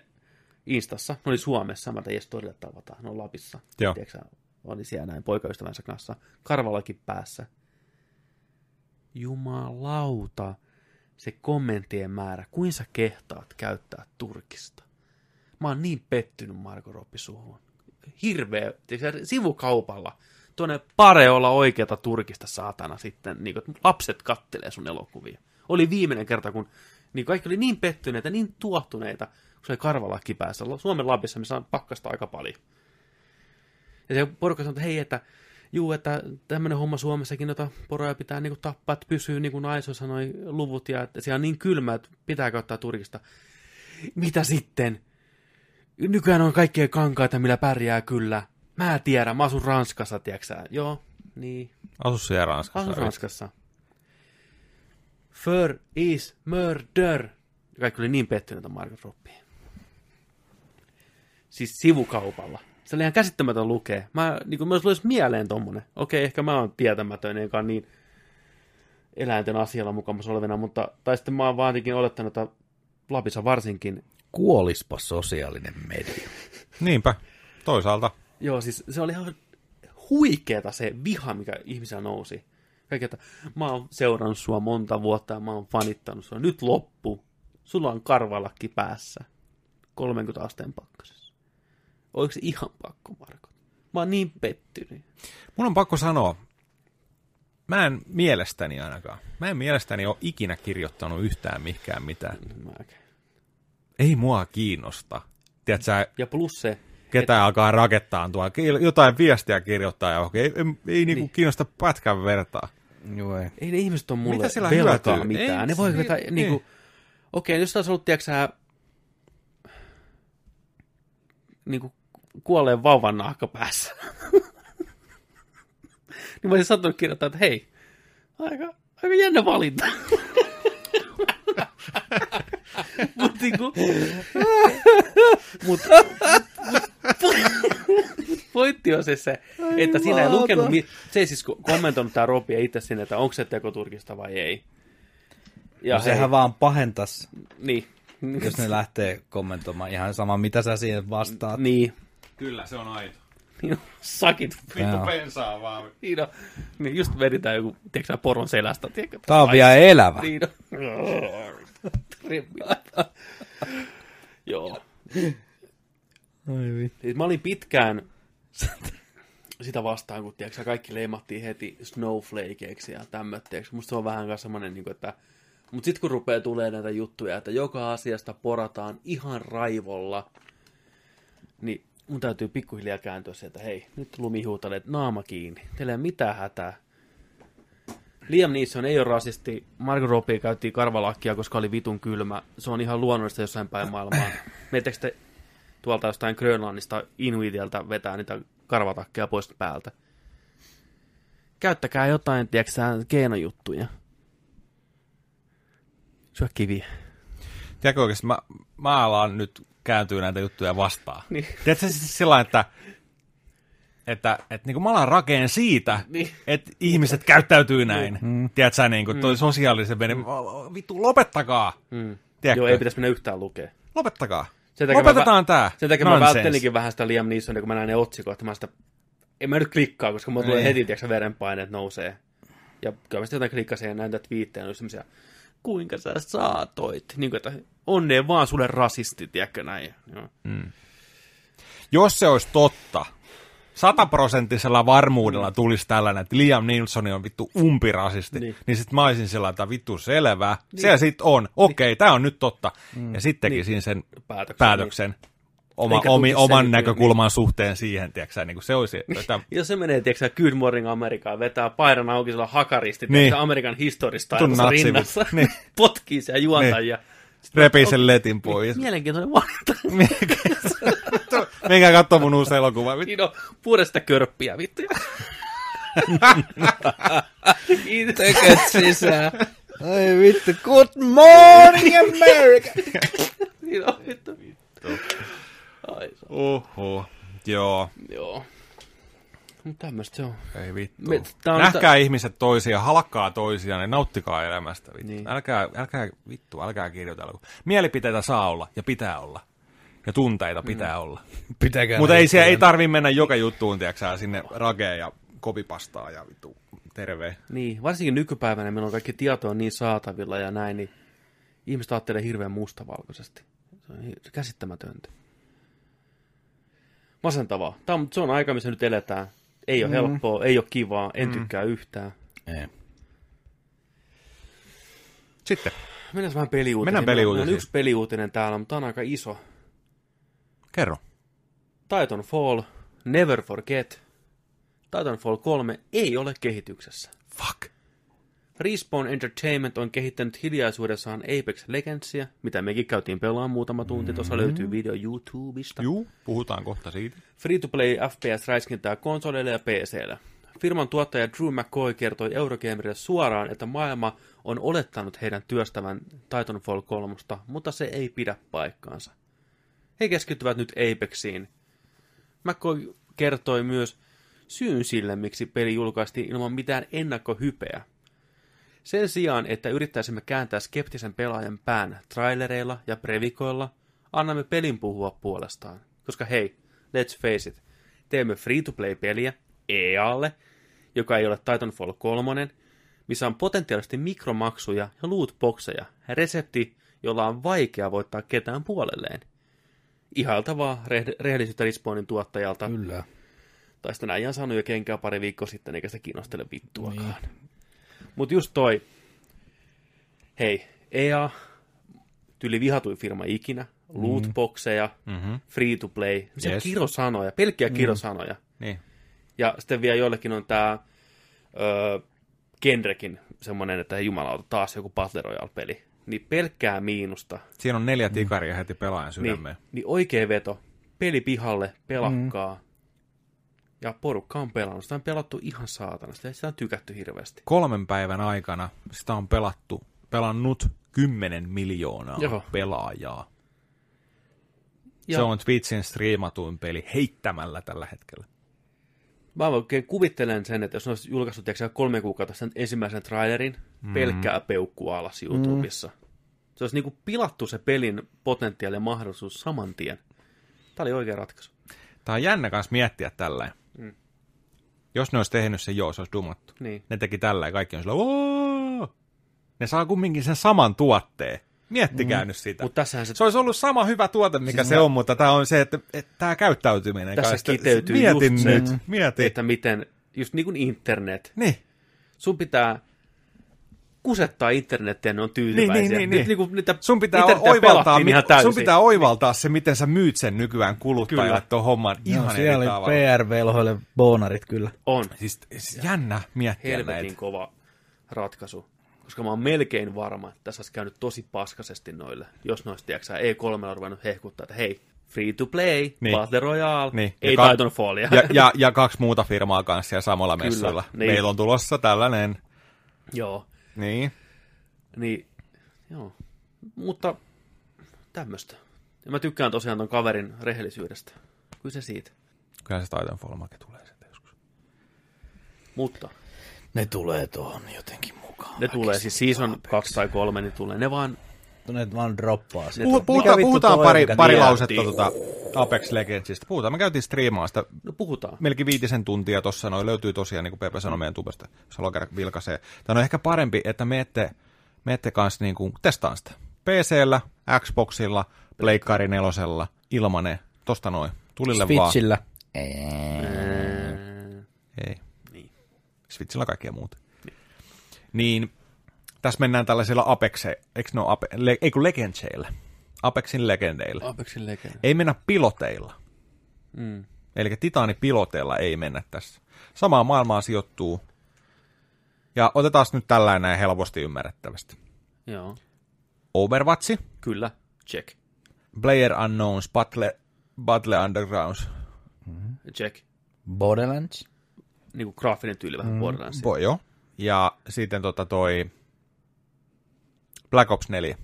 Instassa. Ne oli Suomessa, mä tein storille tavataan, ne on Lapissa. Joo. Tiedätkö, oli siellä näin poikaystävänsä kanssa, karvalakin päässä. Jumalauta, se kommenttien määrä, kuin sä kehtaat käyttää Turkista. Mä oon niin pettynyt Margot Robbie suhun. Hirveä, tiedätkö, sivukaupalla. Tuonne pare olla oikeata Turkista saatana sitten, niin kuin, lapset kattelee sun elokuvia. Oli viimeinen kerta, kun niin kaikki oli niin pettyneitä, niin tuottuneita, kun se oli karvalakki päässä. Suomen Lapissa, missä on pakkasta aika paljon. Ja se porukka sanoi, että hei, että juu, että tämmöinen homma Suomessakin, jota poroja pitää niin kuin, tappaa, että pysyy, niin kuin Aiso sanoi, luvut, ja että siellä on niin kylmä, että pitää ottaa Turkista. Mitä sitten? Nykyään on kaikkea kankaita, millä pärjää kyllä. Mä tiedän, mä asun Ranskassa, tiedätkö? Joo, niin. Asu siellä Ranskassa. Asun Ranskassa. Fur is murder. Kaikki oli niin pettyneitä Margot Robbie. Siis sivukaupalla. Se oli ihan käsittämätön lukee. Mä, niin kuin, myös olisi mieleen tommonen. Okei, ehkä mä oon tietämätön, enkä niin eläinten asialla mukamassa olevina, mutta tai sitten mä oon vaatikin olettanut, että Lapissa varsinkin Kuolispa sosiaalinen media. Niinpä, toisaalta. Joo, siis se oli ihan huikeeta se viha, mikä ihmisellä nousi. Kaikki, että mä oon seurannut sua monta vuotta ja mä oon fanittanut sua. Nyt loppu. Sulla on karvalakki päässä. 30 asteen pakkasessa. Oliko se ihan pakko, Marko? Mä oon niin pettynyt. Mun on pakko sanoa, mä en mielestäni ainakaan, mä en mielestäni ole ikinä kirjoittanut yhtään mihinkään mitään. Mäkin. Ei mua kiinnosta. Tiedätkö sä, Ja plus se, ketään alkaa rakettaa tuolla, jotain viestiä kirjoittaa johonkin, ei, ei, ei niinku Niin. kiinnosta pätkän vertaa. Joo, ei. Ei ne ihmiset on mulle Mitä sillä velkaa hyötyy? mitään. Ei, ne voi vetää, ei. niinku, okei, jos taas ollut, tiedätkö sä, niinku, kuolleen vauvan nahka päässä. *laughs* niin mä olisin saattanut kirjoittaa, että hei, aika, aika jännä valinta. *laughs* Mutta niinku, mut, mut, pointti on siis se, että siinä ei lukenut, mi- se ei siis kommentoinut tämä Robi itse sinne, että onko se teko Turkista vai ei. Ja No, sehän vaan pahentas, Niin. jos ne lähtee kommentoimaan ihan sama, mitä sä siihen vastaat. Niin. Kyllä, se on aito. Niin sakit. Joo. pensaa vaan. Niin, on. niin just veditään joku, tiedätkö sä, poron selästä. Tiedätkö? Tää on vielä elävä. Niin on. Joo. Ai vittu. Siis mä olin pitkään sitä vastaan, kun tiedätkö, kaikki leimattiin heti snowflakeiksi ja tämmötteeksi. Musta se on vähän semmoinen, niin kuin, että... Mutta sitten kun rupeaa tulee näitä juttuja, että joka asiasta porataan ihan raivolla, niin mun täytyy pikkuhiljaa kääntyä sieltä, hei, nyt lumihuutaleet naama kiinni. Teillä ei ole mitään hätää. Liam Neeson ei ole rasisti. Margot Robbie käytti karvalakkia, koska oli vitun kylmä. Se on ihan luonnollista jossain päin maailmaa. Meettekö te tuolta jostain Grönlannista Inuitilta vetää niitä karvatakkeja pois päältä? Käyttäkää jotain, tiedätkö keinojuttuja. Syö kiviä. Tiedätkö oikeasti, mä, alan nyt kääntyä näitä juttuja vastaan. Niin. Tiedätkö siis sillä että, että, että niin kuin mä alan rakeen siitä, Niin. että ihmiset käyttäytyy näin. Mm. Tiedätkö sä, niin kuin toi sosiaalisen meni, vittu, lopettakaa. Mm. Tiedätkö? Joo, ei pitäisi mennä yhtään lukea. Lopettakaa. Sen takia Lopetetaan mä, tää. Sen takia mä Nonsense. välttelinkin vähän sitä Liam Neesonia, kun mä näin ne otsikot, että mä sitä... En mä nyt klikkaa, koska mulla tulee Niin. heti, tiedätkö, verenpaineet nousee. Ja kyllä mä sitten jotain klikkasin ja näin näitä twiittejä, oli semmosia, kuinka sä saatoit? Niin kuin, että onnea vaan sulle rasisti, tiedätkö näin. Joo. Jos se olisi totta, sataprosenttisella varmuudella tulisi tällainen, että Liam Neeson on vittu umpirasisti, Niin. niin, niin sitten mä olisin sillä että vittu selvä, niin. se sit on, okei, okay, tämä on nyt totta. Mm. Ja sitten tekisin Niin. sen Päätöksen, päätöksen oma, omi, oman sen näkökulman suhteen siihen, tiedätkö niin kuin se olisi, että *laughs* Jos se menee, tiedätkö Good Morning Amerikaan, vetää paidan auki sillä hakaristi, Niin. niin. Amerikan historista rinnassa, Niin. *laughs* potkii siellä juontajia. repii sen letin pois. Mielenkiintoinen valinta. *laughs* Menkää katsoa mun uusi elokuva. Vittu. Niin on puolesta körppiä, vittu. Tököt sisään. Ai vittu, good morning America! Niin on, vittu. Ai, Oho, joo. joo. Mutta tämmöistä se on. Ei vittu. Me- on- Nähkää ihmiset toisia, halkkaa toisiaan ja nauttikaa elämästä. Vittu. Niin. Niin. Älkää, älkää, vittu, älkää kirjoitella. Mielipiteitä saa olla ja pitää olla. Ja tunteita pitää olla. Pitäkää Mutta ei, siellä, ei tarvi mennä joka juttuun, tiedätkö, sinne rakeen ja kopipastaa ja vittu terve. Niin, varsinkin nykypäivänä meillä on kaikki tietoa niin saatavilla ja näin, niin ihmiset ajattelee hirveän mustavalkoisesti. Se on käsittämätöntä. Masentavaa. Tämä on, se on aika, missä nyt eletään. Ei ole mm. helppoa, ei ole kivaa, en mm. tykkää yhtään. Ei. Sitten, Mennään vähän peliuutisiin. Mennään. On yksi peliuutinen täällä, mutta tämä on aika iso. kerro. Titanfall, Never Forget. Titanfall 3 ei ole kehityksessä. Fuck. Respawn Entertainment on kehittänyt hiljaisuudessaan Apex Legendsia, mitä mekin käytiin pelaamaan muutama tunti. Tuossa löytyy video YouTubesta. Juu, puhutaan kohta siitä. Free-to-play FPS-räiskintää konsoleille ja PClle. Firman tuottaja Drew McCoy kertoi Eurogamerille suoraan, että maailma on olettanut heidän työstävän Titanfall 3, mutta se ei pidä paikkaansa. He keskittyvät nyt Apexiin. McCoy kertoi myös syyn sille, miksi peli julkaistiin ilman mitään ennakkohypeä. Sen sijaan, että yrittäisimme kääntää skeptisen pelaajan pään trailereilla ja previkoilla, annamme pelin puhua puolestaan. Koska hei, let's face it, teemme free-to-play-peliä EAlle, joka ei ole Titanfall 3, missä on potentiaalisesti mikromaksuja ja lootboxeja, resepti, jolla on vaikea voittaa ketään puolelleen. Ihailtavaa re- rehellisyyttä Respawnin tuottajalta, Kyllä. tai sitten äijän saanut jo kenkää pari viikkoa sitten, eikä se kiinnostele vittuakaan. Niin. Mutta just toi, hei, EA, tyli vihatuin firma ikinä, lootboxeja, Mm-hmm. free to play, yes. Yes. kirosanoja, pelkkiä kirosanoja. Niin. Ja sitten vielä joillekin on tämä genrekin semmoinen, että jumalauta, taas joku Battle Royale-peli. Niin pelkkää miinusta. Siinä on neljä tikaria heti pelaajan sydämeen. Niin, niin oikea veto. Peli pihalle, pelakkaa. Mm. Ja porukka on pelannut. Sitä on pelattu ihan saatana. Sitä, sitä on tykätty hirveästi. Kolmen päivän aikana sitä on pelattu, pelannut 10 miljoonaa Joo. pelaajaa. Ja Se on Twitchin striimatuin peli heittämällä tällä hetkellä. Mä oikein kuvittelen sen, että jos ne olisi julkaissut kolme kuukautta sen ensimmäisen trailerin, mm. pelkkää peukkua alas YouTubessa. Mm. Se olisi niinku pilattu se pelin potentiaali ja mahdollisuus saman tien. Tämä oli oikea ratkaisu. Tämä on jännä kanssa miettiä tällä. Mm. Jos ne olisi tehnyt sen joo, se olisi dumattu. Niin. Ne teki tällä ja kaikki on sillä! Ne saa kumminkin sen saman tuotteen. Miettikää mm. nyt sitä. Tässähän se, Se olisi ollut sama hyvä tuote, mikä se on, mutta tämä on se, että, että tämä käyttäytyminen. Tässä kanssa. kiteytyy Mietin just se, nyt, mieti. että miten, just niin kuin internet, Niin, sun pitää kusettaa internettiä, ja ne on tyytyväisiä. Niin, niin, niin, niin. Nyt, niin kuin niitä sun pitää, oivaltaa, ihan mi- sun pitää oivaltaa se, miten sä myyt sen nykyään kuluttajalle tuon homman ihan no, eri siellä tavalla. oli PR-velhoille bonarit kyllä. On. Siis, siis jännä miettiä helvetin näitä. kova ratkaisu. Koska mä oon melkein varma, että tässä olisi käynyt tosi paskasesti noille, jos olisi, tiedätkö, E3 on ruvennut hehkuttaa, että hei, free to play, Niin. niin. Battle Royale, Niin. niin. ei Ja ka- Titanfallia. Ja, ja, *laughs* ja kaksi muuta firmaa kanssa siellä samalla Kyllä, messuilla. niin. Meillä on tulossa tällainen. Joo, Niin. niin, joo. Mutta tämmöistä. Ja mä tykkään tosiaan ton kaverin rehellisyydestä. Kyllä se siitä. Kyllä se Titanfall-make tulee sitten joskus. Mutta Ne tulee tuohon jotenkin mukaan. ne tulee siis season 2 tai 3, niin tulee. Ne vaan, Ne vaan droppaa sitä. Puhu, puhutaan, puhutaan pari, pari lausetta tuota Apex Legendsista. Puhutaan, me käytiin striimaa sitä no puhutaan. melkein viitisen tuntia tuossa, noin löytyy tosiaan, niin kuin Pepe sanoi meidän tubesta, jos haluaa käydä vilkaisee. Tämä on ehkä parempi, että meette, meette kanssa niin kuin testaan sitä. PCllä, Xboxilla, Pleikkari nelosella, ilmanen, tosta noin, tulille vaan. Switchillä. Ei. Niin. Switchillä kaikkea muuta. Niin, tässä mennään tällaisilla Apexe, eikö ne ole Ape, le, ei kun Legendseillä. Apexin legendeillä. Apexin legenda. Ei mennä piloteilla. Mm. Eli titaanipiloteilla ei mennä tässä. Samaan maailmaan sijoittuu. Ja otetaan nyt tällainen näin helposti ymmärrettävästi. Joo, Overwatch, kyllä, check, Player Unknowns, Battle, Battle Undergrounds. check. Borderlands. Niin kuin graafinen tyyli vähän mm. Borderlands. Joo. Ja sitten tota toi Black Ops 4.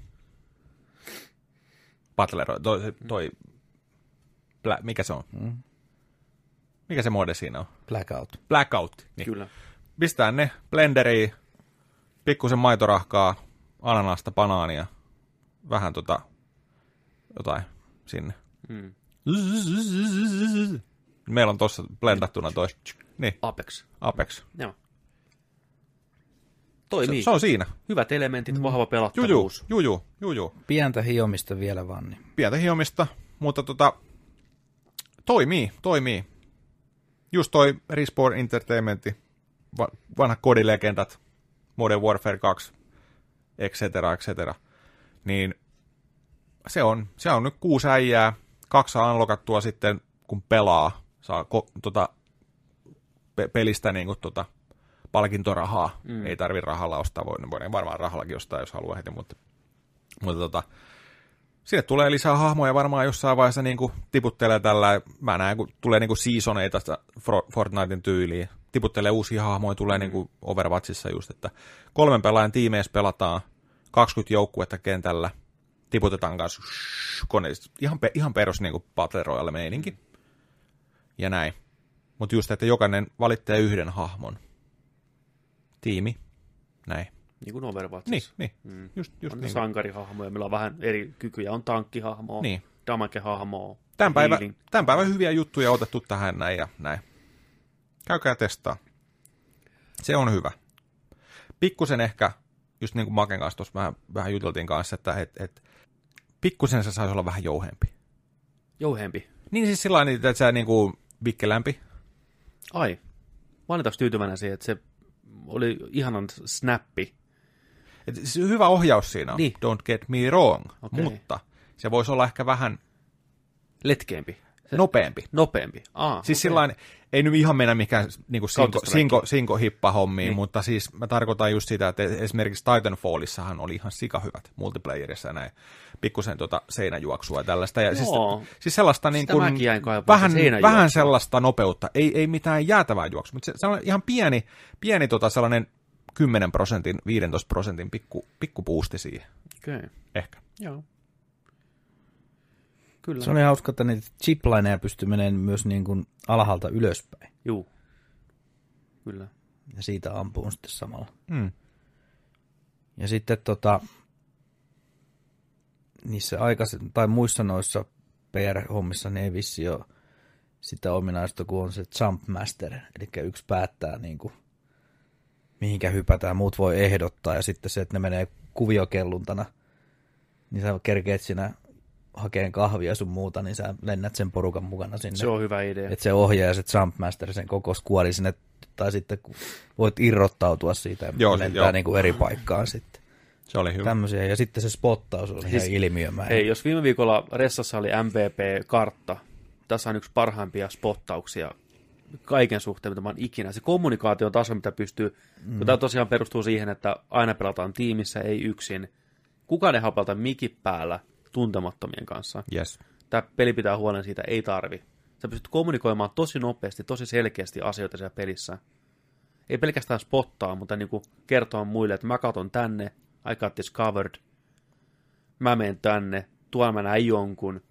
Battle Royale, toi, toi Bla, mikä se on? Mikä se mode siinä on? Blackout. Blackout. Niin. Kyllä. Pistää ne blenderiin, pikkusen maitorahkaa, ananasta, banaania, vähän tota, jotain sinne. Mm. Meillä on tossa blendattuna toi. Niin, Apex. Apex. Joo. Se, Toimii. se on siinä. Hyvät elementit, mm. vahva Juju, pelattavuus. juju, juju. Pientä hiomista vielä vaan. Niin. Pientä hiomista, mutta tota, toimii, toimii. Just toi Respawn Entertainmentti, va- vanhat kodilegendat, Modern Warfare 2, et cetera, et cetera. Niin se on, se on nyt kuusi äijää, kaksi saa unlockattua sitten, kun pelaa, saa ko, tota, pe- pelistä niin kuin, tota, palkintorahaa. Mm. Ei tarvi rahalla ostaa, voi, voi varmaan rahallakin ostaa, jos haluaa heti, mutta, mutta tota, Sinne tulee lisää hahmoja varmaan jossain vaiheessa niin kuin tiputtelee tällä, mä näen, kun tulee niin kuin seasoneita Fortnitein tyyliin. Tiputtelee uusia hahmoja, tulee mm. niin kuin Overwatchissa just, että kolmen pelaajan tiimeissä pelataan 20 joukkuetta kentällä, tiputetaan kanssa koneista. Ihan, pe- ihan perus niin kuin Battle Royale meininki. Ja näin. Mutta just, että jokainen valitsee yhden hahmon. Tiimi. Näin. Niin kuin Niin, Overwatchissa. niin. Mm. Just, just on niin. sankarihahmoja, millä on vähän eri kykyjä. On tankkihahmoa, Niin. damage-hahmoa, Tämän päivän, healing. tämän päivän hyviä juttuja otettu tähän näin ja näin. Käykää testaa. Se on hyvä. Pikkusen ehkä, just niin kuin Maken kanssa tuossa vähän, vähän juteltiin kanssa, että et, et, pikkusen se saisi olla vähän jouhempi. Jouhempi. Niin siis sillä että se niin kuin vikkelämpi. Ai. Mä olin taas tyytyväinen siihen, että se oli ihanan snappi. Et siis hyvä ohjaus siinä Niin. don't get me wrong, Okei. mutta se voisi olla ehkä vähän, Letkeempi. nopeampi. Nopeampi. Aa, Siis okei. sillain, ei nyt ihan mennä mikään niin sinko, Counter-Strike. sinko, sinko hippa-hommiin, Niin. niin. mutta siis mä tarkoitan just sitä, että esimerkiksi Titanfallissahan oli ihan sikahyvät multiplayerissa näin, pikkusen tuota seinäjuoksua ja tällaista. Ja siis, siis sellaista niin kuin, vähän, se vähän sellaista nopeutta, ei, ei mitään jäätävää juoksua, mutta se, sellainen ihan pieni, pieni tota sellainen 10 prosentin, 15 prosentin pikku, pikku boosti siihen, Okei, ehkä. joo. Kyllä. Se on ihan hauska, että niitä chiplineja pystyy menemään myös niin kuin alhaalta ylöspäin. Juu. Kyllä. Ja siitä ampuu sitten samalla. Mm. Ja sitten tota, niissä aikais- tai muissa noissa PR-hommissa niin ei vissi ole sitä ominaista, kun on se Jump Master, eli yksi päättää niin kuin, mihinkä hypätään, muut voi ehdottaa, ja sitten se, että ne menee kuviokelluntana, niin sä kerkeet siinä hakeen kahvia sun muuta, niin sä lennät sen porukan mukana sinne. Se on hyvä idea. Että se ohjaa se Jumpmaster, sen koko skuori sinne, tai sitten voit irrottautua siitä ja Joo, lentää joo. niin kuin eri paikkaan sitten. Se oli hyvä. Tämmöisiä, ja sitten se spottaus on Siis- ihan ilmiömäinen. Hei, jos viime viikolla Ressassa oli MVP-kartta, tässä on yksi parhaimpia spottauksia kaiken suhteen, mitä mä oon ikinä. Se kommunikaation taso, mitä pystyy, mm. tämä tosiaan perustuu siihen, että aina pelataan tiimissä, ei yksin. Kukaan ei hapalta mikit päällä tuntemattomien kanssa. Yes. Tämä peli pitää huolen siitä, ei tarvi. Sä pystyt kommunikoimaan tosi nopeasti, tosi selkeästi asioita siellä pelissä. Ei pelkästään spottaa, mutta niin kuin kertoa muille, että mä katon tänne, I got this covered, mä menen tänne, tuolla mä näin jonkun.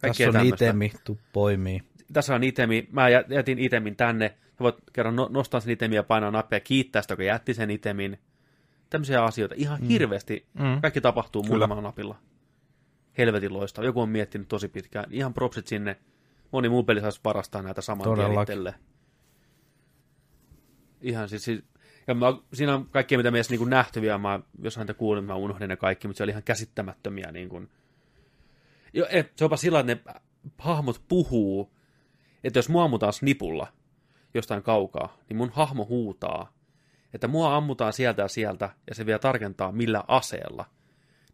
Kaikkea Tässä on tämmöistä. itemi, tuu poimii. Tässä on itemi, mä jä- jätin itemin tänne, sä voit kerran no- nostaa sen itemin ja painaa nappia, kiittää sitä, joka jätti sen itemin. Tämmöisiä asioita, ihan mm. hirveästi, Mm. kaikki tapahtuu Kyllä. muutamalla napilla. Helvetin loistava. Joku on miettinyt tosi pitkään. Ihan propsit sinne. Moni muu peli saisi varastaa näitä saman tien itselle. Ihan siis, siis ja mä, siinä on kaikkea, mitä meissä niin nähty vielä. Mä, jos häntä kuulin, mä unohdin ne kaikki, mutta se oli ihan käsittämättömiä. Niin kuin. Jo, et, se on jopa sillä, että ne hahmot puhuu, että jos mua ammutaan snipulla jostain kaukaa, niin mun hahmo huutaa, että mua ammutaan sieltä ja sieltä, ja se vielä tarkentaa millä aseella,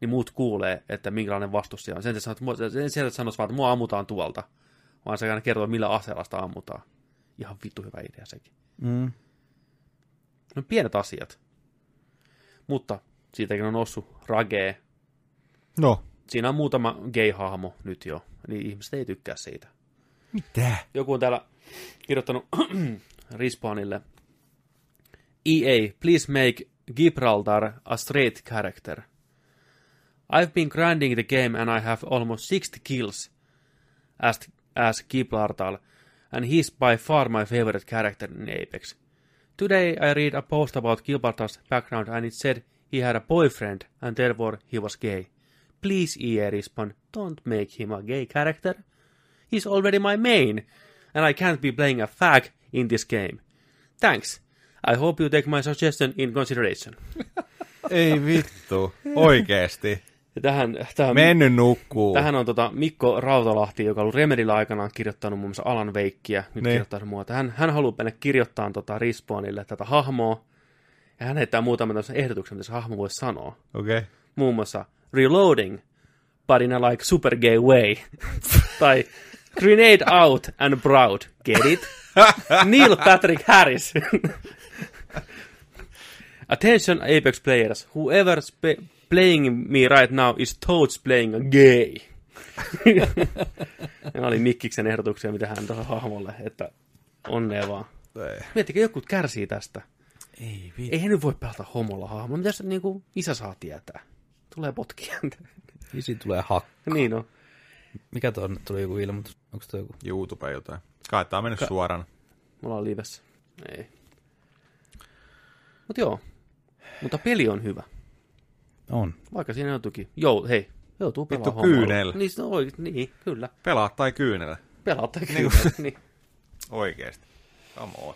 niin muut kuulee, että minkälainen vastus siellä on. Sen, että mua- sen sieltä sanoisi vaan, että mua ammutaan tuolta, vaan se aina kertoo, millä aseella sitä ammutaan. Ihan vittu hyvä idea sekin. Mm. No pienet asiat. Mutta siitäkin on noussut ragee. No. Siinä on muutama gay-hahmo nyt jo, niin ihmiset ei tykkää siitä. Mitä? Joku on täällä kirjoittanut *clears throat* Respawnille. EA, please make Gibraltar a straight character. I've been grinding the game and I have almost 60 kills as, as Gibraltar, and he's by far my favorite character in Apex. Today I read a post about Gibraltar's background and it said he had a boyfriend and therefore he was gay. Please EA Respawn, don't make him a gay character. He's already my main, and I can't be playing a fag in this game. Thanks. I hope you take my suggestion in consideration. *laughs* Ei vittu. Oikeesti. Ja tähän, tähän, Mennyt nukkuu. tähän on tota Mikko Rautalahti, joka on ollut Remedillä aikanaan kirjoittanut muun muassa Alan Veikkiä, nyt Niin. kirjoittaa muuta. Hän, hän haluaa mennä kirjoittaa tota Respawnille tätä hahmoa, ja hän heittää muutaman tämmöisen ehdotuksen, mitä se hahmo voisi sanoa. Okei. Okay. Muun muassa reloading, but in a like super gay way. *laughs* tai grenade out and proud. Get it? *laughs* Neil Patrick Harris. *laughs* Attention Apex players. Whoever spe- playing me right now is toads playing a gay. *laughs* Nämä oli Mikkiksen ehdotuksia, mitä hän tuohon hahmolle, että onnea vaan. Ei. Miettikää, joku kärsii tästä. Ei vittu. Ei hän nyt voi pelata homolla hahmoa. Mitä se niinku isä saa tietää? Tulee potkia. *laughs* Isi tulee hak. niin on. Mikä tuo nyt tuli joku ilmoitus? Onko tuo joku? YouTube jotain. Kai tää on mennyt Ka- suoraan. Me ollaan livessä. Ei. Mut joo. Mutta peli on hyvä. On. Vaikka siinä joutuukin. Joo, hei. Joutuu Vittu pelaamaan homolla. kyynel. Niin, oikein. Niin, kyllä. Pelaa tai kyynellä. Pelaatte Niin. kyllä. *laughs* niin. Oikeesti. Come on.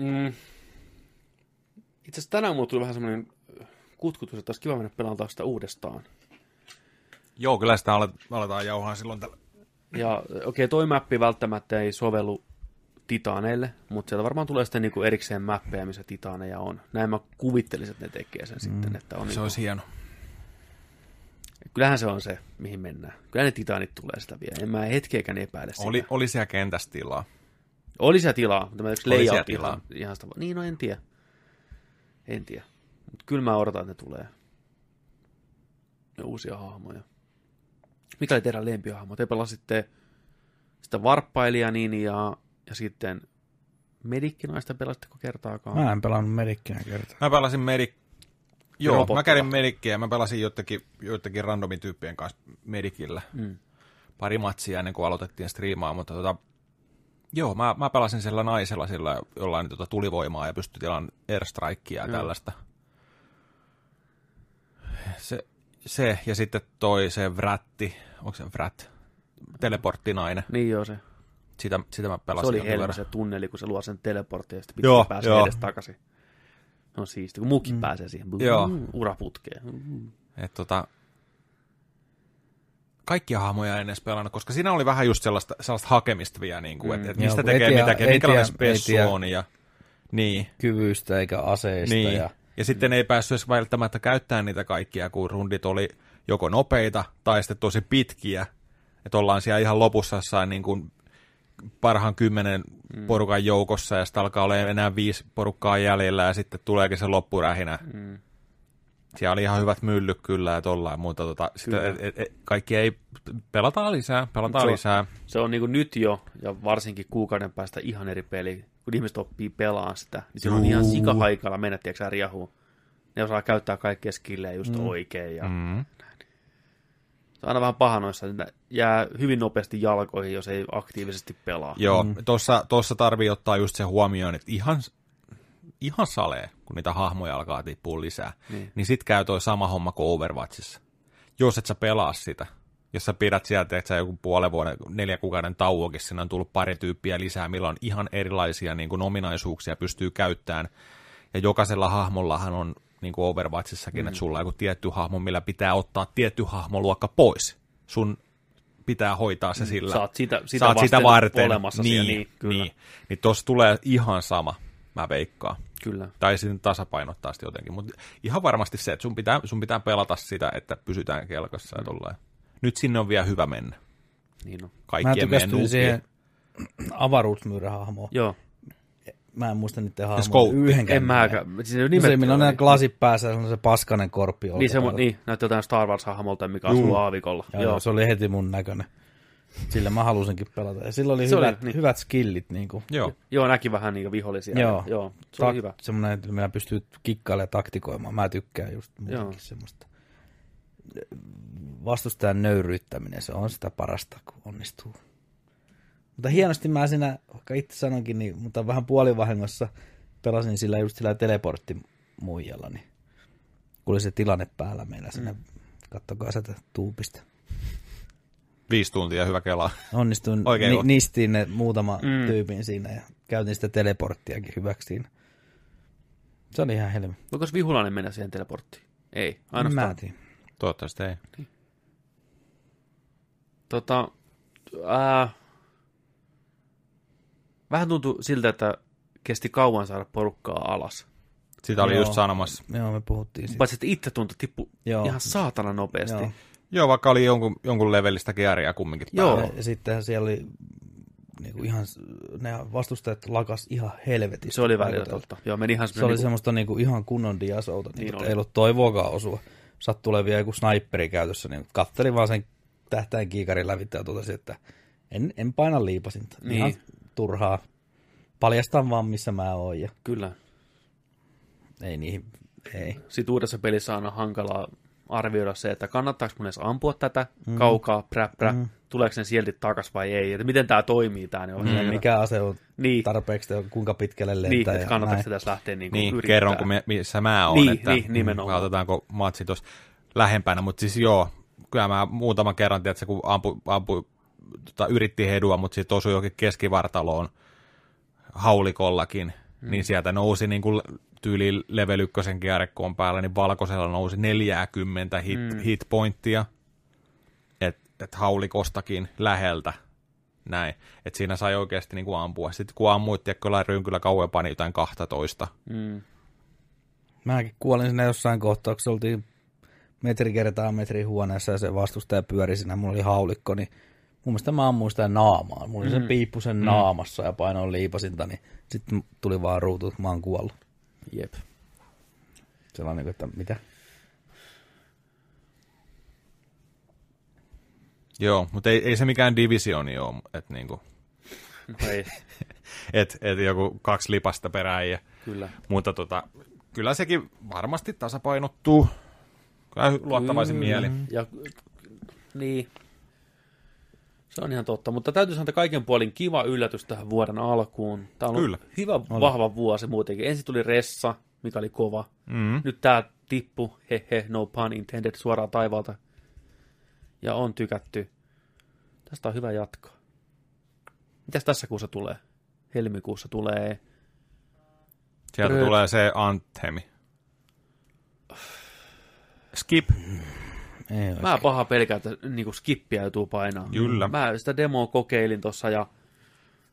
Mm. Itse asiassa tänään mulla tuli vähän semmoinen kutkutus, että olisi kiva mennä pelaamaan sitä uudestaan. Joo, kyllä sitä alet, aletaan jauhaa silloin tällä. Ja okei, okay, toi mappi välttämättä ei sovellu titaaneille, mutta sieltä varmaan tulee sitten niinku erikseen mappeja, missä titaaneja on. Näin mä kuvittelisin, että ne tekee sen mm. sitten. Että on Se niinku, olisi hieno. Kyllähän se on se, mihin mennään. Kyllä ne titanit tulee sitä vielä. En mä hetkeäkään epäile sitä. Oli, oli siellä kentässä tilaa. Oli siellä tilaa, mutta mä yksi Oli siellä layout tilaa. ihan, ihan sitä, niin no en tiedä. En tiedä. Mutta kyllä mä odotan, että ne tulee. Ja uusia hahmoja. Mikä oli teidän lempihahmo? Te pelasitte sitä varppailijaa niin ja, ja sitten medikkinaista pelasitteko kertaakaan? Mä en pelannut medikkinä kertaa. Mä pelasin Medic... Joo, Robotilla. mä kävin Medikkiä ja mä pelasin joidenkin, joidenkin randomin tyyppien kanssa Medikillä. Mm. Pari matsia ennen kuin aloitettiin striimaa, mutta tota, joo, mä, mä pelasin sillä naisella, sillä jollain tota tulivoimaa ja pystyi tilaan airstrikea ja Joo. tällaista. Se, se, ja sitten toi se Vratti, onko se Vrat? Teleporttinainen. Niin joo se. Sitä, sitä mä pelasin Se oli helmi se tunneli, kun se luo sen teleportin ja sitten Joo, pitää joo. edes takaisin. On siisti, kun muukin mm. pääsee siihen. Joo. Mm, uraputkeen. Mm. Et tota, kaikkia hahmoja en edes pelannut, koska siinä oli vähän just sellaista, sellaista hakemista vielä, niin kuin, Mm. että, Joo, mistä ei tekee mitäkin, ei minkälainen spessu on. Ja, niin, Kyvyistä eikä aseista. niin. Ja... ja sitten ei päässyt edes välttämättä käyttämään niitä kaikkia, kun rundit oli joko nopeita tai sitten tosi pitkiä. Että ollaan siellä ihan lopussa jossain niin kuin parhaan kymmenen mm. porukan joukossa ja sitten alkaa olla enää viisi porukkaa jäljellä ja sitten tuleekin se loppurähinä. Mm. Siellä oli ihan hyvät myllyt kyllä ja tollain, mutta tota, sitä, et, et, et, kaikki ei, pelataan lisää, pelataan Se on- lisää. Se on niin kuin nyt jo, ja varsinkin kuukauden päästä ihan eri peli. Kun ihmiset oppii pelaamaan sitä, niin silloin on ihan sikahaikalla mennä, tiedätkö riahuun. Ne osaa käyttää kaikkia skillejä just mm. oikein. Ja Mm. Se on aina vähän paha noissa, että jää hyvin nopeasti jalkoihin, jos ei aktiivisesti pelaa. Joo, mm. tossa, tossa tarvii ottaa just se huomioon, että ihan, ihan salee, kun niitä hahmoja alkaa tippua lisää, Niin. niin, niin sit käy toi sama homma kuin Overwatchissa. Jos et sä pelaa sitä, jos sä pidät sieltä, että sä joku puolen vuoden, neljä kuukauden tauokin, sinne on tullut pari tyyppiä lisää, millä on ihan erilaisia niin kuin ominaisuuksia pystyy käyttämään. Ja jokaisella hahmollahan on, niin kuin Overwatchissakin, mm. että sulla on joku tietty hahmo, millä pitää ottaa tietty hahmoluokka pois. Sun pitää hoitaa se sillä. Saat sitä, sitä, Saat sitä varten. olemassa niin, siellä. Niin, kyllä. Niin, niin tossa tulee ihan sama, mä veikkaan. kyllä. Tai sitten tasapainottaa sitä jotenkin. Mutta ihan varmasti se, että sun pitää, sun pitää pelata sitä, että pysytään kelkassa ja tollain. Nyt sinne on vielä hyvä mennä. Niin on. Mä Kaikkien meidän tykästyin nuukien. siihen avaruusmyyrähahmoon. Joo, Mä en muista niiden Scope. hahmoja yhdenkään. en mäkään. Siis No se, millä on oli- ne glasit päässä, se on se paskanen korppi. Niin, se, niin, näyttää jotain Star Wars-hahmolta, mikä asuu aavikolla. Joo, Joo, joo. se oli heti mun näköinen. Sillä mä halusinkin pelata. Ja sillä oli, Se oli, hyvät, niin. hyvät skillit. Niin kuin. Joo. Joo näki vähän niin vihollisia. Joo. Joo, se oli hyvä. Semmoinen, millä pystyy kikkailemaan ja taktikoimaan. Mä tykkään just muutenkin Joo. semmoista. Vastustajan nöyryyttäminen, se on sitä parasta, kun onnistuu. Mutta hienosti mä siinä, vaikka itse sanonkin, niin, mutta vähän puolivahingossa pelasin sillä just sillä teleporttimuijalla, niin kun oli se tilanne päällä meillä siinä, mm. kattokaa sitä tuupista. Viisi tuntia hyvä kelaa. Onnistuin Oikein ni- nistiin ne muutama Mm. tyypin siinä ja käytin sitä teleporttiakin hyväksi siinä. Se oli ihan helmi. Voiko vihulainen mennä siihen teleporttiin? Ei, Mä ainoastaan. en tiedä. Toivottavasti ei. Tota, ää, vähän tuntui siltä, että kesti kauan saada porukkaa alas. Sitä oli Joo. just sanomassa. Joo, me puhuttiin siitä. Paitsi, että itse tuntui tippu Joo. ihan saatana nopeasti. Joo. Joo, vaikka oli jonkun, jonkun levelistä kääriä kumminkin Joo. Ja sittenhän siellä oli niinku ihan, ne vastustajat lakas ihan helvetisti. Se oli välillä totta. Joo, meni ihan Se oli semmoinen... semmoista niinku ihan kunnon diasouta, Niin niin ei ollut toivoakaan osua. Sattu vielä joku sniperi käytössä, niin kattelin vaan sen tähtäin kiikarin lävitse ja totesin, että en, en paina liipasinta. Niin. Ihan turhaa. Paljastan vaan, missä mä oon ja Kyllä. ei niihin, ei. Sitten uudessa pelissä on hankalaa arvioida se, että kannattaako mun edes ampua tätä mm. kaukaa, prä, prä, mm. tuleeko sen sieltä takas vai ei, että miten tämä toimii tämä. Niin, Mm. Mikä ase on niin, tarpeeksi, kuinka pitkälle lentää niin ja että kannattaako se tässä lähteä niin Niin, yrittää. kerronko me, missä mä oon, Niin, että niin, nimenomaan. otetaanko matsi tuossa lähempänä, mutta siis joo, kyllä mä muutaman kerran, tiedätkö, kun ampu, ampu tota, yritti hedua, mutta sitten osui jokin keskivartaloon haulikollakin, hmm. niin sieltä nousi niin kuin tyyli level 1 kierrekkoon päällä, niin valkoisella nousi 40 hit, hmm. hitpointtia, että et haulikostakin läheltä näin. Et siinä sai oikeasti niin kuin ampua. Sitten kun ammuit, tiedätkö, jollain rynkyllä kauempaa, niin jotain 12. Mm. Mäkin kuolin sinne jossain kohtauksessa, oltiin metri kertaa metri huoneessa ja se vastustaja pyöri siinä, mulla oli haulikko, niin mun mielestä mä ammuin sitä naamaa. Mulla oli se piippu sen naamassa ja painoin liipasinta, niin sitten tuli vaan ruutut, mä oon kuollut. Jep. Sellainen, että mitä? Joo, mutta ei, ei se mikään divisioni ole, että niinku, No ei, *laughs* et, et joku kaksi lipasta perään. Ja, kyllä. mutta tota, kyllä sekin varmasti tasapainottuu. Kyllä luottavaisin mielin. Ja, niin. Se on ihan totta, mutta täytyy sanoa, että kaiken puolin kiva yllätys tähän vuoden alkuun. Tämä on Kyllä. hyvä, vahva vuosi muutenkin. Ensin tuli Ressa, mikä oli kova. Mm. Nyt tämä tippu, hehe, no pun intended, suoraan taivaalta. Ja on tykätty. Tästä on hyvä jatkaa. Mitäs tässä kuussa tulee? Helmikuussa tulee Sieltä Röt. tulee se Anthemi. Skip. Ei. Mä paha pelkää, että niinku skippiä joutuu painaa. Kyllä. Mä sitä demoa kokeilin tossa ja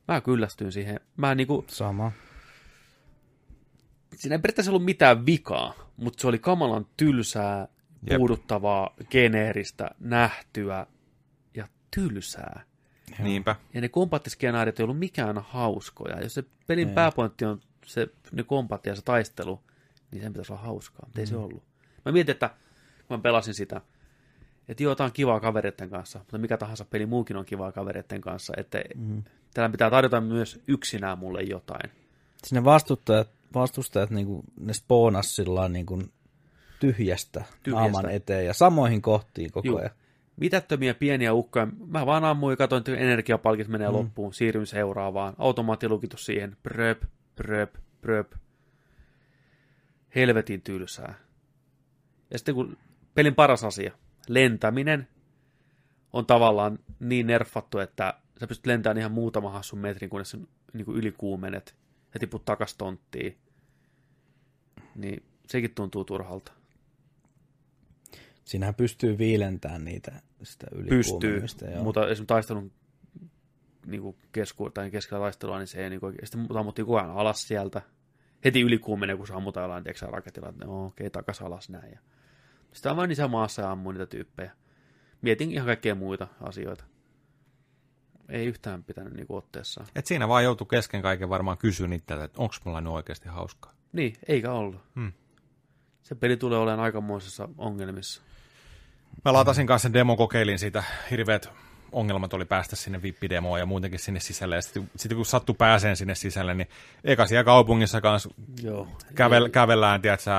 mä kyllästyin siihen. Mä niinku, Sama. siinä ei periaatteessa ollut mitään vikaa, mutta se oli kamalan tylsää, Jep. puuduttavaa, geneeristä, nähtyä ja tylsää. Niinpä. Ja ne kombattiskenaariot ei ollut mikään hauskoja. Jos se pelin pääpointti on se, ne kombatti ja se taistelu, niin sen pitäisi olla hauskaa, mutta ei se ollut. Mä mietin, että kun mä pelasin sitä, että joo, tää on kivaa kavereiden kanssa, mutta mikä tahansa peli muukin on kivaa kavereiden kanssa, että mm. täällä pitää tarjota myös yksinään mulle jotain. Sinne vastustajat, vastustajat niin kuin, ne spoonas sillä niin kuin tyhjästä, Tyhjästä. naaman eteen ja samoihin kohtiin koko Juu. ajan. Mitättömiä pieniä ukkoja. Mä vaan ammuin ja katsoin, että energiapalkit menee mm. loppuun. Siirryn seuraavaan. Automaattilukitus siihen. Pröp, pröp, pröp. Helvetin tylsää. Ja sitten kun pelin paras asia, lentäminen on tavallaan niin nerfattu, että sä pystyt lentämään ihan muutama hassun metrin, kunnes sä niin kuin ylikuumenet ja tiput takas tonttiin. Niin sekin tuntuu turhalta. Siinähän pystyy viilentämään niitä sitä pystyy, joo. mutta esimerkiksi taistelun niin kuin kesku, tai keskellä taistelua, niin se ei niin kuin, sitten mut ammuttiin koko ajan alas sieltä. Heti ylikuumenee, kun se ammutaan jollain tiedätkö, raketilla, että no, okei, takas alas näin. Ja sitten mä vain isä maassa ja ammuin niitä tyyppejä. Mietin ihan kaikkea muita asioita. Ei yhtään pitänyt niin kuin otteessaan. Et siinä vaan joutui kesken kaiken varmaan kysyä itseltä, että onko mulla nyt oikeasti hauskaa. Niin, eikä ollut. Hmm. Se peli tulee olemaan aikamoisessa ongelmissa. Mä latasin kanssa sen demo, kokeilin siitä. Hirveät ongelmat oli päästä sinne vippidemoon ja muutenkin sinne sisälle. Sitten, sitten kun sattu pääseen sinne sisälle, niin eka siellä kaupungissa kanssa Joo. kävel, kävellään, tiedätkö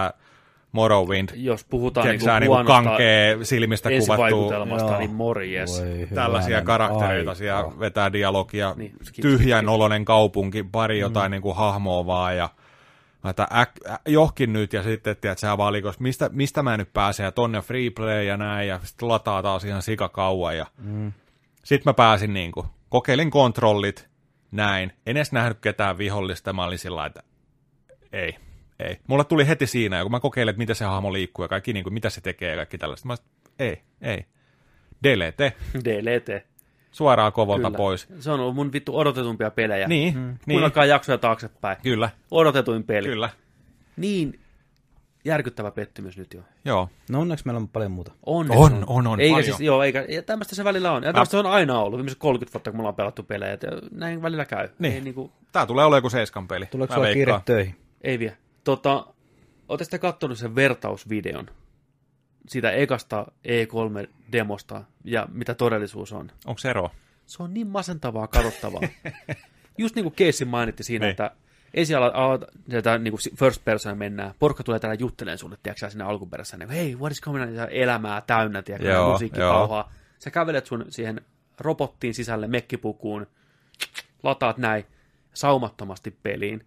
Morrowind. Jos puhutaan niin kuin niin huonosta kankee silmistä kuvattu Joo. niin morjes. Voi tällaisia karaktereita aika. siellä vetää dialogia, Niin, skip, tyhjän skip, oloinen kaupunki, pari jotain mm. niin kuin hahmoa vaan ja että äk, ä, johkin nyt ja sitten tiedät sä valikos, mistä, mistä mä nyt pääsen ja tonne free play ja näin ja sitten lataa taas ihan sikakauan ja mm. sitten mä pääsin niin kuin, kokeilin kontrollit, näin, en edes nähnyt ketään vihollista, mä olin sillä että ei, ei. Mulle tuli heti siinä, kun mä kokeilin, että miten se hahmo liikkuu ja kaikki, niin kuin, mitä se tekee ja kaikki tällaista. Mä sanoin, ei, ei. Delete. DLT. Suoraan kovolta Kyllä. pois. Se on ollut mun vittu odotetumpia pelejä. Niin, mm. niin. Kuunnelkaa jaksoja taaksepäin. Kyllä, Odotetuin peli. kyllä. Niin järkyttävä pettymys nyt jo. Joo. No onneksi meillä on paljon muuta. On, On, on, on, Eikä paljon. siis, joo, eikä, ja tämmöistä se välillä on. Ja tämmöistä se on aina ollut, viimeiset 30 vuotta, kun me ollaan pelattu pelejä. Et näin välillä käy. Niin. Ei, niinku, Tää tulee olemaan kuin seiskan peli. Tuleeko sulla kiire töihin? ei vie. Tota, Oletteko sitten katsonut sen vertausvideon siitä ekasta E3-demosta ja mitä todellisuus on? Onko se ero? Se on niin masentavaa katsottavaa. *laughs* Just niin kuin Casey mainitti siinä, Niin. että ensin sieltä niin kuin first person mennään, porukka tulee täällä juttelemaan sulle, tiedätkö sinne alkuperässä, niin hei, what is coming on, ja elämää täynnä, tiedätkö, Joo, musiikki joo. pauhaa. Sä kävelet sun siihen robottiin sisälle, mekkipukuun, lataat näin, saumattomasti peliin.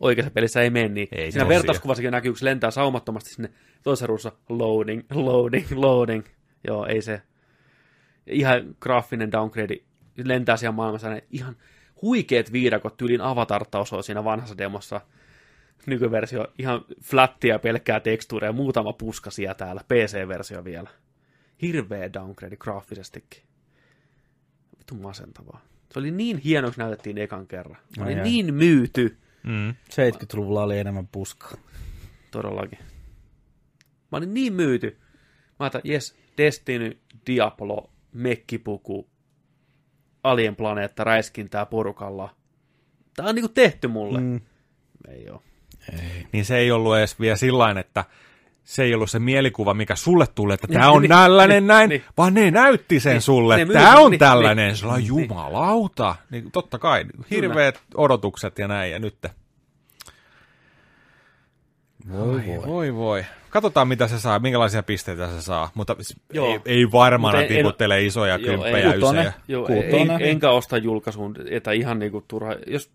Oikeassa pelissä ei mene niin. Ei Siinä vertauskuvassakin näkyy, kun se lentää saumattomasti sinne toisessa ruussa, loading, loading, loading. Joo, ei se. Ihan graafinen downgrade. Lentää siellä maailmassa ne ihan huikeet viidakot tyylin avatar-taus on siinä vanhassa demossa. Nykyversio ihan flattia pelkkää tekstuuria ja muutama puska siellä täällä. PC-versio vielä. Hirveä downgrade graafisestikin. Vittu masentavaa. Se oli niin hieno, kun näytettiin ekan kerran. Se oli niin myyty. Mm. 70-luvulla oli enemmän puskaa. Todellakin. Mä olin niin myyty. Mä ajattelin, jes, Destiny, Diablo, Mekkipuku, Alien Planeetta, räiskintää porukalla. Tää on niinku tehty mulle. Mm. Ei oo. Niin se ei ollut edes vielä sillain, että se ei ollut se mielikuva, mikä sulle tuli, että tämä Niin, on niin, tällainen niin, näin, niin. vaan ne näytti sen Niin, sulle, että tämä on niin, tällainen. niin, Sulla on niin. jumalauta. Niin, totta kai, hirveät odotukset ja näin, ja nyt. Voi Voi, voi. voi, voi. Katsotaan, mitä se saa, minkälaisia pisteitä se saa, mutta Joo. ei, ei en- tiputtele isoja Joo, kymppejä, ei. Ysejä. Joo, Kuutonen. ei, enkä osta julkaisuun, että ihan niinku turha. Jos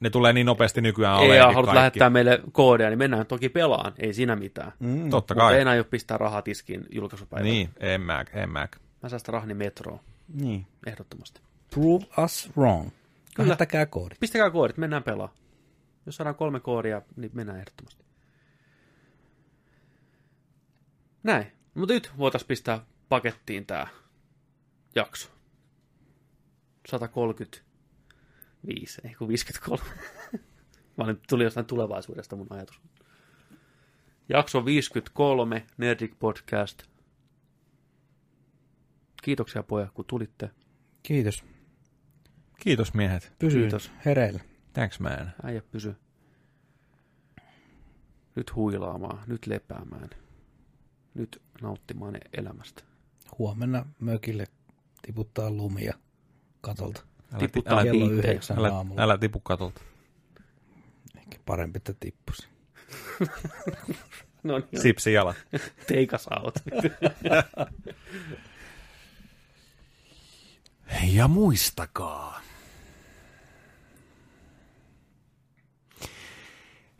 Ne tulee niin nopeasti nykyään ei aleenkin haluat kaikki. lähettää meille koodeja, niin mennään toki pelaan. Ei siinä mitään. Mm. Totta Mutta kai. en aio pistää rahaa tiskiin julkaisupäivänä. Niin, en mä, en mä. Mä säästän rahani metroon, Niin. ehdottomasti. Prove us wrong. Kyllä. Lähettäkää koodit. Pistäkää koodit, mennään pelaa. Jos saadaan kolme koodia, niin mennään ehdottomasti. Näin. Mutta nyt voitaisiin pistää pakettiin tää jakso. 135, ei kun 53. *laughs* Mä olin, tuli jostain tulevaisuudesta mun ajatus. Jakso 53, Nerdic Podcast. Kiitoksia pojat, kun tulitte. Kiitos. Kiitos miehet. Pysy Kiitos. hereillä. Thanks man. Äijä pysy. Nyt huilaamaan, nyt lepäämään, nyt nauttimaan elämästä. Huomenna mökille tiputtaa lumia katolta. Älä, Tiputtaa älä, Kello yhdeksän älä, aamulla. älä tipu katolta. Ehkä parempi, että tippusi. *laughs* No niin, Sipsi jalat. *laughs* teikas out. *laughs* Ja muistakaa,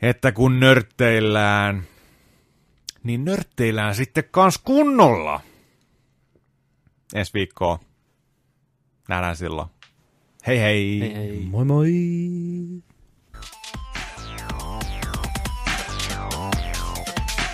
että kun nörtteillään, niin nörtteillään sitten kans kunnolla. Ensi viikkoa. Nähdään silloin. 嘿嘿妹妹